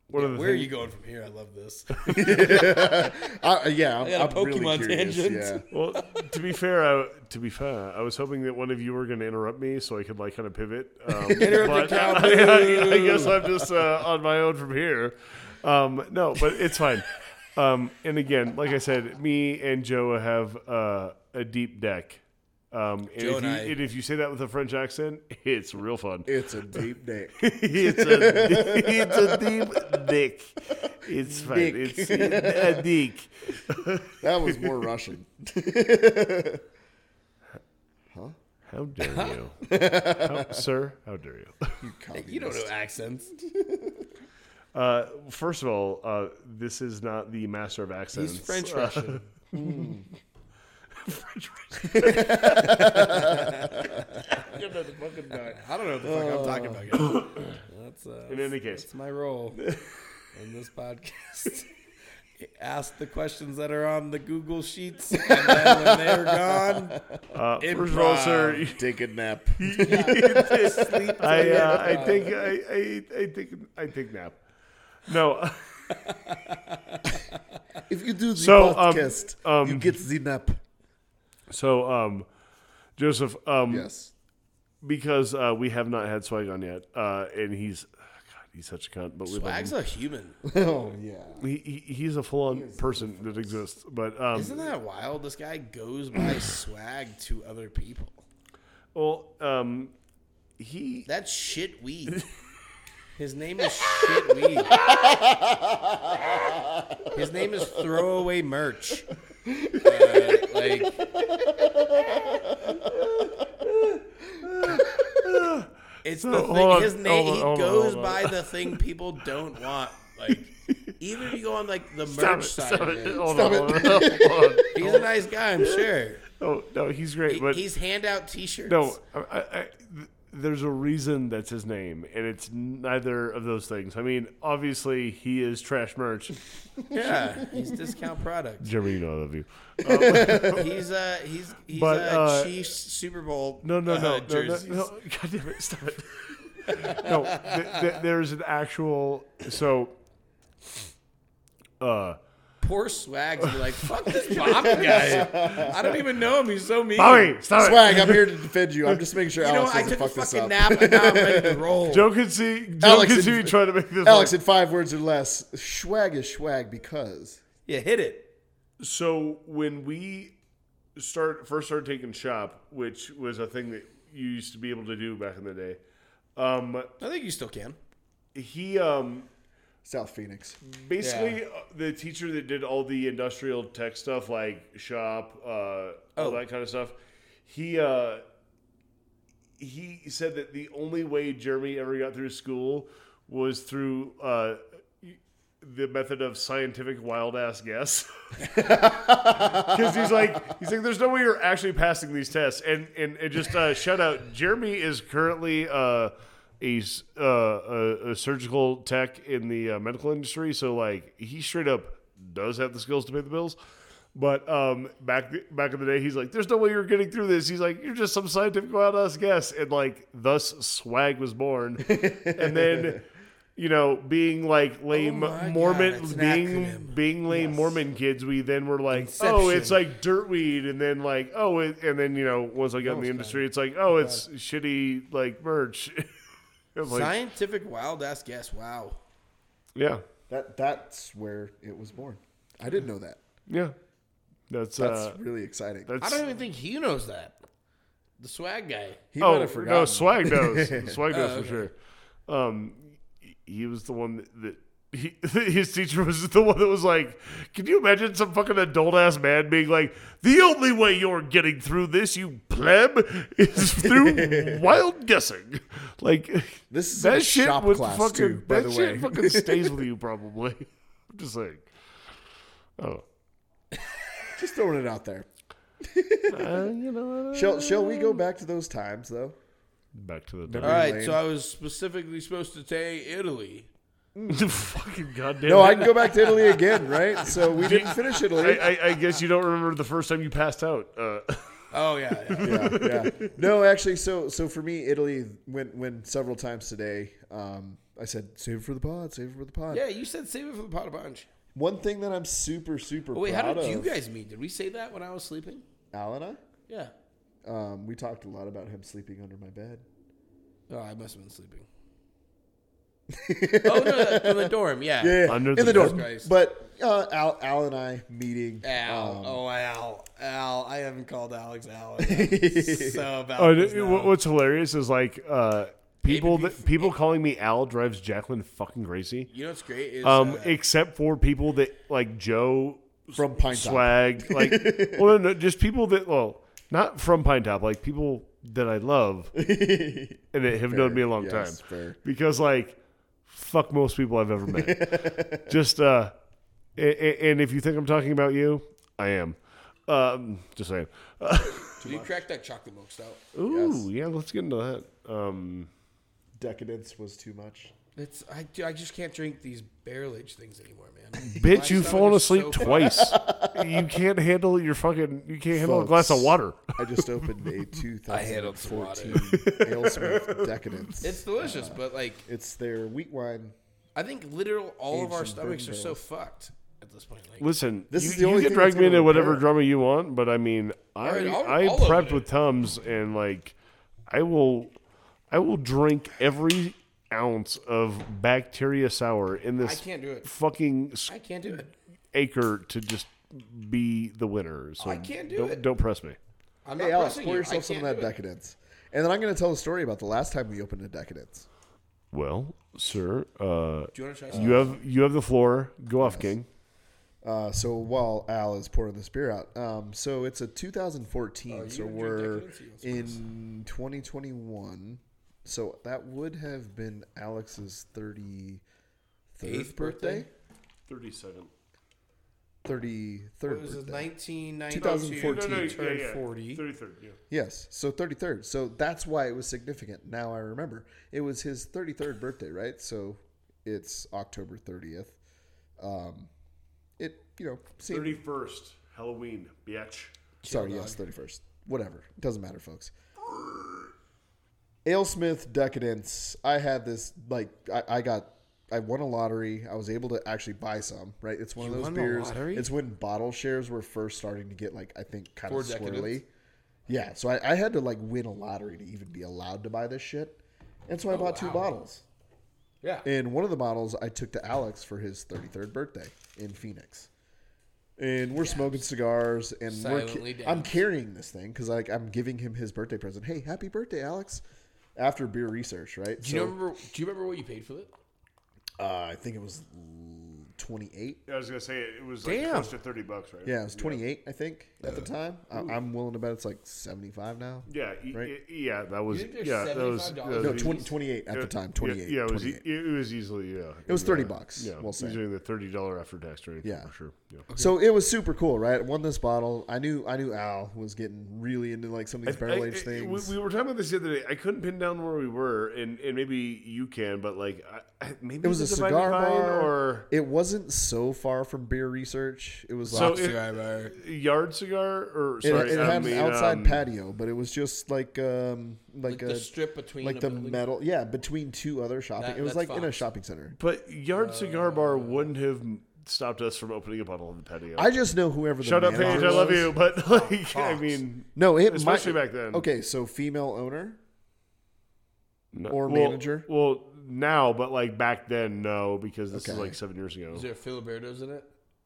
one of the Where are you going from here? I love this. <laughs> Uh, yeah, I'm, I got a I'm really Pokemon curious, tangent. Yeah. <laughs> Well, to be fair, I, to be fair, I was hoping that one of you were going to interrupt me so I could like kind of pivot. Um, <laughs> Interrupt the but I, I guess I'm just uh, on my own from here. Um, no, but it's fine. Um, and again, like I said, me and Joe have uh, a deep deck. Um, and, Joe if and you, I- and if you say that with a French accent, it's real fun. It's a deep day. <laughs> it's a <laughs> it's a deep dick. It's fine. Dick. It's a dick. <laughs> That was more Russian. huh? How dare you, how, sir? How dare you? You, You don't know accents. Uh, first of all, uh, this is not the master of accents. He's French Uh, Russian. French <laughs> Russian. I don't know what the fuck I'm talking about. Guys. That's uh, In any case, that's my role in this podcast. <laughs> Ask the questions that are on the Google sheets, and then when they're gone, uh, first of all, sir, you- <laughs> Take a nap. sleep. I uh, I think I, I I think I think nap. No, If you do the So, um, podcast, um, you get the nap. So um, Joseph, um, Yes. because uh, we have not had Swag on yet, uh, and he's God, he's such a cunt, but we love Swag's him. a human. <laughs> Oh yeah. He, he he's a full on person that exists, but um, Isn't that wild? This guy goes by <clears throat> swag to other people. well, um, he That's shit weed. <laughs> His name is shit weed. <laughs> His name is throwaway merch. Uh, like it's the hold thing. on, His name. hold on, He hold on, goes hold on. by the thing people don't want. Like even if you go on like the stop merch it, side, stop of it. <laughs> he's a nice guy. I'm sure. Oh no, he's great, He- but he's handout T-shirts. no, I, I, I, th- there's a reason that's his name, and it's neither of those things. I mean, obviously he is trash merch. <laughs> Yeah, he's discount product. Jeremy, you know I love you. He's uh he's he's But, uh, uh, Chiefs Super Bowl No, no, uh, no, no, no, jerseys. no. God damn it, stop it. <laughs> no, th- th- there's an actual. So Uh, Poor Swags be like, fuck this Bobby <laughs> guy. I don't even know him. He's so mean. Bobby, stop it. Swag, I'm here to defend you. I'm just making sure You know, Alex I doesn't took a fuck this fucking up. nap and now I'm ready to <laughs> roll. Joe can see. Joe Alex can and- see trying to make this. Alex, like- in five words or less, swag is swag because. Yeah, hit it. So when we start first started taking shop, which was a thing that you used to be able to do back in the day, um, I think you still can. he um, South Phoenix. basically uh, the teacher that did all the industrial tech stuff like shop, uh, all Oh. that kind of stuff. He uh, he said that the only way Jeremy ever got through school was through uh, the method of scientific wild ass guess. <laughs> Because he's like, he's like, there's no way you're actually passing these tests. And and, and just uh, shout out, Jeremy is currently uh, a, uh, a a surgical tech in the uh, medical industry. So like, he straight up does have the skills to pay the bills. But um, back back in the day, he's like, "There's no way you're getting through this." He's like, "You're just some scientific wild ass guess," and like, thus swag was born. <laughs> and then, you know, being like lame Oh my God, Mormon, being being lame Mormon kids, we then were like, Inception. "Oh, it's like dirtweed," and then like, "Oh," it, and then you know, once I got in the industry, it's like, "Oh, it's shitty like merch." <laughs> I'm like, Scientific wild ass guess. Wow. yeah, That that's where it was born. I didn't know that. yeah, that's That's uh, really exciting. that's. I don't even think he knows that. The swag guy. he might oh have forgotten. no, swag knows. <laughs> swag knows Oh, for sure. Um, he- he was the one that. that he, <laughs> his teacher was the one that was like, "Can you imagine some fucking adult ass man being like, the only way you're getting through this, you pleb, is <laughs> through wild guessing." Like This is that a shit shop would class, fucking too, by that the shit way. fucking stays with <laughs> you probably. I'm just saying. Oh, Just throwing it out there. uh, you know, Shall Shall we go back to those times though? back to the All right, lane. so I was specifically supposed to say Italy. <laughs> fucking goddamn. No, it. I can go back to Italy again, <laughs> right? So we didn't finish Italy. I, I, I guess you don't remember the first time you passed out. Uh, Oh yeah, yeah. yeah, yeah. No, actually, so so for me, Italy went went several times today. Um, I said save it for the pod, save it for the pod. yeah. You said save it for the pod of punch. One thing that I'm super super Oh, wait, how proud did you guys meet? Did we say that when I was sleeping? Al and I, Yeah. um, we talked a lot about him sleeping under my bed. Oh, I must have been sleeping. <laughs> oh no, in the dorm. Yeah. Yeah, Under in the the dorm. bed. But uh, Al, Al and I meeting. Al. um, oh, Al. Al. I haven't called Alex Al. <laughs> so about oh, this n- now. what- what's hilarious is like uh, people that people calling me Al drives Jacqueline fucking crazy. You know what's great is Um, uh, except for people that like Joe From Pinetop. swag, <laughs> like well, no, no, just people that well, not from Pinetop, like people that I love and that have known me a long Yes, time. fair. Because like, fuck most people I've ever met. <laughs> just uh, a- a- and if you think I'm talking about you, I am. Um, just saying. Did you crack that chocolate milk stout? Ooh, yeah, let's get into that. Um, Decadence was too much. It's I, I just can't drink these barrel aged things anymore, man. <laughs> bitch, you've fallen asleep so twice. <laughs> you can't handle your fucking. You can't handle a glass of water. I just opened a <laughs> I handled some 2014 AleSmith Decadence. It's delicious, but like It's their wheat wine. I think literal all of Aged our in stomachs are bourbon so barrels. fucked at this point. Like, Listen, This you, is the you only can thing drag that's me into gonna whatever repair. drama you want, but I mean, I right, I'll- I all of prepped it. with Tums and like, I will, I will drink every ounce of bacteria sour in this I this can't do it. fucking s- I can't do it. acre to just be the winner. So I can't do don't, it. Don't press me. I'm Hey, not Alex, pressing pour you. yourself some of can't that do it. Decadence. And then I'm going to tell a story about the last time we opened a Decadence. Well, sir, uh, Do you want to try some? you have you have the floor. Go off, King. Uh, so while Al is pouring this beer out, um, so it's a 2014. Oh, so gonna we're Decadence? You in 2021. So that would have been Alex's 33rd Eighth birthday. birthday? Thirty-seven. 33rd What was it? birthday. 1992. 2014. Turned 40. Thirty-third. Yeah. Yes, so 33rd. So that's why it was significant. Now I remember. It was his 33rd birthday, right? So it's October 30th. Um, it, you know, seemed, Thirty-first. Halloween, bitch. sorry, yes, 31st. Whatever. It doesn't matter, folks. <laughs> AleSmith Decadence. I had this, like, I, I got I won a lottery. I was able to actually buy some. Right, it's one You of those beers. It's when bottle shares were first starting to get like I think kind For of swirly. decadence? Yeah, so I, I had to like win a lottery to even be allowed to buy this shit, and so I bought two bottles. Yeah. And one of the bottles I took to Alex for his 33rd birthday in Phoenix. And we're smoking cigars, and we're ca- I'm carrying this thing because like I'm giving him his birthday present. Hey, happy birthday, Alex! After beer research, right? Do you remember? Do you remember what you paid for it? uh, I think it was 28. I was gonna say it was like Damn. close to thirty bucks, right? Yeah, it was 28. I think at the time. I, I'm willing to bet it's like 75 now. Yeah, y- Right? y- yeah, that was think there's yeah, that was, $75 that No, was 20, 28 at the time. 28. Yeah, it was 28. e- it was easily yeah. It was 30 the- bucks, Yeah, we'll say. usually in the thirty dollar after tax rate. Yeah. for sure. Yeah. So it was super cool, right? Won this bottle. I knew I knew Al was getting really into like some of these barrel aged I- things. We, we were talking about this the other day. I couldn't pin down where we were, and, and maybe you can, but like I, I- maybe It was a Divine cigar Divine bar. or It wasn't so far from beer research. It was So like, it- Cigar bar. yard cigar or it, sorry, it I had mean, an outside um, patio, but it was just like um like, Like a the strip between like the building? metal yeah between two other shopping. That- it was that's like in a shopping center. But yard cigar bar wouldn't have stopped us from opening a bottle on the patio. I just know whoever the Shut up, Paige. I love you, but like I mean, No, it especially might, back then. Okay, so female owner. No- Or well- manager? Well, now, but like back then, no, because this is Okay. like seven years ago. Is there Filiberto's in it?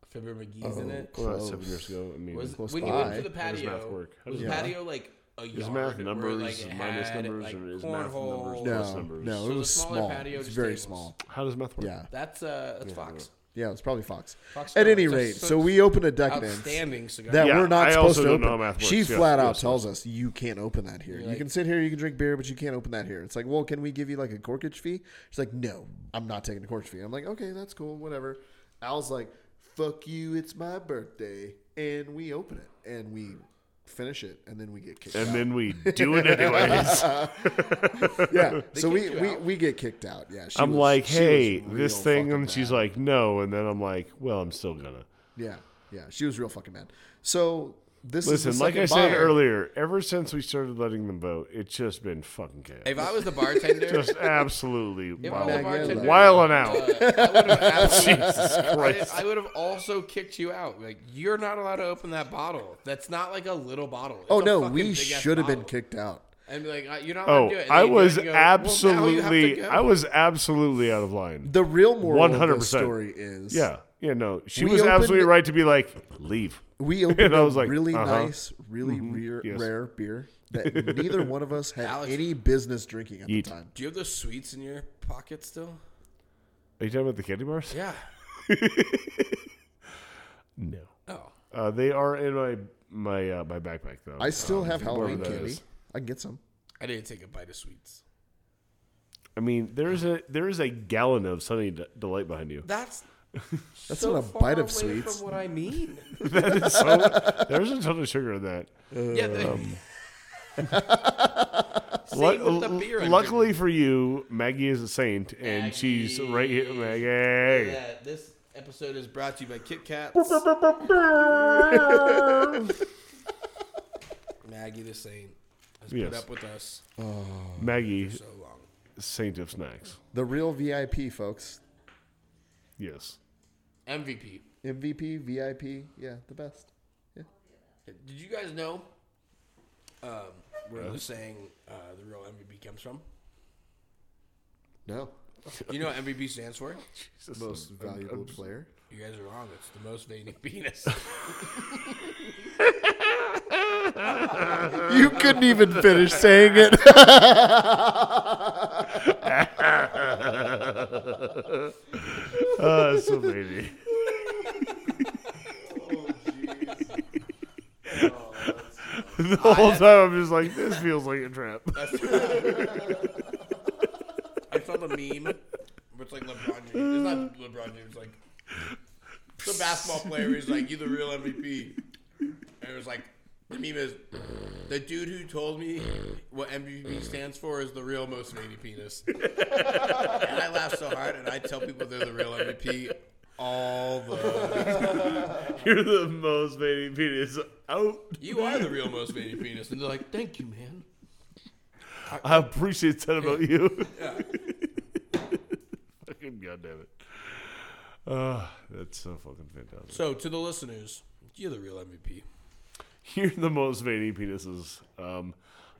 Fibber McGee's in Oh, it? Well, not seven years ago. I mean, Was Close when you went by. to the How does patio? math work? How was does the math- patio like a is yard math where, numbers like, it minus had, numbers, like, or is math numbers cornhole? plus No, numbers? no, So it the was smaller small. patio, It's just very tables. small. How does math work? Yeah, That's uh, that's Fox. Yeah, it's probably Fox. Fox At any rate, so so we open a decadence. outstanding cigar. that Yeah, we're not I supposed also to don't open. know how math she works. Yeah, flat out yes, tells us you can't open that here. You're you like- can sit here, you can drink beer, but you can't open that here. It's like, well, can we give you like a corkage fee? She's like, no, I'm not taking a corkage fee. I'm like, okay, that's cool, whatever. Al's like, fuck you, it's my birthday, and we open it and we finish it, and then we get kicked And out. then we do it anyways. <laughs> yeah, so we, we, we get kicked out. Yeah, she I'm was- like, hey, real this thing, fucking and she's like, no, and then I'm like, well, I'm still gonna. yeah, yeah, she was real fucking mad. So this Listen, is like I said bottle. earlier, ever since we started letting them vote, it's just been fucking chaos. If I was the bartender, <laughs> just absolutely if I was the wild. bartender, Wiling out. uh, I would have <laughs> Jesus I, Christ. I would have also kicked you out. Like you're not allowed to open that bottle. That's not like a little bottle. It's Oh no, we should have been kicked out. And be like, uh, you're not allowed Oh, to do it. And I then you do it was go, "Well, now you have to absolutely, go." I was absolutely out of line. The real moral of the 100%. story is Yeah, yeah, no, she We was opened- absolutely right to be like, leave. we <laughs> opened And I a was like, really uh-huh. nice, really rare, yes. rare beer that <laughs> neither one of us had Alex- any business drinking at Yeet. the time. Do you have those sweets in your pocket still? Are you talking about the candy bars? Yeah. <laughs> No, Oh. uh, they are in my my uh, my backpack though. I still have Halloween candy. is. I can get some. I didn't take a bite of sweets. I mean, there's a there is a gallon of Sunny Delight behind you. That's <laughs> That's so not a bite of away sweets. From what I mean. <laughs> that is so. There's a ton of sugar in that. yeah. The, Um, <laughs> Same Lu- with the beer. I'm luckily for you, Maggie is a saint, and she's right here. Maggie. Yeah, this episode is brought to you by Kit Kats. Maggie the Saint has Yes. put up with us Maggie, so long. saint of snacks. The real VIP, folks. Yes. MVP. MVP, VIP, yeah, the best. Yeah. Did you guys know um, where the saying uh, the real MVP comes from? No, you know what MVP stands for? <laughs> most I'm- valuable I'm- player. You guys are wrong. It's the most veiny <laughs> penis. You couldn't even finish saying it. Oh, <laughs> that's so baby. The whole time I'm just like, this feels like a trap. I saw the meme. Where it's like LeBron James. It's not LeBron James. It's like some basketball player is like, "You the real MVP," and it was like the meme is the dude who told me what MVP stands for is the real most veiny penis. and I laugh so hard, and I tell people they're the real MVP all the. <laughs> You're the most baby penis out. You are the real most veiny penis, and they're like, "Thank you, man." I appreciate that about you. Yeah. <laughs> Fucking God damn it. Uh, that's so fucking fantastic. So to the listeners, you're the real MVP. You're the most veiny penises. Um,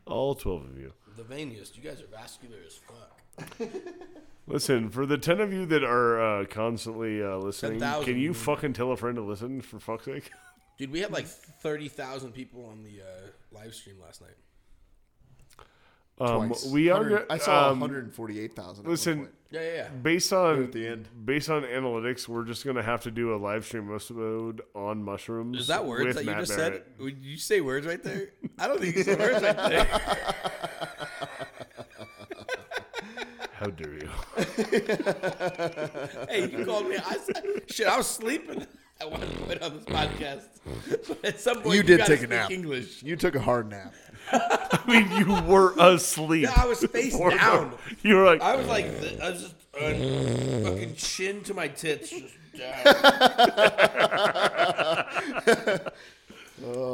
all 12 of you. The veiniest. You guys are vascular as fuck. <laughs> Listen, for the 10 of you that are uh, constantly uh, listening, 10,000. can you fucking tell a friend to listen for fuck's sake? <laughs> Dude, we had like thirty thousand people on the uh, live stream last night. Um, Twice. we are. 100 I saw um, 148,000. at listen, point. Yeah, yeah, yeah. based on at the end. based on analytics, we're just gonna have to do a live stream mode on mushrooms. Is that words with that you Matt just Barrett. said? Would you say words right there? I don't think you said words right there. <laughs> How dare you? <laughs> hey, you called me. I said, shit, I was sleeping I wanted to put on this podcast. But at some point, You did gotta take a nap. English. You took a hard nap. <laughs> I mean, you were asleep. Yeah, I was face before down. You were like, I was like, I was just uh, fucking chin to my tits, just down. <laughs>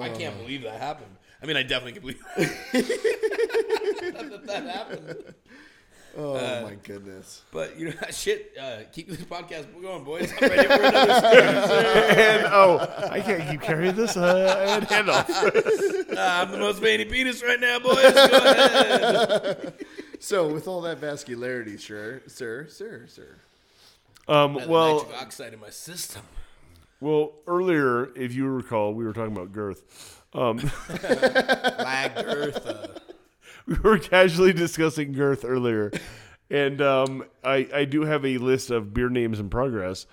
I can't believe that happened. I mean, I definitely can believe that, that, that happened. Oh Uh, my goodness. But you know, <laughs> shit. Uh, keep this podcast going, boys. I'm ready for another <laughs> and oh, I can't keep carrying this. Uh, and hand off. <laughs> Uh, I'm the most veiny penis right now, boys. Go ahead. So, with all that vascularity, sir, sir, sir, sir. Um, Well, well, nitric oxide in my system. well, earlier, if you recall, we were talking about girth. Um, Lag girth. <laughs> We were casually discussing girth earlier, and um, I I do have a list of beer names in progress,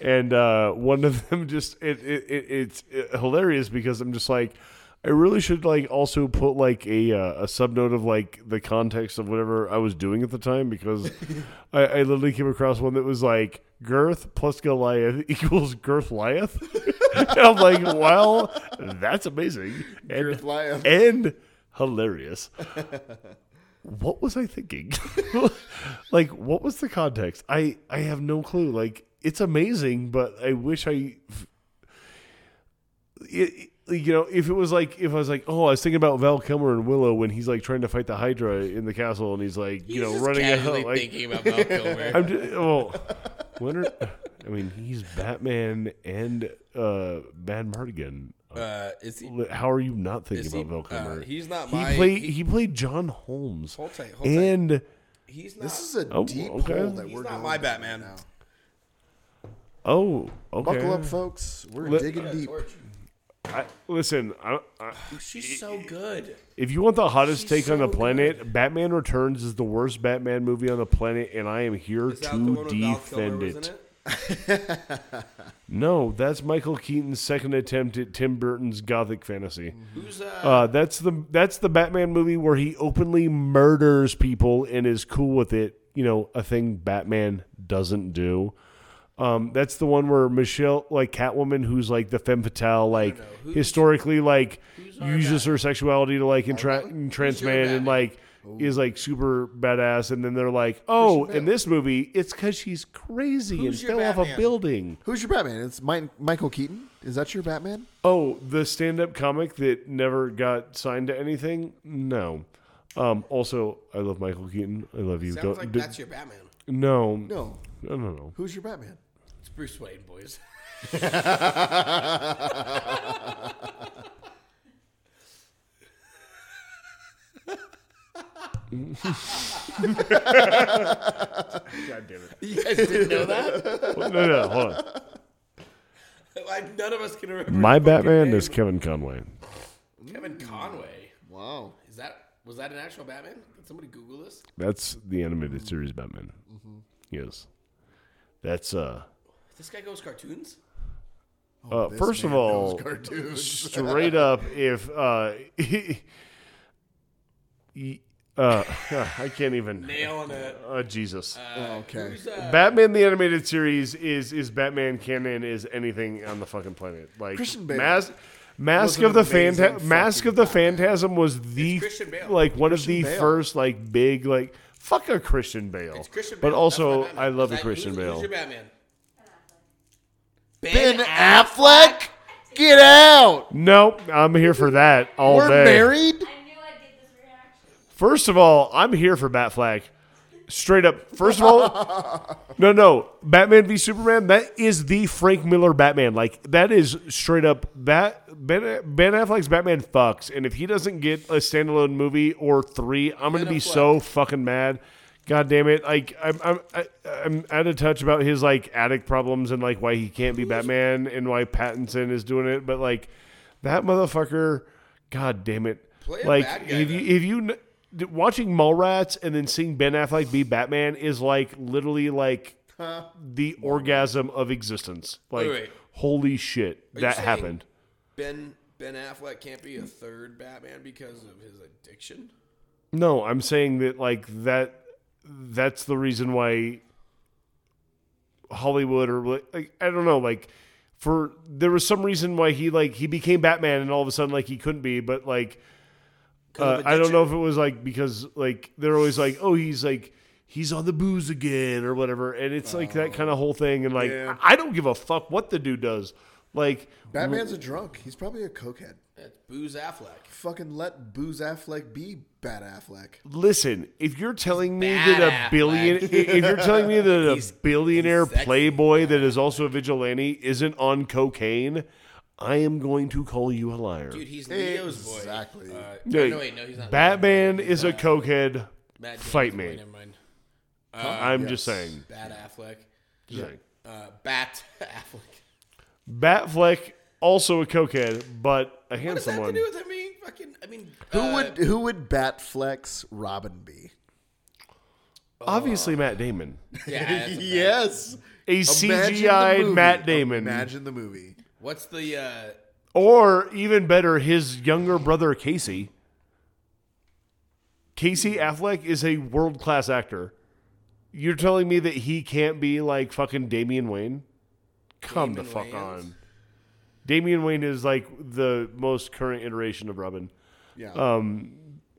and uh, one of them just it, it, it it's uh, hilarious because I'm just like. I really should like also put like a uh, a subnote of like the context of whatever I was doing at the time because <laughs> I, I literally came across one that was like girth plus Goliath <laughs> equals girth Liath. and I'm like, well, that's amazing and, Girth Liath. and hilarious <laughs> what was I thinking? <laughs> like, what was the context? I I have no clue. Like, it's amazing, but I wish I. It, you know, if it was like, if I was like, oh, I was thinking about Val Kilmer and Willow when he's like trying to fight the Hydra in the castle, and he's like, you know, He's just running casually out. Like, thinking about Val Kilmer. <laughs> I'm just, well, Leonard. I mean, he's Batman and uh, Madmartigan. Uh, is he? How are you not thinking Is he about Val Kilmer? uh, he's not he my. played. he- He, played John Holmes, hold tight. Hold tight. and He's not. This is a Oh, deep okay. hole that He's we're not going my down Batman. now. oh, okay. Buckle up, folks. We're Let- digging Yeah, deep. I, listen, I, I, She's so good. if you want the hottest She's take on the so planet, Batman Returns is the worst Batman movie on the planet, and I am here Is that the to with Val defend Kilmer it. was in it? <laughs> No, that's Michael Keaton's second attempt at Tim Burton's gothic fantasy. Who's uh? Uh, that's the that's the Batman movie where he openly murders people and is cool with it. You know, a thing Batman doesn't do. Um, that's the one where Michelle, like Catwoman, who's like the femme fatale, like historically, like uses her sexuality to like entra- entrance man and Batman? Like is like super badass. And then they're like, oh, in this movie, it's because she's crazy Who's and your fell off a Batman? building. Who's your Batman? It's Mi- Michael Keaton. Is that your Batman? Oh, the stand-up comic that never got signed to anything? No. Um, also, I love Michael Keaton. I love you. Sounds Don't- like d- that's your Batman. no, No. no, no, no. Who's your Batman? It's Bruce Wayne, boys. <laughs> <laughs> God damn it! You guys didn't know that? no, no, hold on. <laughs> like none of us can remember. My his fucking Batman name. is Kevin Conroy. Kevin Conroy. Wow. Is that was that an actual Batman? Can somebody Google this? That's the animated series Batman. Yes, that's uh. This guy goes cartoons. uh first of all, cartoons. straight up, if uh, <laughs> y- uh, <laughs> I can't even. Nailing it. Oh Jesus. Uh, Okay. Uh, Batman the animated series is is Batman canon is anything on the fucking planet. Like Christian Bale Mas- Mask of the amazing Phanta- Mask of the Batman. Phantasm was the It's Christian like one of the Bale. first like big like fuck a Christian Bale. it's Christian but also I love Is a Christian who's, Bale. Who's your Batman? Ben Affleck? Get out! no, I'm here for that all We're day. married? I knew I'd get this reaction. First of all, I'm here for Batfleck. straight up. First of all, no, no, Batman v Superman. That is the Frank Miller Batman. Like that is straight up. Bat Ben Ben Affleck's Batman fucks, and if he doesn't get a standalone movie or three, I'm gonna be Affleck. so fucking mad. God damn it! Like I'm I'm I, I'm out of touch about his like addict problems and like why he can't be Batman and why Pattinson is doing it, but like that motherfucker. God damn it! Play like if you if you kn- d- watching Mallrats and then seeing Ben Affleck be Batman is like literally like the orgasm of existence. Like Wait, wait. holy shit, Are that happened. Ben Ben Affleck can't be a third Batman because of his addiction. No, I'm saying that like that that's the reason why Hollywood or like I don't know like for there was some reason why he like he became Batman and all of a sudden like he couldn't be but like uh, I don't know if it was like because like they're always like oh he's like he's on the booze again or whatever and it's like that kind of whole thing and like Yeah. I don't give a fuck what the dude does like Batman's a drunk. He's probably a cokehead. That's Booze Affleck. Fucking let Booze Affleck be Bat Affleck. Listen, if you're telling me Bad that a Affleck. billion, if you're telling me that a <laughs> He's- billionaire he's sexy. playboy that is also a vigilante isn't on cocaine, I am going to call you a liar. Dude, he's Leo's boy. Exactly. Uh, Yeah, no, wait, no, he's not. Batman Leo's boy. is a Uh, cokehead. Matt Damon's Fight boy, me. Never mind. I'm yes. just saying. Bad Affleck. Just saying. Uh, Bat <laughs> Affleck. Batfleck also a cokehead, but a What does handsome that have one. to do with him being fucking? I mean, Who uh, would who would Batfleck's Robin be? Obviously, Matt Damon, Yeah. that's a <laughs> fact. yes. a Imagine the CGI movie. Matt Damon, Imagine the movie. What's the? uh or even better, his younger brother Casey. Casey Affleck is a world class actor. You're telling me that he can't be like fucking Damian Wayne? Come the fuck Wayans? on. Damian Wayne is like the most current iteration of Robin. Yeah. Um,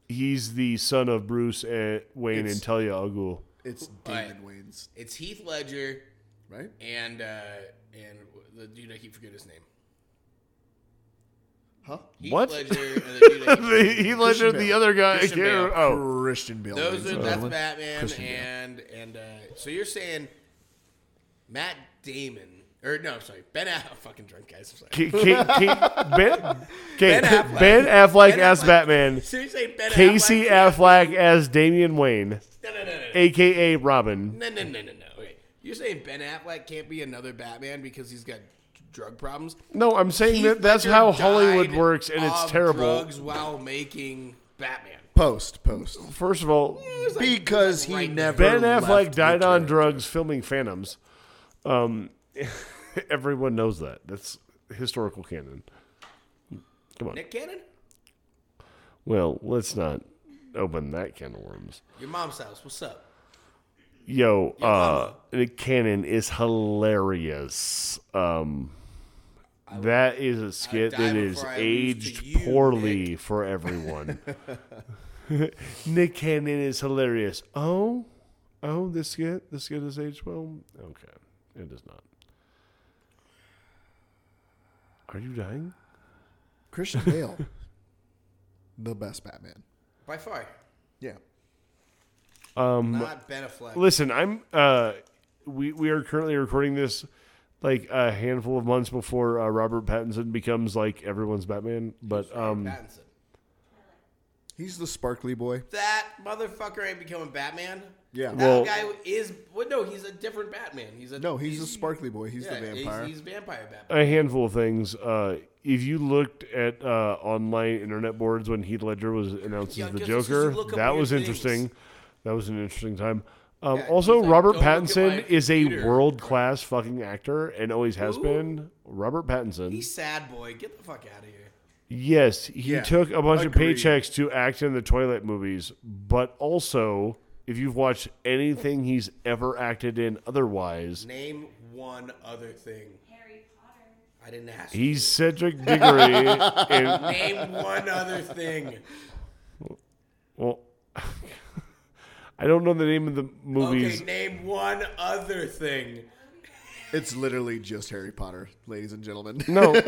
he's the son of Bruce and Wayne It's- and Talia al Ghul. it's Alright. Damon Wayne's, It's Heath Ledger right? and uh and the dude I keep forgetting his name. Huh? Heath What? Ledger and the dude I <laughs> keep The, forgetting- he ledger the Bale. other guy. Christian I can't- Bale. Oh, Christian Bale. Those are, that's. Batman Christian Bale. and and uh so you're saying Matt Damon or no, sorry, Ben Affleck. <laughs> Fucking drunk guys. I'm sorry. K- K- K- Ben, okay, Ben Affleck. Ben Affleck Ben as Affleck. Batman. So you're saying Ben Casey Affleck? Affleck as Damian Wayne, No, no, no, no, no. aka Robin. No, no, no, no, no. Okay. You're saying Ben Affleck can't be another Batman because he's got drug problems? No, I'm saying Heath that that's Ledger how Hollywood died works, and it's of terrible. Drugs while making Batman. Post, post. First of all, It's like- Because he right never Ben left Affleck the died on character. drugs filming Phantoms. Um, <laughs> everyone knows that. That's historical canon. Come on. Nick Cannon? Well, let's not open that can of worms. Your mom's house. What's up? Yo, uh, mama. Nick Cannon is hilarious. Um, that is a skit that is before I lose to aged you, poorly for <laughs> everyone. <laughs> Nick Cannon is hilarious. Oh, oh, this skit, this skit is aged well. Okay, it is not. Are you dying? Christian Bale, the best Batman. By far. Yeah. Um, Not Ben Affleck. Listen, I'm. Uh, we we are currently recording this like a handful of months before uh, Robert Pattinson becomes like everyone's Batman. But um, Pattinson. He's the sparkly boy. That motherfucker ain't becoming Batman. Yeah. That Well- guy is. Well, no, he's a different Batman. He's a No, he's, a sparkly boy. He's yeah, the vampire. He's, he's vampire Batman. a handful of things. Uh, if you looked at uh, online internet boards when Heath Ledger was announced Yeah, as the I guess Joker, look up that weird was things. Interesting. That was an interesting time. Um, Yeah, also, like, Robert "Don't look at my Pattinson is a world class fucking actor and always has Who? been. Robert Pattinson. He's sad boy. Get the fuck out of here. Yes, he Yeah, took a bunch agreed. of paychecks to act in the Twilight movies, but also, if you've watched anything he's ever acted in otherwise, Name one other thing. Harry Potter. I didn't ask. he's Cedric Diggory <laughs> in. Name one other thing. Well, I don't know the name of the movies. Okay, name one other thing. It's literally just Harry Potter, ladies and gentlemen. <laughs> No. <laughs>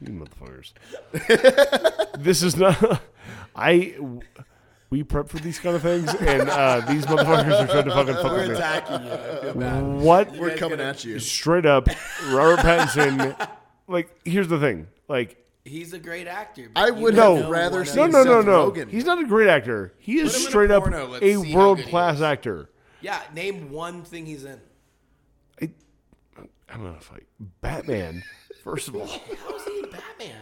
you motherfuckers. this is not. <laughs> I. we prep for these kind of things, and uh, these motherfuckers are trying to fucking fuck We're with me. attacking you. I feel bad. What? We're coming at you. Straight up, Robert Pattinson. Like, here's the thing. Like, He's a great actor. I but you would No. have rather wanna- no, no, no, Seth no. Rogen. He's not a great actor. He is Put a straight up. Let's a world class actor. Yeah, name one thing he's in. I'm gonna fight Batman. First of all, <laughs> How is he in Batman?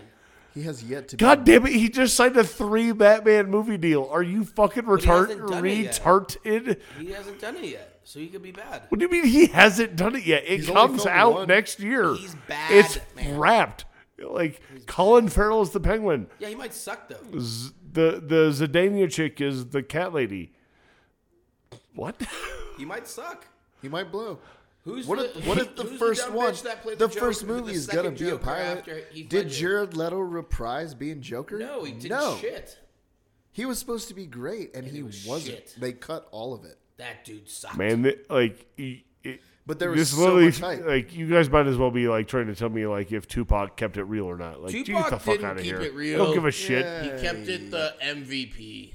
He has yet to. God damn it, he just signed a three Batman movie deal. Are you fucking he hasn't done it yet. retarded? He hasn't done it yet, so he could be bad. What do you mean he hasn't done it yet? It He's comes out one. next year. He's bad, It's man. wrapped. Like Colin Farrell is the Penguin. Yeah, he might suck though. Z- the the Zendaya chick is the cat lady. What? <laughs> He might suck. He might blow. Who's What the, if, what if the who's first dumb one, bitch that played the, Joker, first the movie is gonna second be a Joker pilot? after Heath Did Ledger? Jared Leto reprise being Joker? No, he did no. shit. He was supposed to be great, and, he was wasn't. shit. They cut all of it. That dude sucked. Man, th- like he- it, But there was this so literally much hype. like you guys might as well be like trying to tell me like if Tupac kept it real or not. Like, get Tupac the fuck didn't out of keep here. it I real. don't give a shit. Yeah. He kept it the MVP.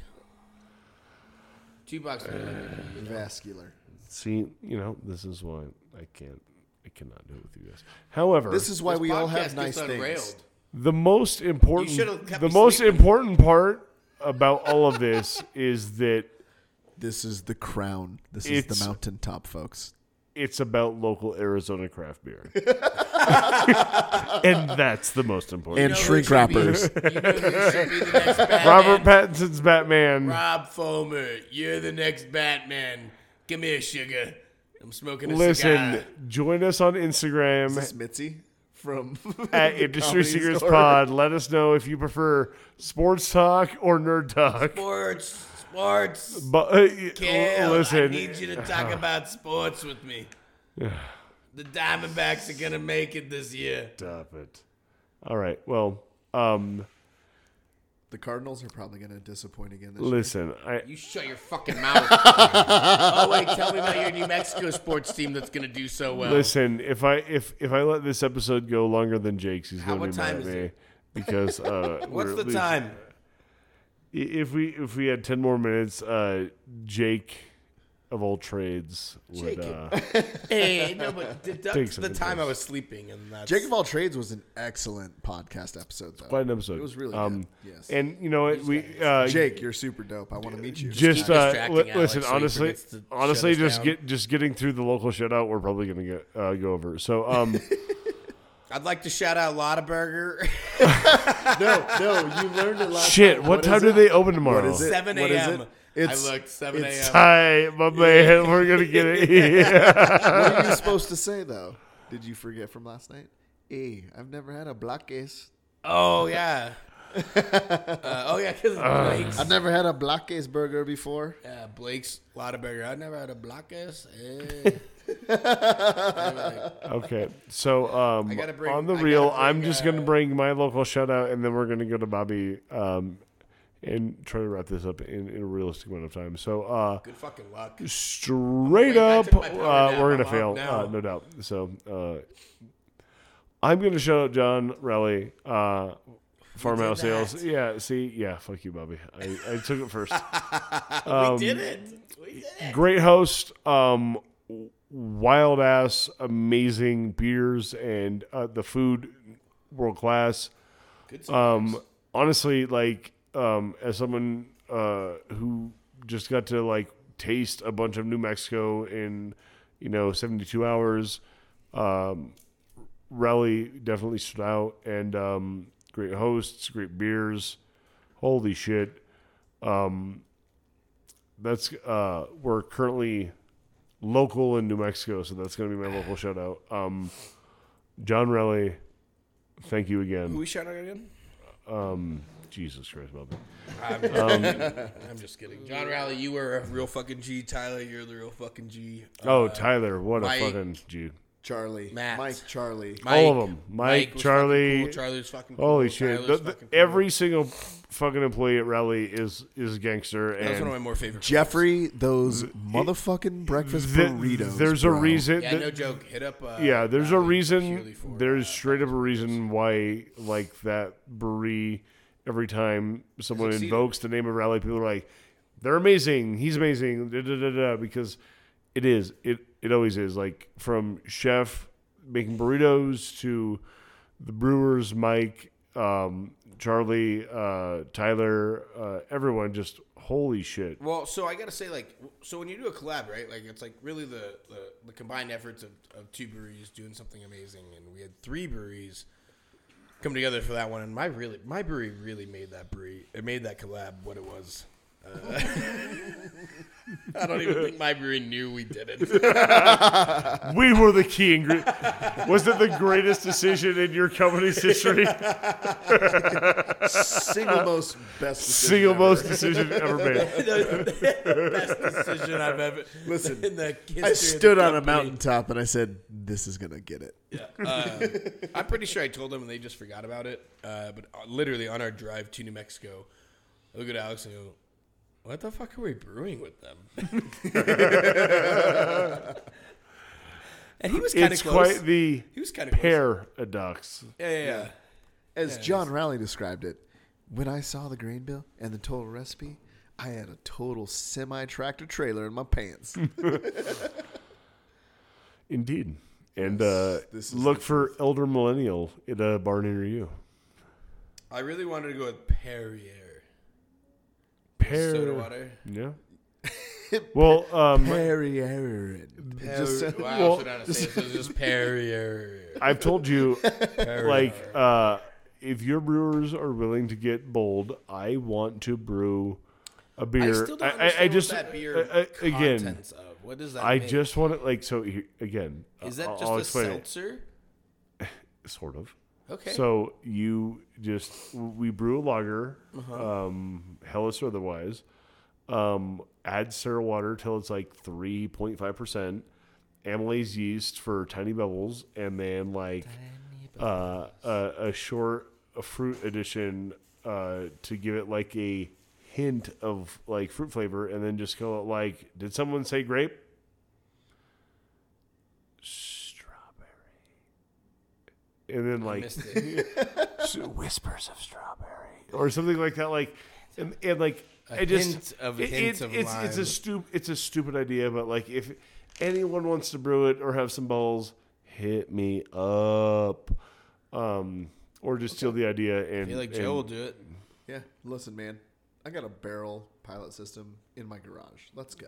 Tupac's the MVP. <sighs> Vascular. See, you know, this is why I can't, I cannot do it with you guys. However, This is why This we all podcast have nice gets things. unrailed. the most important, should've kept the me most sleeping. important part about all of this <laughs> is that This is the crown. This is It's- the mountaintop, folks. It's about local Arizona craft beer, <laughs> and that's the most important. And You know who shrink should wrappers. You know who should be the next <laughs> Batman? Robert Pattinson's Batman. Rob Fomer, you're the next Batman. Come here, sugar. I'm smoking a Listen, cigar. join us on Instagram Is this Mitzi from <laughs> at Industry Secrets Pod. Let us know if you prefer sports talk or nerd talk. Sports, sports. But uh, Kale, listen, I need you to talk <sighs> about sports with me. <sighs> The Diamondbacks are gonna make it this year. stop it. All right. Well, um, The Cardinals are probably going to disappoint again this year. listen. I You shut your fucking mouth. <laughs> oh wait, tell me about your New Mexico sports team that's gonna do so well. listen. If I if if I let this episode go longer than Jake's, he's How- going to what be mad at is me it? because uh, <laughs> What's we're the at least- time? I- If we if we had ten more minutes, uh, Jake of all trades would. Jake. Uh, <laughs> Hey, no, but <laughs> th- Take some the time I was sleeping, and that's Jacob of all trades was an excellent podcast episode, though. quite an episode. It was really um, good. Yes. And you know what? We uh, Jake, you're super dope. I want to meet you. just keep uh, distracting li- Alex listen so honestly forgets honestly just down. get just getting through the local shutout we're probably gonna get uh, go over so um <laughs> I'd like to shout out Lotta Burger. <laughs> no, no, you learned a lot. shit night. what, time do it? they open tomorrow What is it? 7 What is a.m. it? It's, I looked 7 it's- a.m. hi my man <laughs> we're gonna get it yeah. <laughs> What are you supposed to say though? Did you forget from last night? Hey, I've never had a Blake's. Oh yeah. uh, oh yeah, because Blake's. I've never had a Blake's burger before. Yeah, Blake's Lotta Burger. I never had a Blake's. Eh. Okay so um bring- on the I real i'm just uh, gonna bring my local shout out, and then we're gonna go to bobby um and try to wrap this up in, in a realistic amount of time so uh Good fucking luck. straight up, took my power uh, we're gonna fail, uh, no doubt. So uh, I'm gonna shout out John Rowley, uh, Farmhouse Ales. Yeah, see, yeah, fuck you, Bobby. I, I took it first. <laughs> we did it. We did it. Great host, um, wild ass, amazing beers and uh, the food world class. Good Um, honestly, like um, as someone uh, who just got to like taste a bunch of New Mexico in you know 72 hours, um, Rowley definitely stood out, and um, great hosts, great beers. Holy shit! Um, that's uh, we're currently local in New Mexico, so that's going to be my local shout out. Um, John Rowley, thank you again. Who we shout out again? Um, Jesus Christ, Bobby. I'm just, kidding. <laughs> I'm just kidding. John Rowley, you were a real fucking G. Tyler, you're the real fucking G. Oh, Uh, Tyler, what Mike- a fucking G. Charlie, Matt. Mike, Charlie. All of them. Mike, was Charlie. cool. Charlie's fucking cool. Holy shit! The- the- cool. every single fucking employee at Rowley is is a gangster, That was one of my more favorite. Jeffrey, those motherfucking breakfast th- burritos. there's a reason. Yeah, that- no joke. Hit up. Uh, yeah, there's a reason. for, There's uh, straight up a reason why, like that brewery. Every time someone invokes the name of Rowley, people are like, they're amazing. He's amazing. Da, da, da, da, because it is. It it always is. Like from chef making burritos to the brewers, Mike, um, Charlie, uh, Tyler, uh, everyone. Just holy shit. Well, so I gotta say, like, so when you do a collab, right? Like, it's like really the the, the combined efforts of, of two breweries doing something amazing, and we had three breweries come together for that one. And my really my brewery really made that brewery. It made that collab what it was. Uh, <laughs> I don't even think my brewery knew we did it. <laughs> We were the key ingredient. Was it the greatest decision in your company's history? <laughs> Single most best decision Single ever. most decision ever made. best decision I've ever. Listen, in the history I of stood the on a company. mountaintop and I said, "This is gonna get it." Yeah. Uh, I'm pretty sure I told them and they just forgot about it. Uh, but uh, literally on our drive to New Mexico, I look at Alex and go, "What the fuck are we brewing with them?" <laughs> and he was kind of It's close. quite the he was kind of close. paradox. Yeah, yeah, yeah. As Yeah, John Rowley described it, when I saw the grain bill and the total recipe, I had a total semi tractor trailer in my pants. <laughs> Indeed. And uh, this is look for Elder Millennial at a bar near you. I really wanted to go with Perrier. Pear. Soda water. Yeah. <laughs> well, um, Perrier. Just Perrier. Wow, I well, also know how to say it. So it's just Perrier. I've told you, <laughs> Perrier. like, uh, if your brewers are willing to get bold, I want to brew a beer. I still don't I, understand just what that beer uh, uh, again. contents of. What does that I make? just want to like so he- again. Is uh, that I'll- just I'll a explain seltzer? it. <sighs> Sort of. Okay. So you just we brew a lager, Uh-huh. um, Helles or otherwise. Um, add Sarah water till it's like three point five percent. Amylase yeast for tiny bubbles, and then like uh, a, a short a fruit addition uh, to give it like a hint of like fruit flavor, and then just go like, did someone say grape? Strawberry. And then like missed it. <laughs> s- whispers of strawberry or something like that like and, and like A I just hint of- it- hint it's, of it's, it's a stupid it's a stupid idea but like if anyone wants to brew it or have some balls hit me up um or just steal the idea I and feel like and- Joe will do it. Yeah, listen, man. I got a barrel pilot system in my garage. Let's go.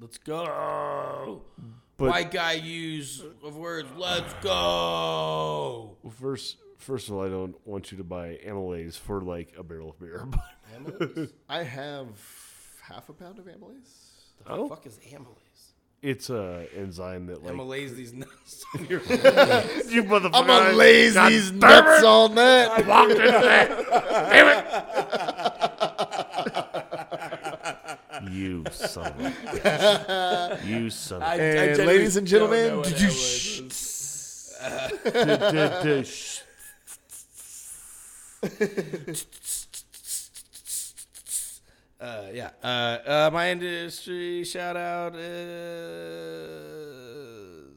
Let's go. But- White guy use of words. Let's go. well, first first of all I don't want you to buy amylase for like a barrel of beer <laughs> but I have half a pound of amylase. The Oh. fuck is amylase? it's a enzyme that like Amylase these nuts <laughs> you motherfucker I'm gonna laze these nuts it. on that. walked into that. Damn it! <laughs> You son of a bitch. You son of a And ladies and gentlemen, Don't know what did you amylase is. Shh. Uh, yeah. Uh, uh, my industry shout out is.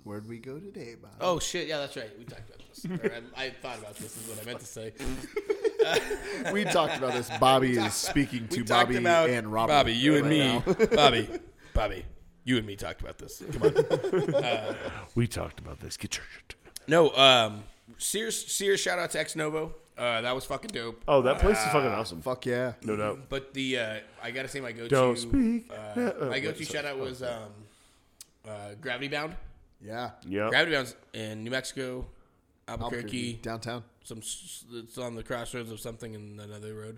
Where'd we go today, Bob? Oh shit! Yeah, that's right. We talked about this. Or I, I thought about this. Is what I meant to say. <laughs> <laughs> we talked about this. Bobby is speaking to Bobby and Robert. Bobby, you and me, now. <laughs> Bobby, Bobby, you and me talked about this. Come on. <laughs> We talked about this. Get your shit. No, um, Sears, Sears, shout out to Ex Novo. Uh, that was fucking dope. Oh, that place is fucking awesome. Fuck yeah. No doubt. But the uh, I gotta say my go-to. Don't speak. Uh, Uh, my go-to shout out was um, uh, Gravity Bound. Yeah. Yeah. Gravity Bound's in New Mexico, Albuquerque, Albuquerque. downtown. Some it's on the crossroads of something and another road.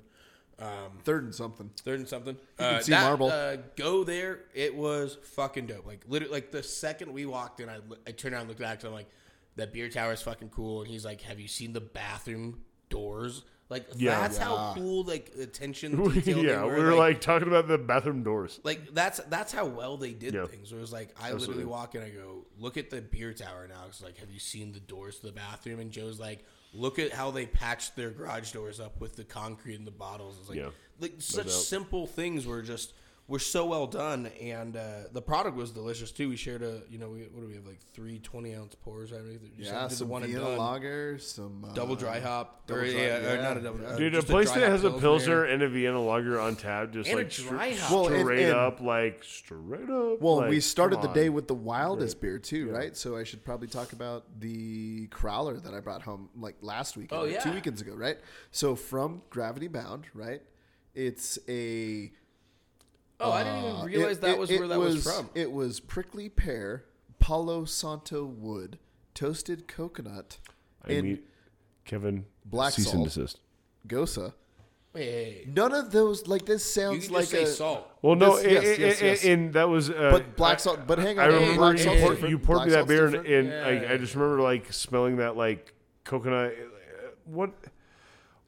Um, Third and something. third and something. can Uh, see that, Marble. Uh, go there. It was fucking dope. Like literally, like the second we walked in, I, I turned around and looked back and I'm like, that beer tower is fucking cool. And he's like, have you seen the bathroom doors? Like Yeah. that's how cool like attention <laughs> detail they yeah, were. we were like, talking about the bathroom doors. like that's that's how well they did Yeah. things. Where it was like I Absolutely. literally walk in, I go, look at the beer tower now. It's like, have you seen the doors to the bathroom? And Joe's like, look at how they patched their garage doors up with the concrete and the bottles. It's like, Yeah. like such simple things were just were so well done, and uh, the product was delicious too. We shared a, you know, we, what do we have like three 20 ounce pours? I don't know. Just Yeah, did some the one and Vienna done. lager, some uh, double dry hop, double or, dry- yeah, or not a double. Uh, Dude, a place dry that has a pilsner and a Vienna lager on tap, just And like str- dry hop. Well, straight and- up, like straight up. Well, like, we started the day with the wildest Right. beer too, Yeah. right? So I should probably talk about the crowler that I brought home like last week, Oh, yeah. two weekends ago, right? So from Gravity Bound, right? It's a. Oh, I didn't uh, even realize it- that it- was it where that was, from. It was prickly pear, Palo Santo wood, toasted coconut, I and mean, Kevin, Black cease and salt. desist. gosa. Hey, hey, hey. None of those like this sounds can like say a. salt. Well, no, This- and, yes, yes, yes. and that was. Uh, But black salt. But hang on, I remember black you, poured, you poured Black me that beer, and, different. and Yeah. I, I just remember like smelling that like coconut. uh, What?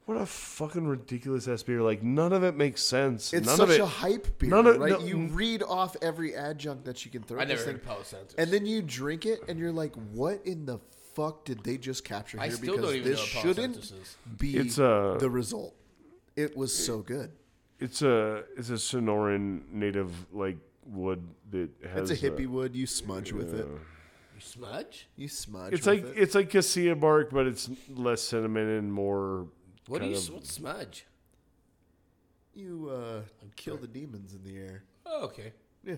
What a fucking ridiculous ass beer! Like none of it makes sense. It's none such of it. a hype beer, none of- right? no- you read off every adjunct that you can throw. I at this never heard thing, of Palo Santos. and then you drink it, and you're like, "What in the fuck did they just capture I here?" still because don't even this know what Palo shouldn't Santos is. be It's, uh, the result. It was so good. It's a it's a Sonoran native like wood that has. It's a hippie wood. You smudge with it. You smudge? You smudge. It's with like it. it's like cassia bark, but it's less cinnamon and more. What do you? of- What's smudge? you uh, kill the demons in the air. Oh, okay. Yeah,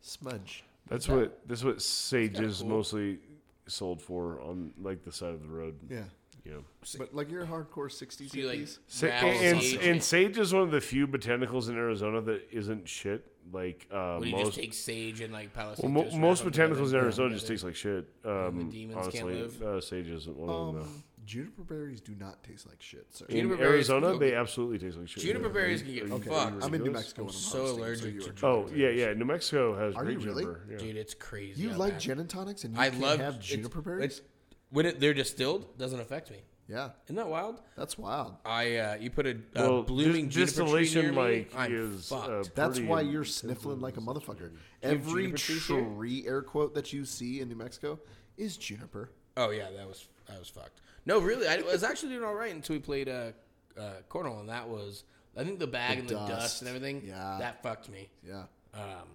smudge. That's what that's what sage is cool. mostly sold for on like the side of the road. Yeah, You know. but like you're a hardcore '60s So you like hippies. Sa- rattle and, sage? and sage is one of the few botanicals in Arizona that isn't shit. Like uh, What do you most just take sage and like Palo well, mo- most them together, botanicals in put them Arizona just together? taste like shit. the Um, demons can't honestly, live? uh, sage isn't one of them. Um, juniper berries do not taste like shit, sir. No. Juniper In berries- Arizona, okay. they absolutely taste like shit. Juniper Yeah. berries can get you- Okay, fucked. I'm in New ridiculous? Mexico. When I'm so harvesting, allergic you to are Oh yeah, yeah. New Mexico has Are great you really? juniper. Yeah. Dude, it's crazy. You out like there. gin and tonics, and you I can't love have it's- juniper berries. It's, when it, they're distilled, doesn't affect me. Yeah, Isn't that wild? that's wild. I uh, you put a, a Well, blooming dis- juniper tree distillation near me, like I'm is fucked. uh, That's pretty why you're sniffling like a motherfucker. Every juniper trees here? tree air quote that you see in New Mexico is juniper. Oh yeah, that was that was fucked. No, really, I was actually doing all right until we played uh, uh, cornhole, and that was I think the bag The and the dust. dust. and everything. Yeah. that fucked me. Yeah. Um,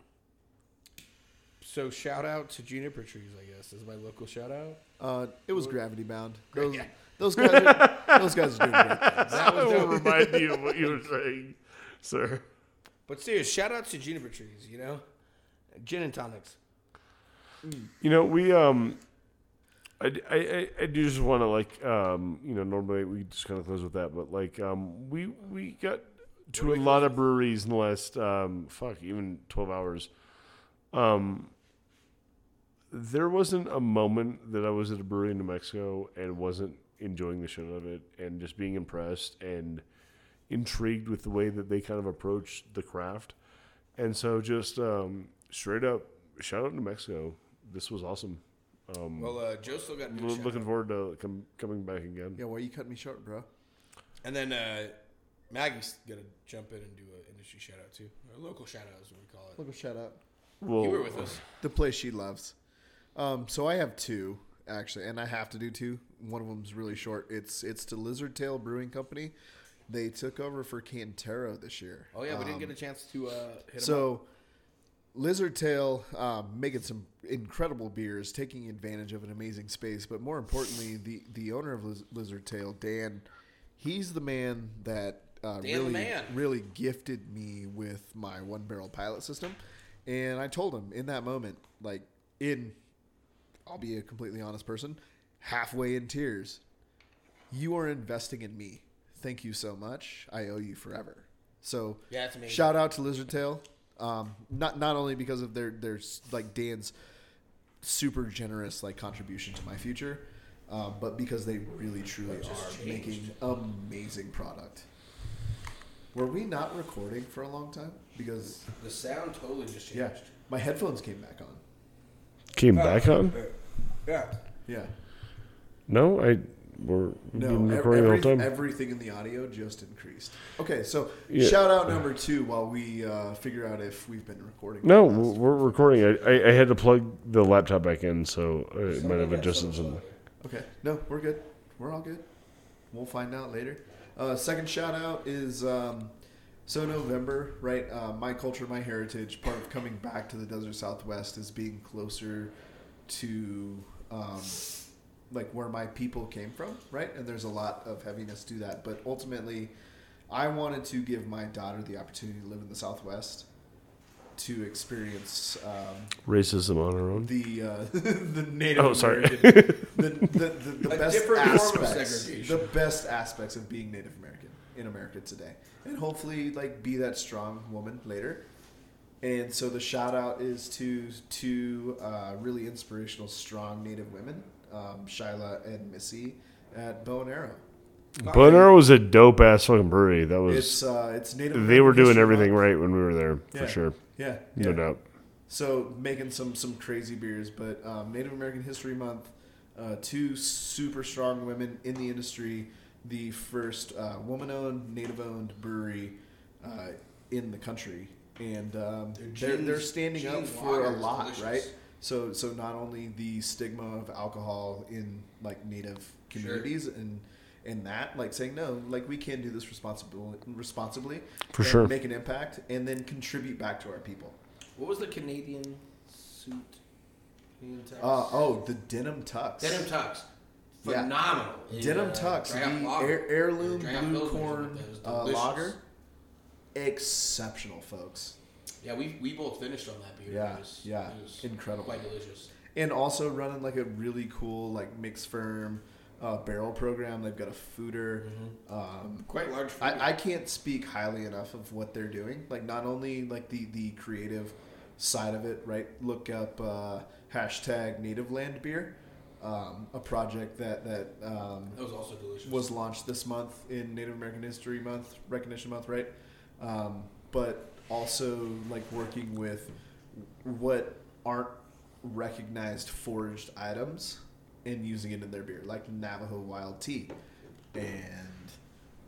so shout out to Juniper Trees, I guess is my local shout out. Uh, it was gravity bound. <laughs> Those, Yeah. those guys are those guys are doing great things. <laughs> That was will dope. remind me of what you were saying, sir. But serious, shout out to Juniper Trees. You know, gin and tonics. You know, we um, I, I, I- do just want to like um, you know, normally we just kind of close with that, but like um, we we got to a lot of breweries in the last um, fuck even twelve hours. Um, there wasn't a moment that I was at a brewery in New Mexico and wasn't enjoying the shit out of it and just being impressed and intrigued with the way that they kind of approach the craft. And so just um, straight up shout out New Mexico. This was awesome. Um, Well, uh, Joe still got a lo- good shout looking out. forward to com- coming back again. Yeah, why you cut me short, bro? And then uh, Maggie's gonna jump in and do an industry shout out too, or local shout out is what we call it. Local a shout out. Well, You were with us. The place she loves. Um, so I have two actually, and I have to do two. One of them's really short. It's it's to Lizard Tail Brewing Company. They took over for Cantero this year. Oh yeah, we didn't Um, get a chance to uh, hit 'em up. So, Lizard Tail um, making some incredible beers, taking advantage of an amazing space, but more importantly, the the owner of Liz- Lizard Tail, Dan, he's the man that uh, really man. really gifted me with my one barrel pilot system, and I told him in that moment, like in, I'll be a completely honest person, halfway in tears, you are investing in me. Thank you so much. I owe you forever. So Yeah, amazing. Shout out to Lizard Tail. Um, not not only because of their their like Dan's super generous like contribution to my future, uh, but because they really truly are making amazing product. Were we not recording for a long time? Because the sound totally just changed. yeah, my headphones came back on. came back on? Yeah. Yeah. No, I we're No, been recording the every- everything in the audio just increased. Okay, so Yeah. shout out number two while we uh, figure out if we've been recording. no, we're recording. I, I, I had to plug the laptop back in, so it might have adjusted some. Okay. No, we're good. We're all good. We'll find out later. Uh, second shout out is um, So November, right? Uh, my culture, my heritage. Part of coming back to the desert Southwest is being closer to um, like where my people came from, right? And there's a lot of heaviness to that. But ultimately, I wanted to give my daughter the opportunity to live in the Southwest, to experience um, Racism on her own. the uh, <laughs> the Native Oh, sorry. American, <laughs> the, the, the, the A best different form of aspects, segregation. the best aspects of being Native American in America today, and hopefully like be that strong woman later. And so the shout out is to two uh, really inspirational, strong Native women, um, Shyla and Missy at Bow and Arrow. Bow and Arrow was a dope ass fucking brewery. That was It's uh, it's Native. they were doing everything Month. right when we were there Yeah. for sure. Yeah, No yeah. doubt. So making some some crazy beers, but um, Native American History Month, uh, two super strong women in the industry, the first uh, woman-owned, native-owned brewery uh, in the country, and um, Their they're they're standing up for a lot, delicious. right? So so not only the stigma of alcohol in like Native communities and and that like saying no, like we can do this responsibly responsibly For and sure. make an impact and then contribute back to our people. What was the Canadian suit? Canadian tux? Uh, oh, the denim tux. Denim tux. Yeah. Phenomenal. Denim Uh, tux, Dry the Lager. heir- heirloom Dry blue corn uh, lager. Exceptional, folks. Yeah, we, we both finished on that beer. Yeah, It was, yeah, incredible. Quite delicious. And also running like a really cool like mix ferm uh, barrel program. They've got a foeder. Um, Quite large. I, I can't speak highly enough of what they're doing. Like not only like the the creative side of it, right? Look up uh, hashtag Native Land Beer, um, a project that that um, that was also delicious. was launched this month in Native American History Month, Recognition Month, right? Um, but also like working with what aren't recognized foraged items and using it in their beer, like Navajo wild tea and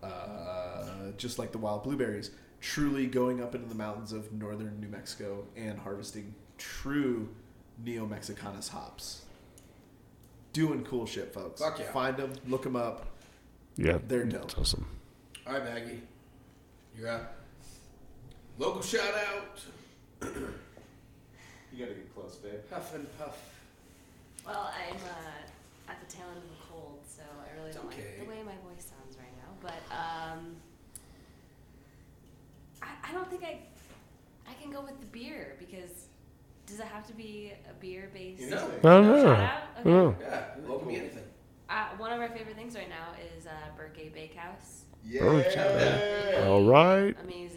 uh, just like the wild blueberries. Truly going up into the mountains of northern New Mexico and harvesting true Neomexicanus hops. Doing cool shit, folks. Fuck yeah. Find them, look them up. Yeah, They're dope. That's awesome. All right, Maggie. You're up. Local shout out. You gotta get close, babe. Huff and puff. Well, I'm uh, at the tail end of the cold, so I really It's don't okay. like the way my voice sounds right now. But um, I, I don't think I I can go with the beer because does it have to be a beer based? You know. I don't know. I Okay. don't know. Yeah, it can be anything. Uh, one of our favorite things right now is uh, Burque Bakehouse. Yeah. All right. Amazing pastries,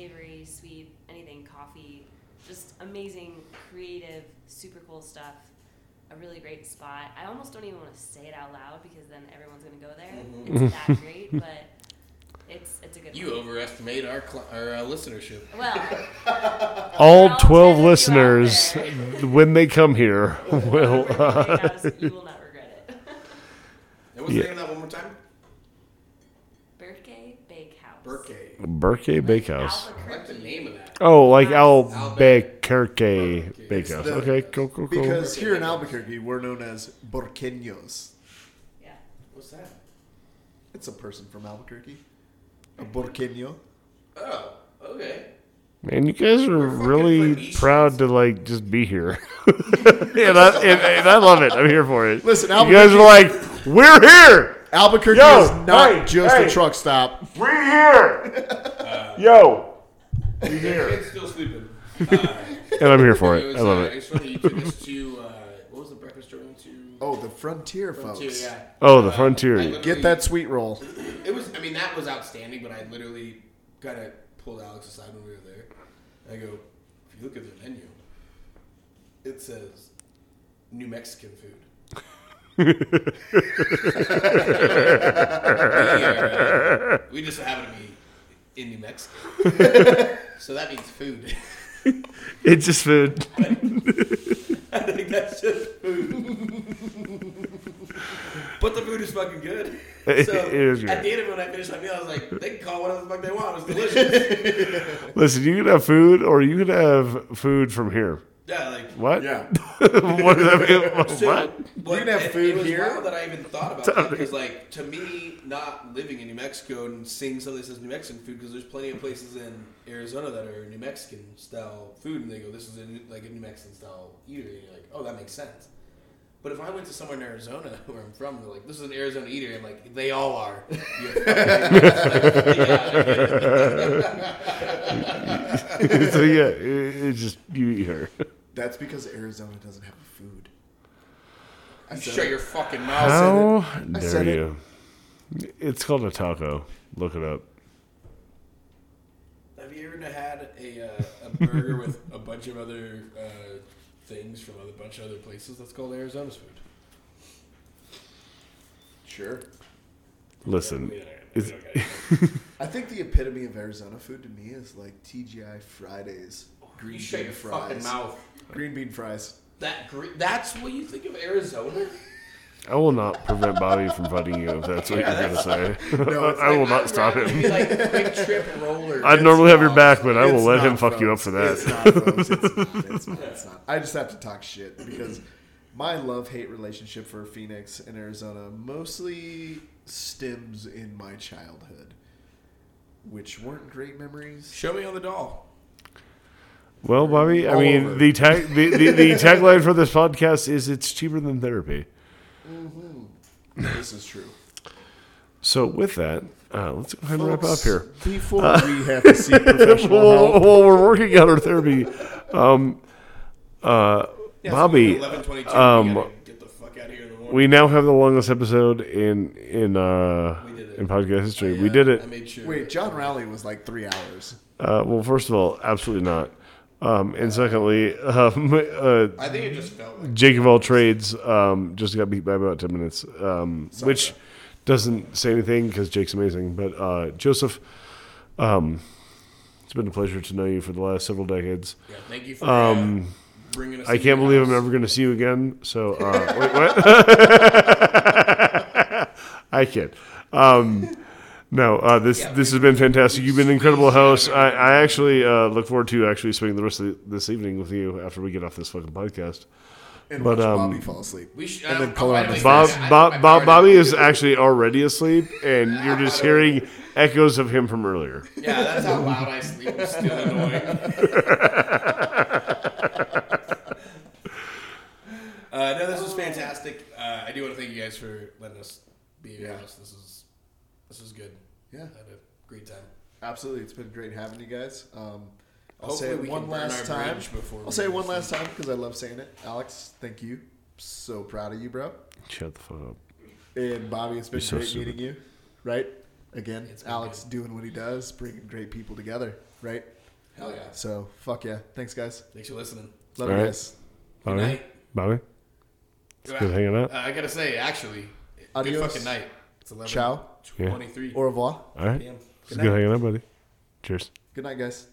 savory, sweet, anything, coffee. Just amazing, creative, super cool stuff. A really great spot. I almost don't even want to say it out loud because then everyone's gonna go there. Mhm. It's that great, <laughs> but it's it's a good. You one. overestimate our cl- our uh, listenership. Well, <laughs> All 12 tell you out listeners, when they come here, will. Uh, you will not regret it. And what's Yeah. the name of that one more time? Burque Bakehouse. Burque. Burque Bakehouse. Like the name of that. Oh, like Albuquerque. Albuquerque Bakehouse. the- Okay, cool, cool, cool. Because here in Albuquerque, we're known as Burqueños. Yeah. What's that? It's a person from Albuquerque. A Burqueño. Oh, okay. Man, you guys are really Phoenicians. proud to like just be here, <laughs> and, I, and, and I love it. I'm here for it. Listen, you guys are like, we're here, Albuquerque Yo, is not hey, just hey. a truck stop. we're here, yo, we're here, Kid's still sleeping. <laughs> Uh, and I'm here for it. was, I love uh, it. It's funny you took us to uh, what was the breakfast we to? Oh, the frontier, Frontier, folks. yeah. Oh, the Uh, frontier. I Get that sweet roll. It was. I mean, that was outstanding. But I literally kind of pulled Alex aside when we were there. I go, if you look at the menu, it says New Mexican food. We, <laughs> uh, we just happen to be in New Mexico, <laughs> so that means food. <laughs> It's just food. I think that's just food. but the food is fucking good. It- So it is at the end of it, when I finished my meal, I was like, they can call whatever the fuck they want. It's delicious. Listen, you can have food, or you can have food from here. Yeah, like What? Yeah. <laughs> what does that mean? <laughs> So- what? But can have it- food it was here? wild that I even thought about <laughs> that because, like, to me, not living in New Mexico and seeing something that says New Mexican food, because there's plenty of places in Arizona that are New Mexican style food, and they go, "This is a, New- like a New Mexican style eatery." And you're like, "Oh, that makes sense." But if I went to somewhere in Arizona where I'm from, they're like, "This is an Arizona eatery," I'm like, "They all are." You fucking- yeah, so yeah, it, it's just you eat her. That's because Arizona doesn't have food. I you said shut it. your fucking mouth. How I dare said it. you? It's called a taco. Look it up. Have you ever had a, uh, a burger with a bunch of other uh, things from a bunch of other places? That's called Arizona's food. Sure. Listen, We don't- it's, we don't get it. I think the epitome of Arizona food to me is like TGI Fridays. Green you shut bean your fries. fucking mouth. Green bean fries. That gre- that's what you think of Arizona? I will not prevent Bobby from fighting you if that's what Yeah, you're gonna say. <laughs> No, it's I will not stop him. Be like QuikTrip roller. I'd normally have your back, but I will It's let him not, fuck you up for that. It's not, folks. It's not. It's not. It's not. <laughs> I just have to talk shit because my love hate relationship for Phoenix and Arizona mostly stems in my childhood, which weren't great memories. Show me on the doll. Well, Bobby, I All mean, over. the tag the, the, the <laughs> tagline for this podcast is "It's cheaper than therapy." This is true. So, with that, uh, let's go ahead and wrap up here. Before we have to seek <laughs> professional While, help, while we're working out our therapy, um, uh, Bobby, Eleven twenty-two. um, we get the fuck out of here in the morning. we now have the longest episode in in uh, did it. in podcast history. I, we uh, did I it. made sure. wait, John Rowley was like three hours. Uh, well, first of all, absolutely not. Um, and secondly, um, <laughs> uh, I think it just felt like. Jake of all trades um, just got beat by about 10 minutes, um, which doesn't say anything because Jake's amazing. But uh, Joseph, um, it's been a pleasure to know you for the last several decades. Yeah, thank you for uh, Um, bringing us. I can't believe I'm house. ever going to see you again. So, uh, <laughs> wait, what? <laughs> I kid. No, uh, this Yeah, this has been fantastic. You've been an incredible host. I, I actually uh, look forward to actually spending the rest of the, this evening with you after we get off this fucking podcast. And But, watch um, Bobby fall asleep. We should, And then don't- color I on don't his think Bob, Bob, Bob, Bobby is actually already asleep, and you're just hearing <laughs> echoes of him from earlier. Yeah, that's how loud I sleep. I'm still annoying. <laughs> uh, no, this was fantastic. Uh, I do want to thank you guys for letting us be in your Yeah. house. This is this was good. Yeah. I had a great time. Absolutely, it's been great having you guys. Um, I'll Hopefully say it we one can burn last our time. bridge before I'll say it one last time because I love saying it. Alex, thank you. So proud of you, bro. Shut the fuck up. And Bobby, it's been You're great stupid. meeting you. Right? Again, It's been Alex doing what he does, bringing great people together. Right? Hell yeah! So fuck yeah. Thanks, guys. Thanks for listening. Love All you right. guys. Good Bobby, night. Bobby, it's good hanging out. Uh, I gotta say, actually, Adios. good fucking night. It's eleven Ciao. Twenty-three Au revoir. All right, p.m. it's Good good hanging out, buddy. Cheers. Good night, guys.